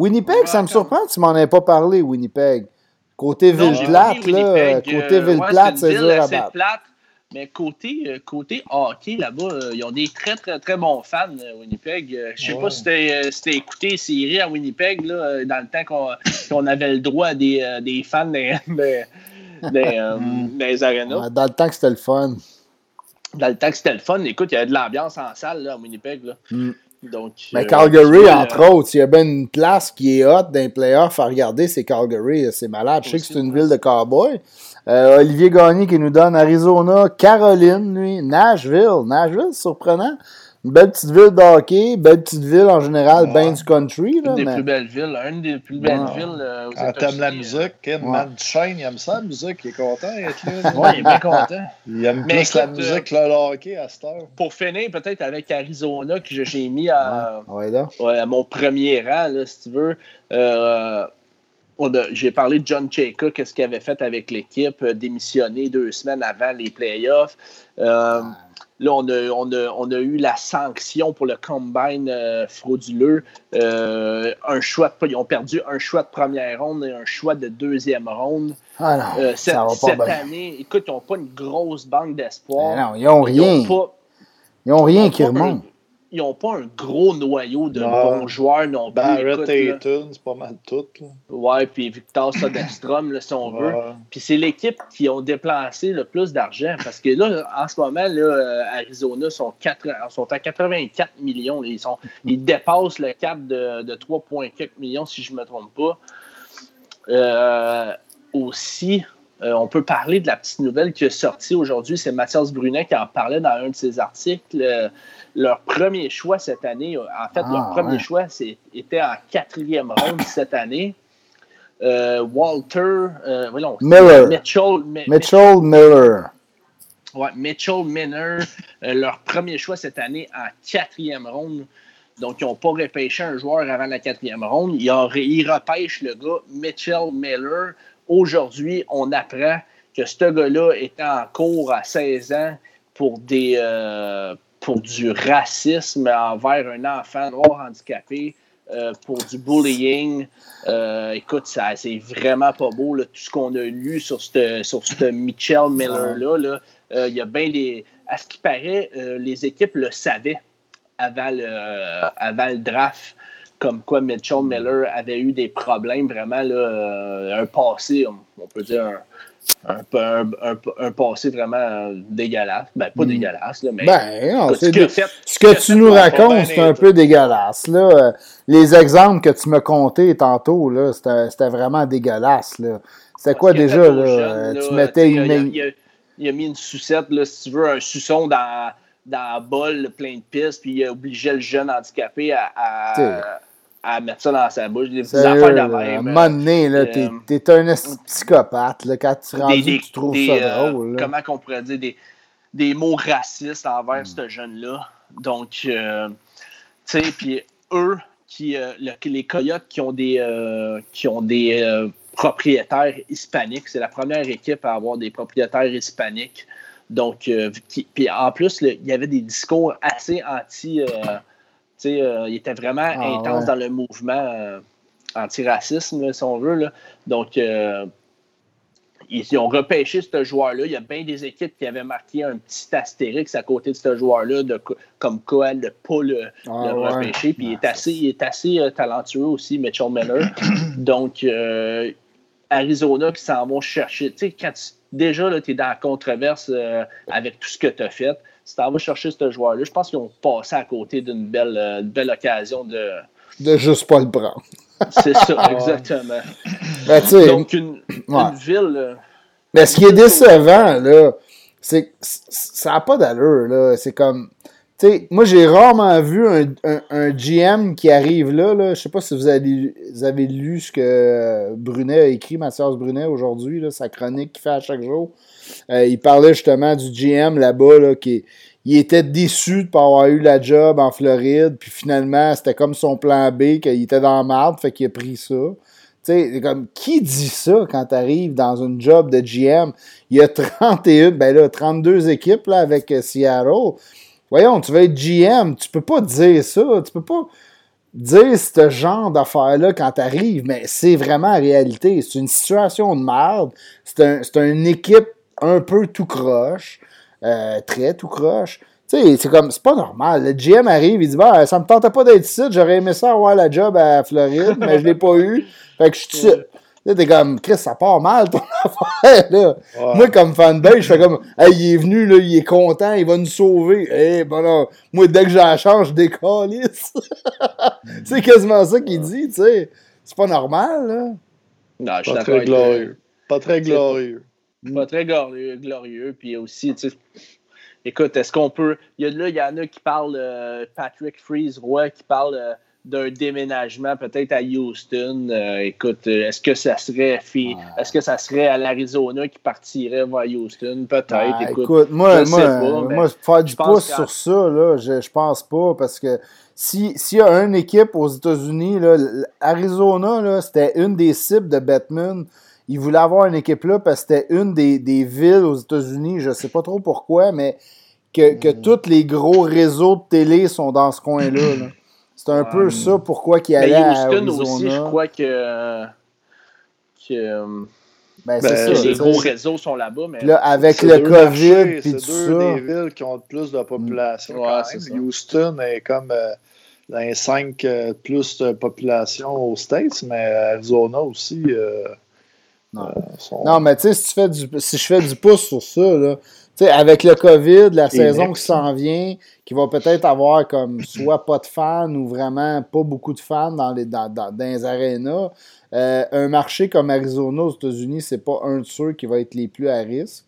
Winnipeg, ça me surprend tu m'en aies pas parlé, Winnipeg. Côté ville-plate, là, côté euh, ville-plate, c'est dur à battre. mais côté, euh, côté hockey, là-bas, euh, ils ont des très, très, très bons fans, euh, Winnipeg. Je sais Ouais. pas si t'as si écouté les séries à Winnipeg, là, dans le temps qu'on avait le droit à des, des fans des, des, arénas. Dans le temps que c'était le fun. Dans le temps que c'était le fun, écoute, il y avait de l'ambiance en salle là, à Winnipeg. Là. Mm. Donc, Mais euh, Calgary, entre euh, autres, il y a bien une place qui est hot dans les playoffs à regarder, c'est Calgary. C'est malade. Je sais que c'est une ville de cowboys. Euh, Olivier Gagné qui nous donne Arizona, Caroline, lui, Nashville. Nashville, surprenant. Une belle petite ville de hockey, belle petite ville en général, Ouais. bien du country. Là, Une des mais- plus belles villes, une des plus belles Ouais. villes euh, aux Ah, t'aimes la États-Unis, musique, Kim, Ouais. Matt Duchesne, il aime ça, la musique, il est content d'être là. euh. Ouais, il est bien content. Il aime Mais plus la musique que le hockey à cette heure. Pour finir, peut-être avec Arizona, que j'ai mis à, Ouais, là. ouais, à mon premier rang, là, si tu veux. Euh, on a- J'ai parlé de John Chayka, qu'est-ce qu'il avait fait avec l'équipe, euh, démissionné deux semaines avant les playoffs. Euh, Là, on a, on, a, on a eu la sanction pour le combine euh, frauduleux. Euh, un choix de- ils ont perdu un choix de première ronde et un choix de deuxième ronde. Ah non, Euh, cette ça va pas cette bien. année, écoute, ils n'ont pas une grosse banque d'espoir. Non, ils ont rien. Ils n'ont rien ils ont qui remonte. Ils ont pas un gros noyau de Non. bons joueurs non plus. Barrett là. Ayton, c'est pas mal tout. Là. Ouais, puis Victor Soderstrom, là, si on veut. Puis c'est l'équipe qui ont déplacé le plus d'argent. Parce que là, en ce moment, là, euh, Arizona sont, quatre- sont à 84 millions. Ils, sont, ils dépassent le cap de, de 3,4 millions, si je ne me trompe pas. Euh, aussi, euh, on peut parler de la petite nouvelle qui est sortie aujourd'hui. C'est Mathias Brunet qui en parlait dans un de ses articles. Euh, leur premier choix cette année, en fait, Ah, leur premier ouais. choix était en quatrième ronde cette année. Euh, Walter, euh, Miller. Mitchell, Mi- Mitchell Miller. Ouais, Mitchell Miner, euh, leur premier choix cette année en quatrième ronde. Donc, ils n'ont pas repêché un joueur avant la quatrième ronde. Ils, ils repêchent le gars Mitchell Miller. Aujourd'hui, on apprend que ce gars-là était en cours à 16 ans pour, des, euh, pour du racisme envers un enfant noir handicapé, euh, pour du bullying. Euh, écoute, ça, c'est vraiment pas beau, là, tout ce qu'on a lu sur ce sur Mitchell Miller-là. là. Euh, Il y a bien des. À ce qui paraît, les équipes le savaient avant le, avant le draft, comme quoi Mitchell Miller avait eu des problèmes vraiment, là, un passé, on peut dire, un, un, un- un- un passé vraiment euh, dégueulasse. Ben, pas Mm. dégueulasse, là, mais. Ben, non, ce fait- que tu nous racontes, c'est un peu dégueulasse. Là. Euh, Les exemples que tu m'as comptés tantôt, c'était vraiment dégueulasse. Là. C'était quoi déjà? Là? Euh, là, tu mettais une. il, a, il a- il a mis une sucette, là, si tu veux, un suçon dans, dans un bol plein de pistes, puis il a obligé le jeune handicapé à, à mettre ça dans sa bouche. Des Sérieux, affaires de là, à un même. moment donné, là, euh, t'es t'es un psychopathe. Là, quand tu, rendu, des, tu trouves des, ça euh, drôle. là. comment qu'on pourrait dire, des, des mots racistes Hmm. envers ce jeune-là. Donc, euh, tu sais, puis eux, qui, euh, le- les Coyotes qui ont des, euh, qui ont des euh, propriétaires hispaniques, c'est la première équipe à avoir des propriétaires hispaniques. Donc, euh, puis en plus, il y avait des discours assez anti. Euh, euh, il était vraiment Ah, intense ouais. dans le mouvement euh, antiracisme, là, si on veut. Là. Donc, euh, ils, ils ont repêché ce joueur-là. Il y a bien des équipes qui avaient marqué un petit astérix à côté de ce joueur-là, de, co- comme quoi de ne pas le, Ah, le ouais. repêcher. Puis il est Ah, assez, il est assez euh, talentueux aussi, Mitchell Miller. Donc, euh, Arizona qui s'en vont chercher. Tu sais, quand tu- déjà, tu es dans la controverse euh, avec tout ce que tu as fait, si tu vas chercher ce joueur-là, je pense qu'ils ont passé à côté d'une belle, euh, belle occasion de. De juste pas le prendre. C'est ça, exactement. Ben, tu sais, Donc, une, Ouais. une ville. euh, Mais ce qui est décevant, là, c'est que ça n'a pas d'allure, là. C'est comme. Tu sais, moi, j'ai rarement vu un, un- un GM qui arrive là, là. Je sais pas si vous avez, vous avez lu ce que Brunet a écrit, Mathias Brunet, aujourd'hui, là, sa chronique qu'il fait à chaque jour. Euh, il parlait justement du GM là-bas, là, qui il était déçu de pas avoir eu la job en Floride, puis finalement, c'était comme son plan B, qu'il était dans la marde, fait qu'il a pris ça. Tu sais, comme, qui dit ça quand tu arrives dans une job de GM? Il y a 31, ben là, 32 équipes là, avec euh, Seattle. Voyons, tu veux être GM, tu peux pas dire ça. Tu peux pas dire ce genre d'affaires-là quand tu arrives, mais c'est vraiment la réalité. C'est une situation de merde. C'est un, une équipe un peu tout croche, euh, très tout croche. Tu sais, c'est comme, c'est pas normal. Le GM arrive, il dit, bah, ça me tentait pas d'être ici, j'aurais aimé ça avoir la job à Floride, mais je l'ai pas eu. Fait que je suis Là, t'es comme, Chris, ça part mal ton affaire, là. Moi, comme fanbase, je fais comme, hey, il est venu, là, il est content, il va nous sauver. Eh, bon, là, moi, dès que j'ai la chance, je décalisse. c'est quasiment ça qu'il dit, tu sais. C'est pas normal, là. Non, je suis pas très glorieux. Pas très glorieux. Pas très glorieux, glorieux. Puis aussi, tu sais, écoute, est-ce qu'on peut. Il y a, là, il y en a qui parlent, euh, Patrick Freeze Roy, qui parle. Euh, d'un déménagement peut-être à Houston. Euh, écoute, est-ce que ça serait est-ce que ça serait à l'Arizona qui partirait vers Houston? Peut-être. Ben, écoute, moi, moi, moi, faire du pouce sur ça, là, je, je pense pas parce que s'il y a une équipe aux États-Unis, Arizona, c'était une des cibles de Batman. Il voulait avoir une équipe là parce que c'était une des, des, villes aux États-Unis, je sais pas trop pourquoi, mais que, que mm. tous les gros réseaux de télé sont dans ce coin-là. là c'est un peu ça pourquoi qu'il allait à Houston aussi, je crois que. que ben, c'est ben, ça, les gros réseaux sont là-bas. Mais là, avec le COVID C'est deux des villes qui ont le plus de population. Houston est comme euh, dans les cinq euh, plus de population aux States, mais Arizona aussi. Euh, non. non. mais tu sais, si, tu fais du, si je fais du pouce sur ça, là, avec le COVID, la saison qui s'en vient, qui va peut-être avoir comme soit pas de fans ou vraiment pas beaucoup de fans dans les, dans, les arénas, euh, un marché comme Arizona aux États-Unis, c'est pas un de ceux qui va être les plus à risque.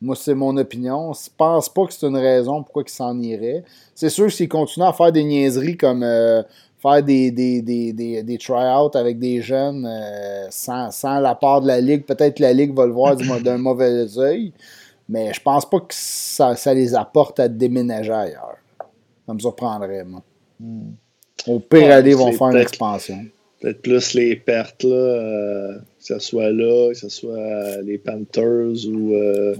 Moi, c'est mon opinion. Je pense pas que c'est une raison pourquoi ils s'en iraient. C'est sûr que s'ils continuent à faire des niaiseries comme euh, faire des, des, des, des, try-outs avec des jeunes euh, sans, sans, la part de la Ligue, peut-être que la Ligue va le voir d'un mauvais œil. Mais je pense pas que ça, ça, les apporte à déménager ailleurs. Ça me surprendrait, moi. Hmm. Au pire, aller, ils vont faire une expansion. Peut-être plus les pertes, là, euh, que ce soit là, que ce soit les Panthers ou euh,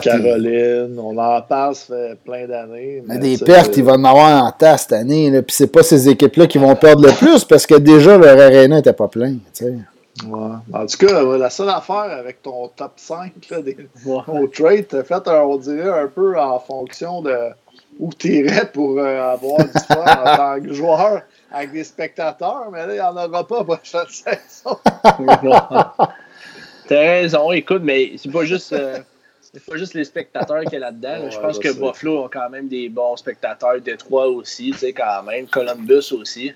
Caroline. On en parle, ça fait plein d'années. Mais, des pertes, ils vont en avoir en tas cette année. Puis c'est pas ces équipes-là qui vont perdre le plus parce que déjà, leur arena n'était pas plein. sais. En tout cas, la seule affaire avec ton top 5 là, des, au trade, t'as fait, on dirait, un peu en fonction de où tu irais pour euh, avoir du fun en tant que joueur avec des spectateurs, mais là, il n'y en aura pas pour prochaine saison. T'as raison, écoute, mais c'est pas juste. Euh, pas juste les spectateurs qui est là-dedans. je pense que Buffalo a quand même des bons spectateurs. Détroit aussi, tu sais, quand même. Columbus aussi.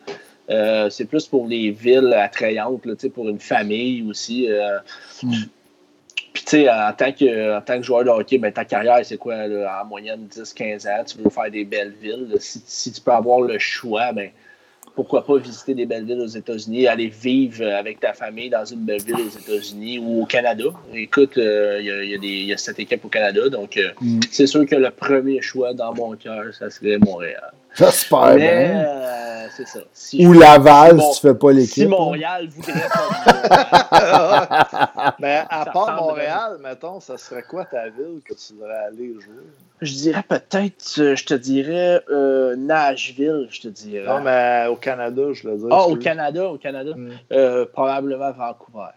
Euh, c'est plus pour les villes attrayantes, pour une famille aussi. Euh. Hmm. Puis, tu sais, en, tant que, en tant que joueur de hockey, ben, ta carrière, c'est quoi, en moyenne 10-15 ans? Tu veux faire des belles villes. Si, si, tu peux avoir le choix, ben, pourquoi pas visiter des belles villes aux États-Unis, aller vivre avec ta famille dans une belle ville aux États-Unis ou au Canada. Écoute, euh, il y, a cette équipe au Canada, donc hmm. c'est sûr que le premier choix dans mon cœur, ça serait Montréal. J'espère bien. Euh, c'est ça. Ou Laval, si, tu fais pas l'équipe. Si Montréal voudrait pas. Mais à part Montréal, mettons, ça serait quoi ta ville que tu voudrais aller jouer? Je dirais peut-être, euh, je te dirais euh, Nashville, je te dirais. Non, mais au Canada, je le dis. Ah, au Canada, au Canada. Mm. probablement Vancouver.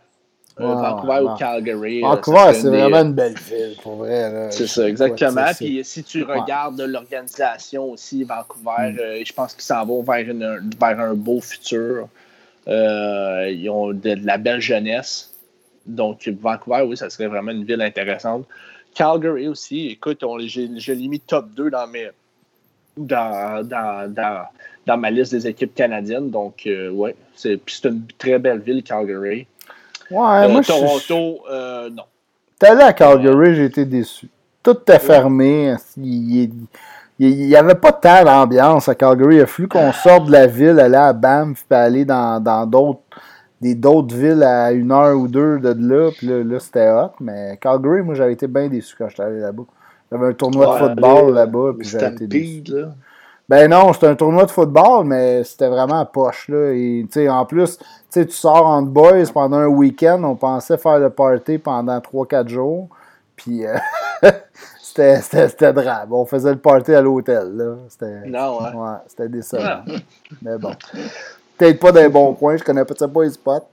Euh, Vancouver ou Calgary. Vancouver, c'est vraiment une belle ville, pour vrai. C'est ça, exactement. Puis si tu regardes l'organisation aussi, Vancouver, mm. euh, je pense qu'ils s'en vont vers, vers, un beau futur. Euh, ils ont de, la belle jeunesse. Donc, Vancouver, oui, ça serait vraiment une ville intéressante. Calgary aussi, écoute, je l'ai mis top 2 dans mes. Dans, dans, dans, dans, ma liste des équipes canadiennes. Donc, ouais, c'est une très belle ville, Calgary. Ouais, euh, moi, Toronto, euh, non. T'es allé à Calgary, j'ai été déçu. Tout était fermé. Il n'y avait pas tant d'ambiance à Calgary. Il a fallu qu'on sorte de la ville, aller à Banff, puis aller dans d'autres des d'autres villes à une heure ou deux de là. Puis là, c'était hot. Mais Calgary, moi, j'avais été bien déçu quand j'étais allé là-bas. J'avais un tournoi de football aller, là-bas, puis j'ai été déçu. Là. Ben non, c'était un tournoi de football, mais c'était vraiment poche, là. Et, en plus, tu sors entre boys pendant un week-end, on pensait faire le party pendant 3-4 jours, puis euh, c'était drabe. On faisait le party à l'hôtel, là. C'était Non, ouais. ouais, c'était décevant. Mais bon. Peut-être pas dans les bons coins, je connais peut-être pas les spots.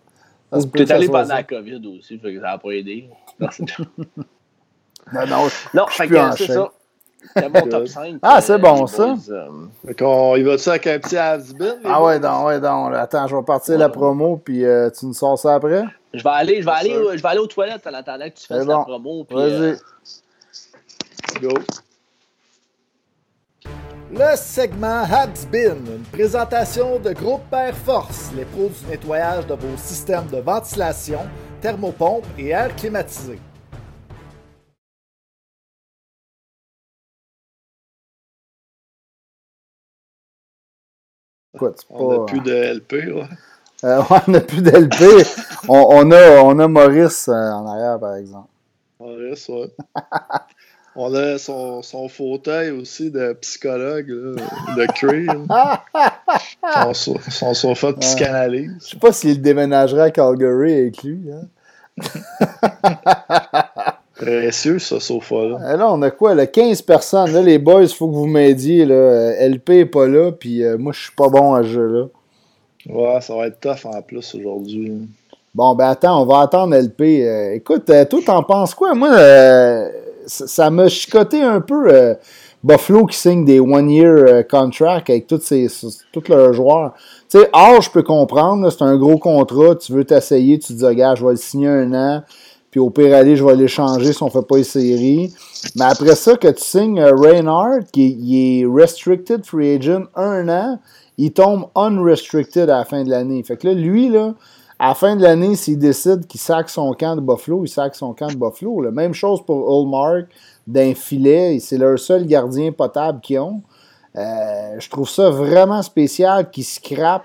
T'es allé pendant la COVID aussi, fait que ça n'a pas aidé. Non, c'est- Non, non, non Je fait en que c'est ça. C'était mon top 5. Ah, c'est bon, ça. euh, Fait qu'on y va-tu avec un petit has-been? les Ah ouais, non, ouais, non. là, Attends, je vais partir la promo, puis euh, tu nous sors ça après? Je vais aller, je vais aller, je vais aller aux toilettes en attendant que tu fasses la promo. puis, Vas-y. euh, Go. Le segment Habsbin, une présentation de Groupe Air Force, les pros du nettoyage de vos systèmes de ventilation, thermopompe et air climatisé. Écoute, On n'a plus de LP, ouais. Euh, ouais, on n'a plus d'LP. on, on, a, on a Maurice euh, en arrière, par exemple. Maurice, ouais. On a son, son fauteuil aussi de psychologue, là, de là. son, so- son sofa de psychanalyse. Je sais pas s'il déménagerait à Calgary avec lui. Hein. Précieux, ce sofa-là. Euh, là, on a quoi? Là, 15 personnes. Là, les boys, il faut que vous m'aidiez. là. Euh, LP est pas là, puis euh, moi, je suis pas bon à ce jeu-là. Ouais, ça va être tough en plus aujourd'hui. Bon, ben attends, on va attendre LP. Euh, écoute, euh, toi, t'en penses quoi? Moi, ça ça m'a chicoté un peu Buffalo qui signe des one-year contracts avec tous, leurs joueurs. Tu sais, or, je peux comprendre, c'est un gros contrat, tu veux t'essayer, tu te dis, regarde, je vais le signer un an, puis au pire aller, je vais l'échanger si on fait pas les séries. Mais après ça, que tu signes euh, Reinhardt, qui il est restricted free agent un an, il tombe unrestricted à la fin de l'année. Fait que là, lui, là, à la fin de l'année, s'il décide qu'il sac son camp de Buffalo, il sac son camp de Buffalo. La même chose pour Hallmark d'un filet. C'est leur seul gardien potable qu'ils ont. Euh, je trouve ça vraiment spécial qu'ils scrapent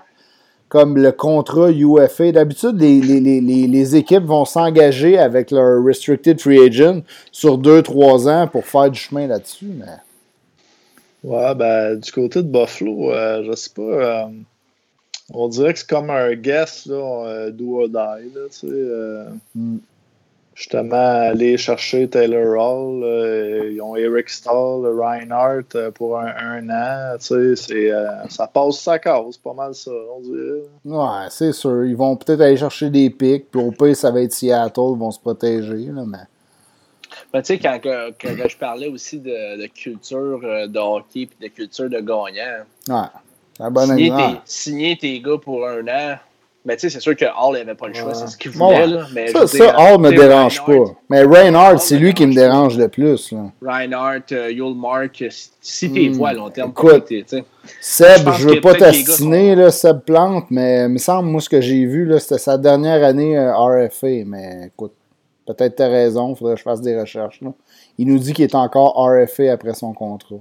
comme le contrat UFA. D'habitude, les, les, les, équipes vont s'engager avec leur restricted free agent sur 2-3 ans pour faire du chemin là-dessus. Mais... Ouais, ben, du côté de Buffalo, euh, je sais pas. euh, on dirait que c'est comme un guess, là, euh, do or die, là, tu sais. euh, Mm. Justement, aller chercher Taylor Hall, euh, ils ont Eric Stahl, Reinhardt euh, pour un, un an, tu sais, c'est, euh, ça passe sa cause, pas mal ça, on dirait. Ouais, c'est sûr. Ils vont peut-être aller chercher des pics, puis au pire, ça va être Seattle, ils vont se protéger. Là, mais... Ben, tu sais, quand, quand je parlais aussi de, de culture de hockey et de culture de gagnant, Ouais, c'est un bon signer, exemple. tes, signer tes gars pour un an, ben, tu sais, c'est sûr que Hall n'avait pas le choix, Ouais. c'est ce qu'il voulait. ouais. là, mais Ça, ça dire, Hall me tu sais, dérange Reinhardt- pas. Mais Reinhardt, c'est me lui qui me dérange le plus. Là. Reinhardt, euh, Yulmark, si, si t'es vois à long terme, écoute. Seb, Je je veux pas t'assiner, là, Seb Plante, mais il me semble, moi, ce que j'ai vu, c'était sa dernière année euh, RFA. Mais écoute, peut-être t'as raison, il faudrait que je fasse des recherches. Là. Il nous dit qu'il est encore RFA après son contrat.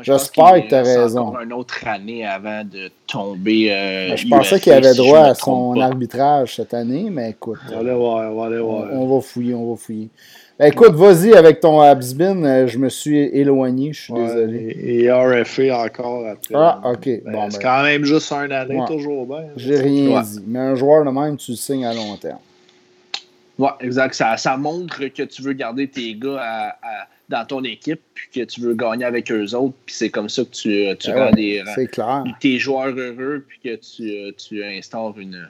Je J'espère que t'as reste raison. une autre année avant de tomber. euh, Ben, je pensais qu'il avait droit à son pas. arbitrage cette année, mais écoute, On va aller voir, on va aller voir. on va fouiller, on va fouiller. Ben, écoute, vas-y avec ton Habsbin, euh, je me suis éloigné, je suis Ouais, désolé. Et, et RFA encore après. Ah, ok. Ben, bon, c'est ben, quand même juste un année, Ouais. toujours bien. j'ai rien Ouais. dit. Mais un joueur de même, tu le signes à long terme. Ouais, exact. Ça, ça montre que tu veux garder tes gars à- à- dans ton équipe, puis que tu veux gagner avec eux autres, puis c'est comme ça que tu, tu Ben rends ouais, des- C'est clair. tes joueurs heureux, puis que tu, tu instaures une,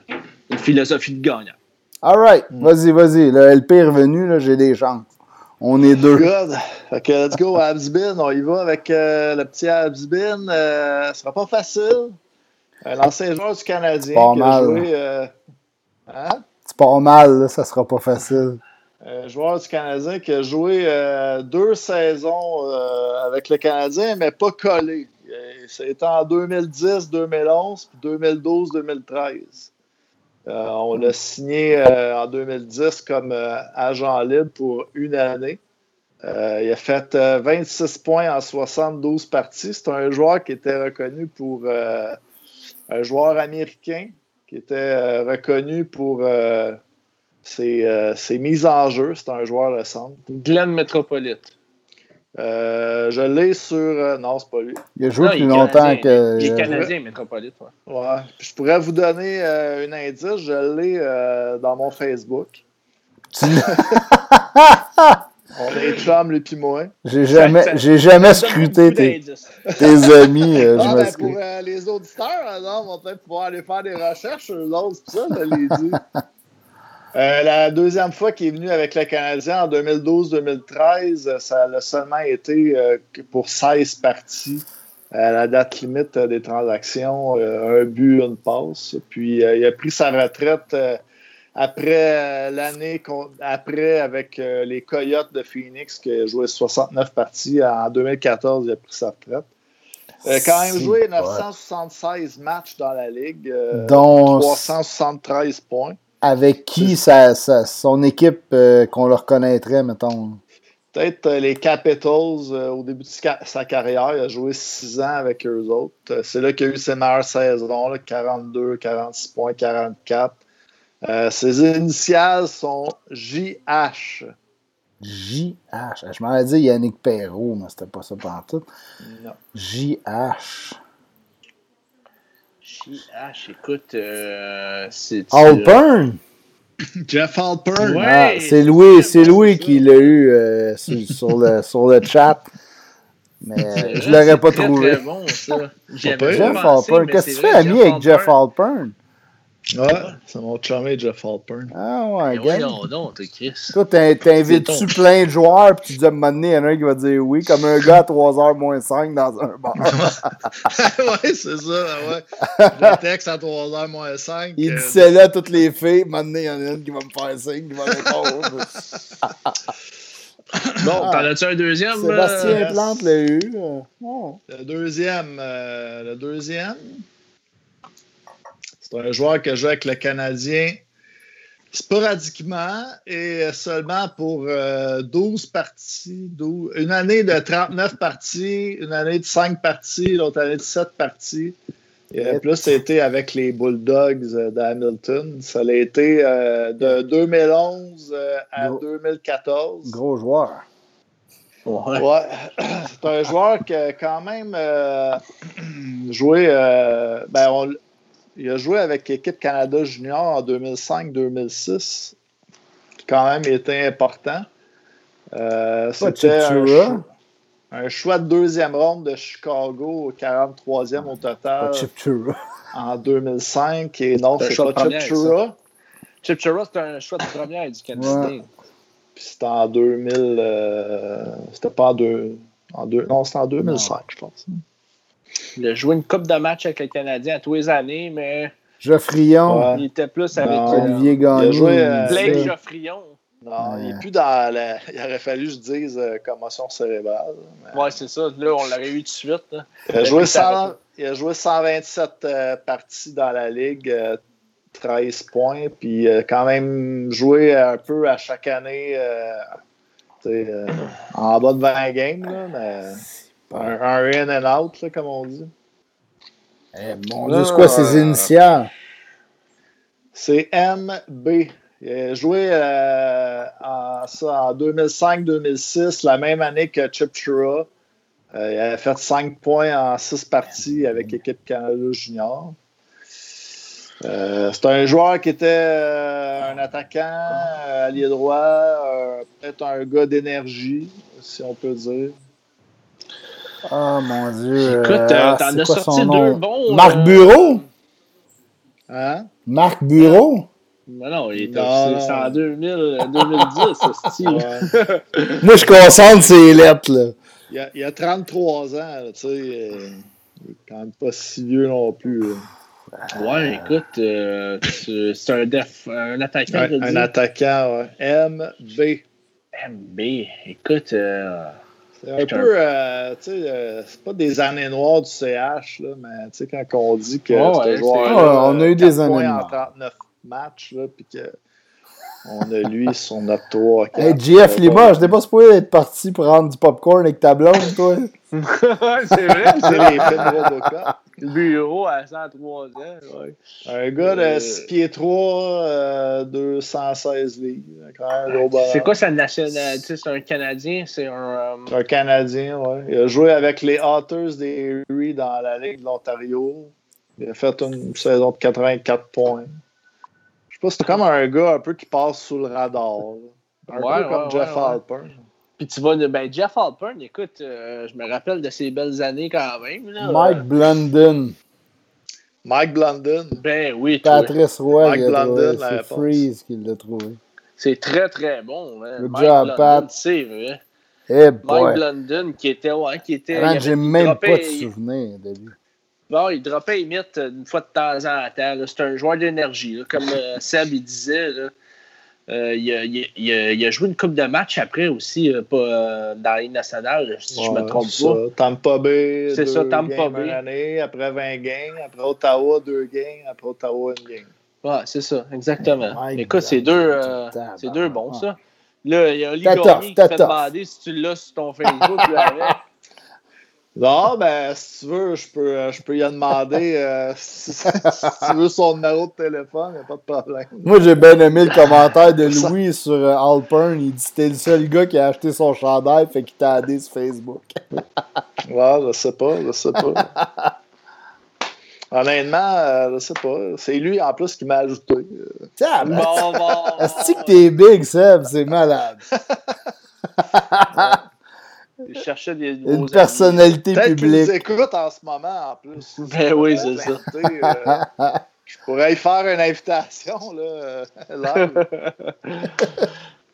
une philosophie de gagnant. All right, vas-y, vas-y. Le LP est revenu, là, j'ai des chances. On est deux. Good. Fait que let's go, Habsbin. On y va avec euh, le petit Habsbin. Euh, ce sera pas facile. Un ancien joueur du Canadien Pas qui mal. a joué. euh, hein? C'est pas mal, là, ça sera pas facile. Un joueur du Canadien qui a joué euh, deux saisons euh, avec le Canadien, mais pas collé. Euh, C'était en 2010, 2011, puis 2012, 2013. Euh, on l'a signé euh, en 2010 comme euh, agent libre pour une année. Euh, il a fait euh, 26 points en 72 parties. C'est un joueur qui était reconnu pour euh, un joueur américain, qui était euh, reconnu pour euh, ses, euh, ses mises en jeu. C'est un joueur de centre. Glenn Metropolite. Euh, je l'ai sur. euh, non, c'est pas lui. Il a joué Non, plus longtemps que. Il est canadien, métropolite. Ouais. Je pourrais vous donner euh, un indice. Je l'ai euh, dans mon Facebook. Tu- On est chum, lui pis moi. J'ai jamais, j'ai jamais scruté tes, tes amis. euh, ben, pour euh, les auditeurs, non, vont peut-être pouvoir aller faire des recherches sur l'autre, c'est ça, je l'ai dit. Euh, la deuxième fois qu'il est venu avec le Canadien en 2012-2013, euh, ça a seulement été euh, pour 16 parties à la date limite euh, des transactions, euh, un but, une passe. Puis euh, il a pris sa retraite euh, après euh, l'année après avec euh, les Coyotes de Phoenix qui a joué 69 parties. En 2014, il a pris sa retraite. Quand même joué ouais. 976 matchs dans la Ligue, euh, Dont 373 points. Avec qui son équipe euh, qu'on le reconnaîtrait, mettons. Peut-être euh, les Capitals, euh, au début de sa carrière, il a joué 6 ans avec eux autres. C'est là qu'il a eu ses meilleures saisons, là, 42, 46 points, 44. Euh, ses initiales sont JH. JH. Je m'en allais dire Yannick Perrault, mais c'était pas ça pantoute. Non. JH. JH, écoute, euh, c'est. Alpern? Jeff Alpern. Ouais. Ah, c'est Louis, c'est Louis qui l'a eu euh, sur, sur le, sur le chat. Mais C'est je vrai, l'aurais pas très, trouvé. Très bon, ça. Jeff Alpern. Qu'est-ce que tu fais, ami, avec Jeff Alpern? Ouais, c'est mon chumé Jeff Alpern. Ah ouais, Mais gang. voyons donc, t'es Chris. Toi, t'in- t'invites-tu plein de joueurs, puis tu dis à un moment donné, il y en a un qui va dire oui, comme un gars à 3h moins 5 dans un bar. ouais, c'est ça, ouais. Je texte à 3h moins 5. Il dit c'est là toutes les filles, un il y en a une qui va me faire signe, qui va répondre. Bon, t'en as-tu un deuxième? Sébastien euh? Plante l'a eu. euh, oh. Le deuxième, euh, le deuxième, c'est un joueur que joue avec le Canadien sporadiquement et seulement pour euh, 12 parties. 12 une année de 39 parties, une année de 5 parties, l'autre année de 7 parties. Et euh, plus, c'était avec les Bulldogs euh, d'Hamilton. Ça a été euh, de 2011 euh, à Gros. 2014. Gros joueur. Ouais. Ouais, c'est un joueur qui a quand même euh, joué. euh, ben, on- il a joué avec l'équipe Canada Junior en 2005-2006, qui quand même était important. Euh, C'était un, cho- un choix de deuxième ronde de Chicago, au 43e au total Pas Chip Chura. en 2005. Et non, C'est un c'est choix pas de première, Chipchura. Chip Chara, c'est un choix de première du Canadien. Ouais. Puis c'était en 2000. euh, c'était pas en deux. En deux non, c'était en 2005, je pense. Il a joué une coupe de match avec le Canadien à tous les années, mais Geoffrion. Ouais. il était plus avec Non. euh, Olivier Gagné. joué, euh, Blake. Geoffrion. Non, il est plus dans la. Il aurait fallu que je dise euh, commotion cérébrale. mais- Ouais, c'est ça. Là, on l'aurait eu tout de suite. là. Il, a joué Puis ça 100 il a joué 127 euh, parties dans la ligue, euh, 13 points, puis euh, quand même joué un peu à chaque année euh, tu sais, euh, en bas de 20 games, là, mais un, un in and out, là, comme on dit. Eh, mon Dieu, c'est quoi ses initiales? C'est MB. Il a joué euh, en, ça, en 2005-2006, la même année que Chip Chura. Euh, il avait fait 5 points en 6 parties avec l'équipe Canada Junior. Euh, c'est un joueur qui était euh, un attaquant, euh, allié droit, euh, peut-être un gars d'énergie, si on peut dire. Oh mon Dieu. Écoute, euh, euh, ah, t'en c'est as sorti deux bons. Marc euh, Bureau? Hein? Marc Bureau? Non, non, il était en 2000, euh, 2010, ce style. Moi, je concentre ses lettres, là. Il, a, il a 33 ans, là, tu sais. euh, il est quand même pas si vieux non plus. là. Ouais, écoute, euh, c'est un, def, un attaquant. Un, attaquant, ouais. MB. MB, écoute, euh, C'est un peu, euh, tu sais, euh, c'est pas des années noires du CH, là, mais tu sais, quand on dit que ce ouais, joueur Ouais, on a eu des années en noires. 39 matchs, là, puis que On a lui sur notre 3. Hey, GF Lima, je n'étais pas supposé être parti prendre du popcorn avec ta blonde, toi. c'est vrai. C'est les. Le bureau à 103 ans. Ouais. Un gars de Euh, 6 pieds 3, euh, 216 livres. Quand même, gros bonhomme. C'est quoi sa nationalité? C'est un Canadien? C'est un. euh, C'est un Canadien, ouais. Il a joué avec les Otters des Erie dans la Ligue de l'Ontario. Il a fait une saison de 84 points. Pas, c'est comme un gars un peu qui passe sous le radar. Un Ouais, peu comme ouais, Jeff ouais, ouais. Alpern. Puis tu vas. Ben, Jeff Alpern, écoute, euh, je me rappelle de ses belles années quand même. Là. Mike Blunden. Mike Blunden. Ben oui. Patrice Roy, Mike. Blunden, C'est réponse. Freeze qui l'a trouvé. C'est très très bon. Hein. Good Mike job, Blunden, Pat. C'est vrai. Eh Mike boy. Blunden qui était. Ouais, qui était j'ai même pas de souvenir de lui. Bon, il les mythes une fois de temps en temps. C'est un joueur d'énergie. Comme euh, Seb il disait, là. Euh, il, a, il a- il a- il a joué une coupe de match après aussi, euh, pas dans la Ligue nationale, si je me trompe c'est pas. ça. Tampa Bay, C'est ça, Tampa Bay. année, après 20 games, après Ottawa, deux games, après Ottawa, une game. Ouais, c'est ça, exactement. Mike Écoute, c'est deux, c'est deux bons, ça. Là, il y a Gagné tough, qui fait demander si tu l'as sur ton Facebook. là. Non, ben, si tu veux, je peux, euh, je peux y demander euh, si, si tu veux son numéro de téléphone, il n'y a pas de problème. Moi, j'ai bien aimé le commentaire de Louis sur euh, Alpern. Il dit T'es le seul gars qui a acheté son chandail, fait qu'il t'a aidé sur Facebook. Ouais, je sais pas, je sais pas. Honnêtement, euh, je sais pas. C'est lui, en plus, qui m'a ajouté. Tiens, Bon, bon. Est-ce que t'es big, Seb? C'est malade. Je cherchais des nouveaux Une amis. personnalité Peut-être publique. écoute en ce moment, en plus. Ben oui, c'est ça. Euh, je pourrais y faire une invitation, là, euh, live.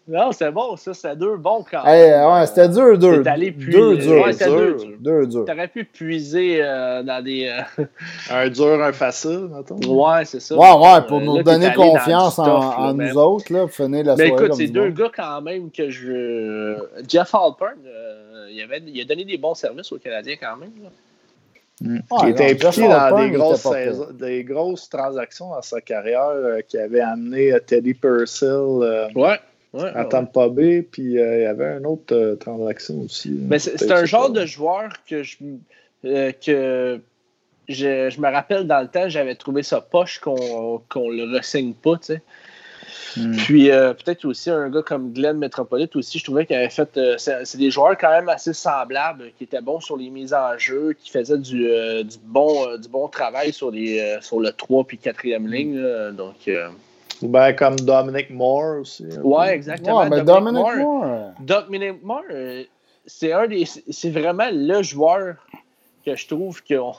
Non, c'est bon, ça, c'est deux bons quand Hey, même. ouais, c'était dur, dur. C'est allé Deux dur. Ouais, c'était dur. deux dur. Deux, dur. T'aurais pu puiser euh, dans des. euh, Un dur, un facile, mettons. Ouais, c'est ça. Ouais, ouais, Euh, pour nous là, donner confiance en, tough, là, en mais- nous autres, là, pour finir la Mais soirée écoute, c'est deux gars quand même que je. Jeff Alpern, euh, il, avait, il a donné des bons services aux Canadiens quand même. là. Ouais, qui était impliqué dans des il grosses, saisons- des grosses transactions dans sa carrière euh, qui avait amené euh, Teddy Purcell euh, Ouais. ouais, à ouais. Tampa Bay, puis euh, il y avait une autre euh, transaction aussi. Mais c'est un genre de joueur que je. euh, que je, je me rappelle dans le temps, j'avais trouvé ça poche qu'on qu'on le ressigne pas, tu Hmm. Puis euh, peut-être aussi un gars comme Glenn Metropolite aussi, je trouvais qu'il avait fait. euh, c'est des joueurs quand même assez semblables, qui étaient bons sur les mises en jeu, qui faisaient du, euh, du, bon, euh, du bon travail sur, les, euh, sur le 3 puis 4e ligne. là. donc, euh, Ou bien comme Dominic Moore aussi. ouais, exactement. Ouais, mais Dominic Dominic Moore. Moore. Dominic Moore, c'est un des. C'est vraiment le joueur que je trouve que on-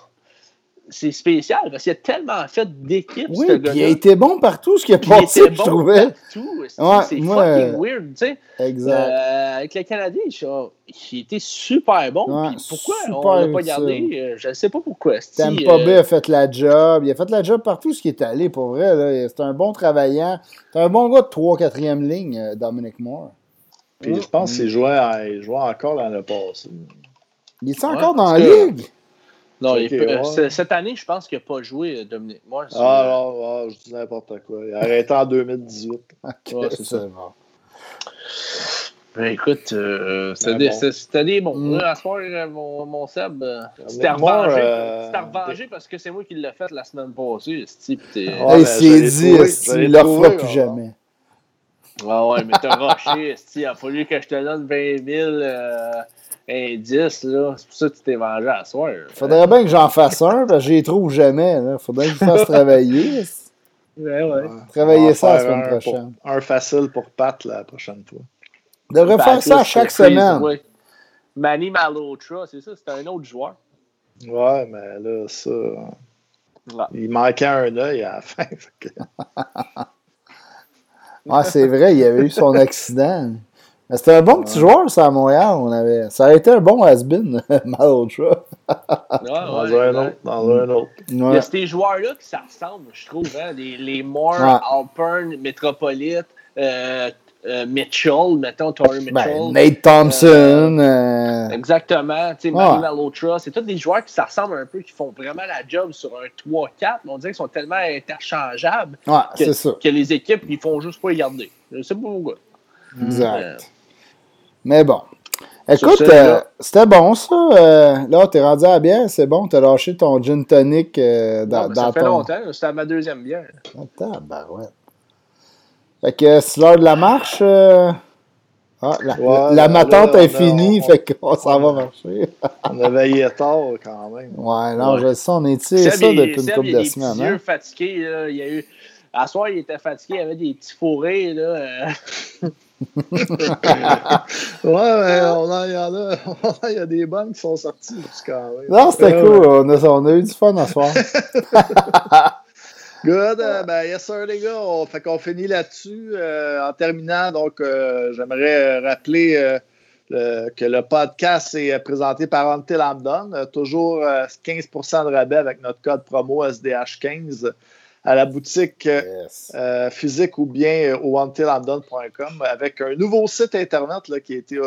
c'est spécial parce qu'il a tellement fait d'équipes, Oui, ce puis gars-là. il a été bon partout ce qu'il a il passé, je trouvais. partout. C'est Ouais, c'est moi, fucking euh, weird, tu sais. Exact. Euh, avec le Canadien, je suis, oh, il était super bon. Ouais, puis pourquoi super on l'a pas gardé Euh, Je ne sais pas pourquoi. Tampa euh, Bay a fait la job. Il a fait la job partout ce qui est allé, pour vrai. là. C'est un bon travaillant. C'est un bon gars de 3-4e ligne, euh, Dominic Moore. Puis je pense qu'il jouait, à- il jouait encore l'année passée. Il est Ouais, encore dans la que- ligue? Non, il ouais. cette année, je pense qu'il n'a pas joué, euh, Moore. sur- Ah non, ah, je dis n'importe quoi. Il a arrêté en 2018. Ok, Ouais, c'est ça. bon. Ben, écoute, euh, c'était Ben des, bons. Mm. Là, à ce soir, euh, mon, mon Seb, euh, c'était revengé. euh, C'était revengé parce que c'est moi qui l'ai fait la semaine passée. Ouais, Hey, ben, s'il je est l'ai dit, il le trouvé, refera plus ouais. jamais. Ouais, ouais, mais t'as rushé. Il a fallu que je te donne 20 000 indices, là. C'est pour ça que tu t'es vengé à soir. Faudrait bien que j'en fasse un, parce que je les trouve jamais. Là. Faudrait que je fasse travailler. esti. Ouais, ouais. Travailler ça la semaine un prochaine. pour- un facile pour Pat la prochaine fois. Devrait faire ça chaque semaine. ouais. Manny Malotra, c'est ça, c'était un autre joueur. Ouais, mais là, ça. Ouais. Il manquait un œil à la fin. que- Ah, c'est vrai, il avait eu son accident. Mais c'était un bon petit joueur, ça, à Montréal. On avait... Ça aurait été un bon has-been, Malotra. Ouais, Dans ouais, un autre. Dans un autre. Il y a ces joueurs-là qui ça ressemble, je trouve. Hein? Les, les Moore, Ouais. Alpern, Metropolite, euh, euh, Mitchell, mettons, Torrey Mitchell. Ben, Nate Thompson. euh, Exactement. Tu sais, Malhotra, c'est tous des joueurs qui ça ressemble un peu, qui font vraiment la job sur un 3-4, mais on dirait qu'ils sont tellement interchangeables ouais, que, les équipes, ils font juste pas y garder. Je sais pas pourquoi. Exact. Mais bon. Écoute, euh, c'était bon ça. euh, là, t'es rendu à la bière, c'est bon. T'as lâché ton gin tonic euh, dans, Non, mais dans ça fait ton. longtemps, c'était ma deuxième bière. Attends, ben ouais. Fait que c'est l'heure de la marche. euh, Ah, la, Ouais, la matante là, est a- finie, on- fait qu'on s'en va marcher. On a veillé tard quand même. Ouais, non, Ouais. je sais, on est tiré ça depuis une couple a de des semaines. Hein? Là. Il y a eu... À soir, il était fatigué, il avait des petits fourrés. Là. Ouais, mais on a, il y en a, il y a des bonnes qui sont sorties même. Non, c'était cool. On a, on a eu du fun à soir. Good. euh, ben, yes, sir, les gars. On, fait qu'on finit là-dessus. Euh, en terminant, donc, euh, j'aimerais rappeler le- que le podcast est présenté par Until I'm Done. Toujours euh, 15% de rabais avec notre code promo SDH15 à la boutique euh, Yes. euh, physique ou bien euh, au avec un nouveau site internet là, qui a été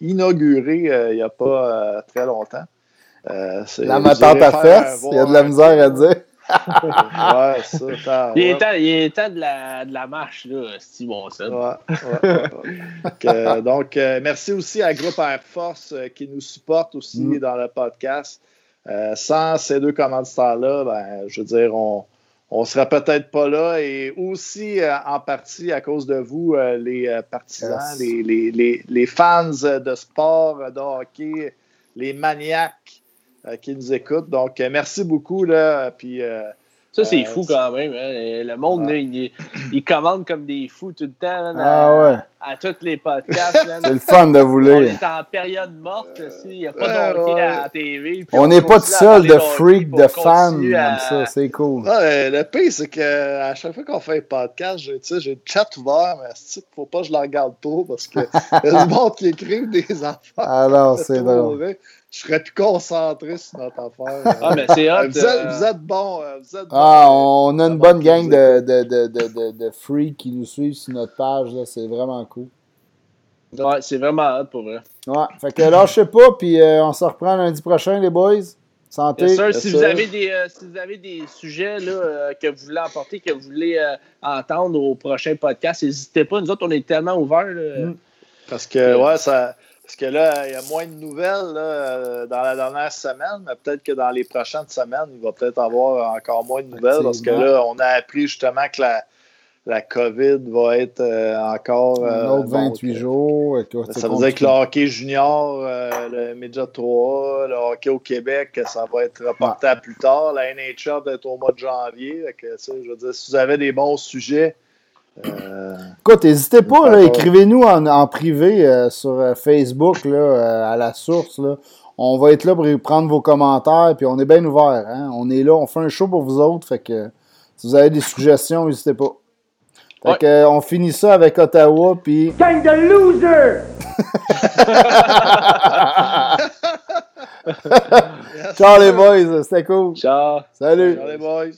inauguré euh, il n'y a pas euh, très longtemps. Euh, La irez à fesses, il y a de la misère à dire. ouais, ça. Il, est temps, il est temps de la, de la marche, là, si bon ça. Ouais, donc, euh, merci aussi à Groupe Air Force euh, qui nous supporte aussi Mm. dans le podcast. Euh, sans ces deux commanditaires-là, ben, je veux dire, on on serait peut-être pas là et aussi euh, en partie à cause de vous, euh, les euh, partisans, Yes. les, les, les, les fans de sport, de hockey, les maniaques euh, qui nous écoutent. Donc, merci beaucoup. Là, puis, Ça, c'est Euh, fou quand même. hein. Le monde, Ouais. il, il commande comme des fous tout le temps là, Ah à, ouais. à tous les podcasts. C'est le fun de vous On lire. est en période morte, s'il n'y a pas ouais, de ouais. à la TV. On n'est pas tout seul de freaks, de on fans comme à- ça. C'est cool. Ouais, le pire, c'est qu'à chaque fois qu'on fait un podcast, j'ai, le chat ouvert, mais c'est faut pas que je le regarde trop parce que y a du monde qui des affaires. Alors, c'est trop drôle. Je serais plus concentré sur notre affaire. Ah, mais c'est hot. vous, êtes, euh, vous êtes bons. euh, Vous êtes Ah, bons. on a une bonne bon, gang de, de, de, de, de, de freaks qui nous suivent sur notre page. là. C'est vraiment cool. Ouais, c'est vraiment hot pour vrai. Ouais, fait que lâchez pas, puis euh, on se reprend lundi prochain, les boys. Santé. Sûr, si, vous avez des, euh, si vous avez des sujets là, euh, que vous voulez apporter, que vous voulez euh, entendre au prochain podcast, n'hésitez pas. Nous autres, on est tellement ouverts. là. Mm. Parce que, ouais, ça. Parce que là, il y a moins de nouvelles là, euh, dans la dernière semaine, mais peut-être que dans les prochaines semaines, il va peut-être avoir encore moins de nouvelles parce que là, on a appris justement que la, la COVID va être euh, encore. Un euh, autre donc, 28 jours. écoute, Ça veut dire que le hockey junior, euh, le Midget 3, le hockey au Québec, ça va être reporté à plus tard. La NHL va être au mois de janvier. Que, je veux dire, si vous avez des bons sujets, Écoute, n'hésitez pas, écrivez-nous en, en privé euh, sur euh, Facebook, là, euh, à la source. Là. On va être là pour prendre vos commentaires, puis on est bien ouvert. Hein? On est là, on fait un show pour vous autres. Fait que si vous avez des suggestions, n'hésitez pas. Fait Ouais. que, euh, on finit ça avec Ottawa, puis Gang de losers! ciao les boys, c'était cool. Ciao. Salut. ciao les boys.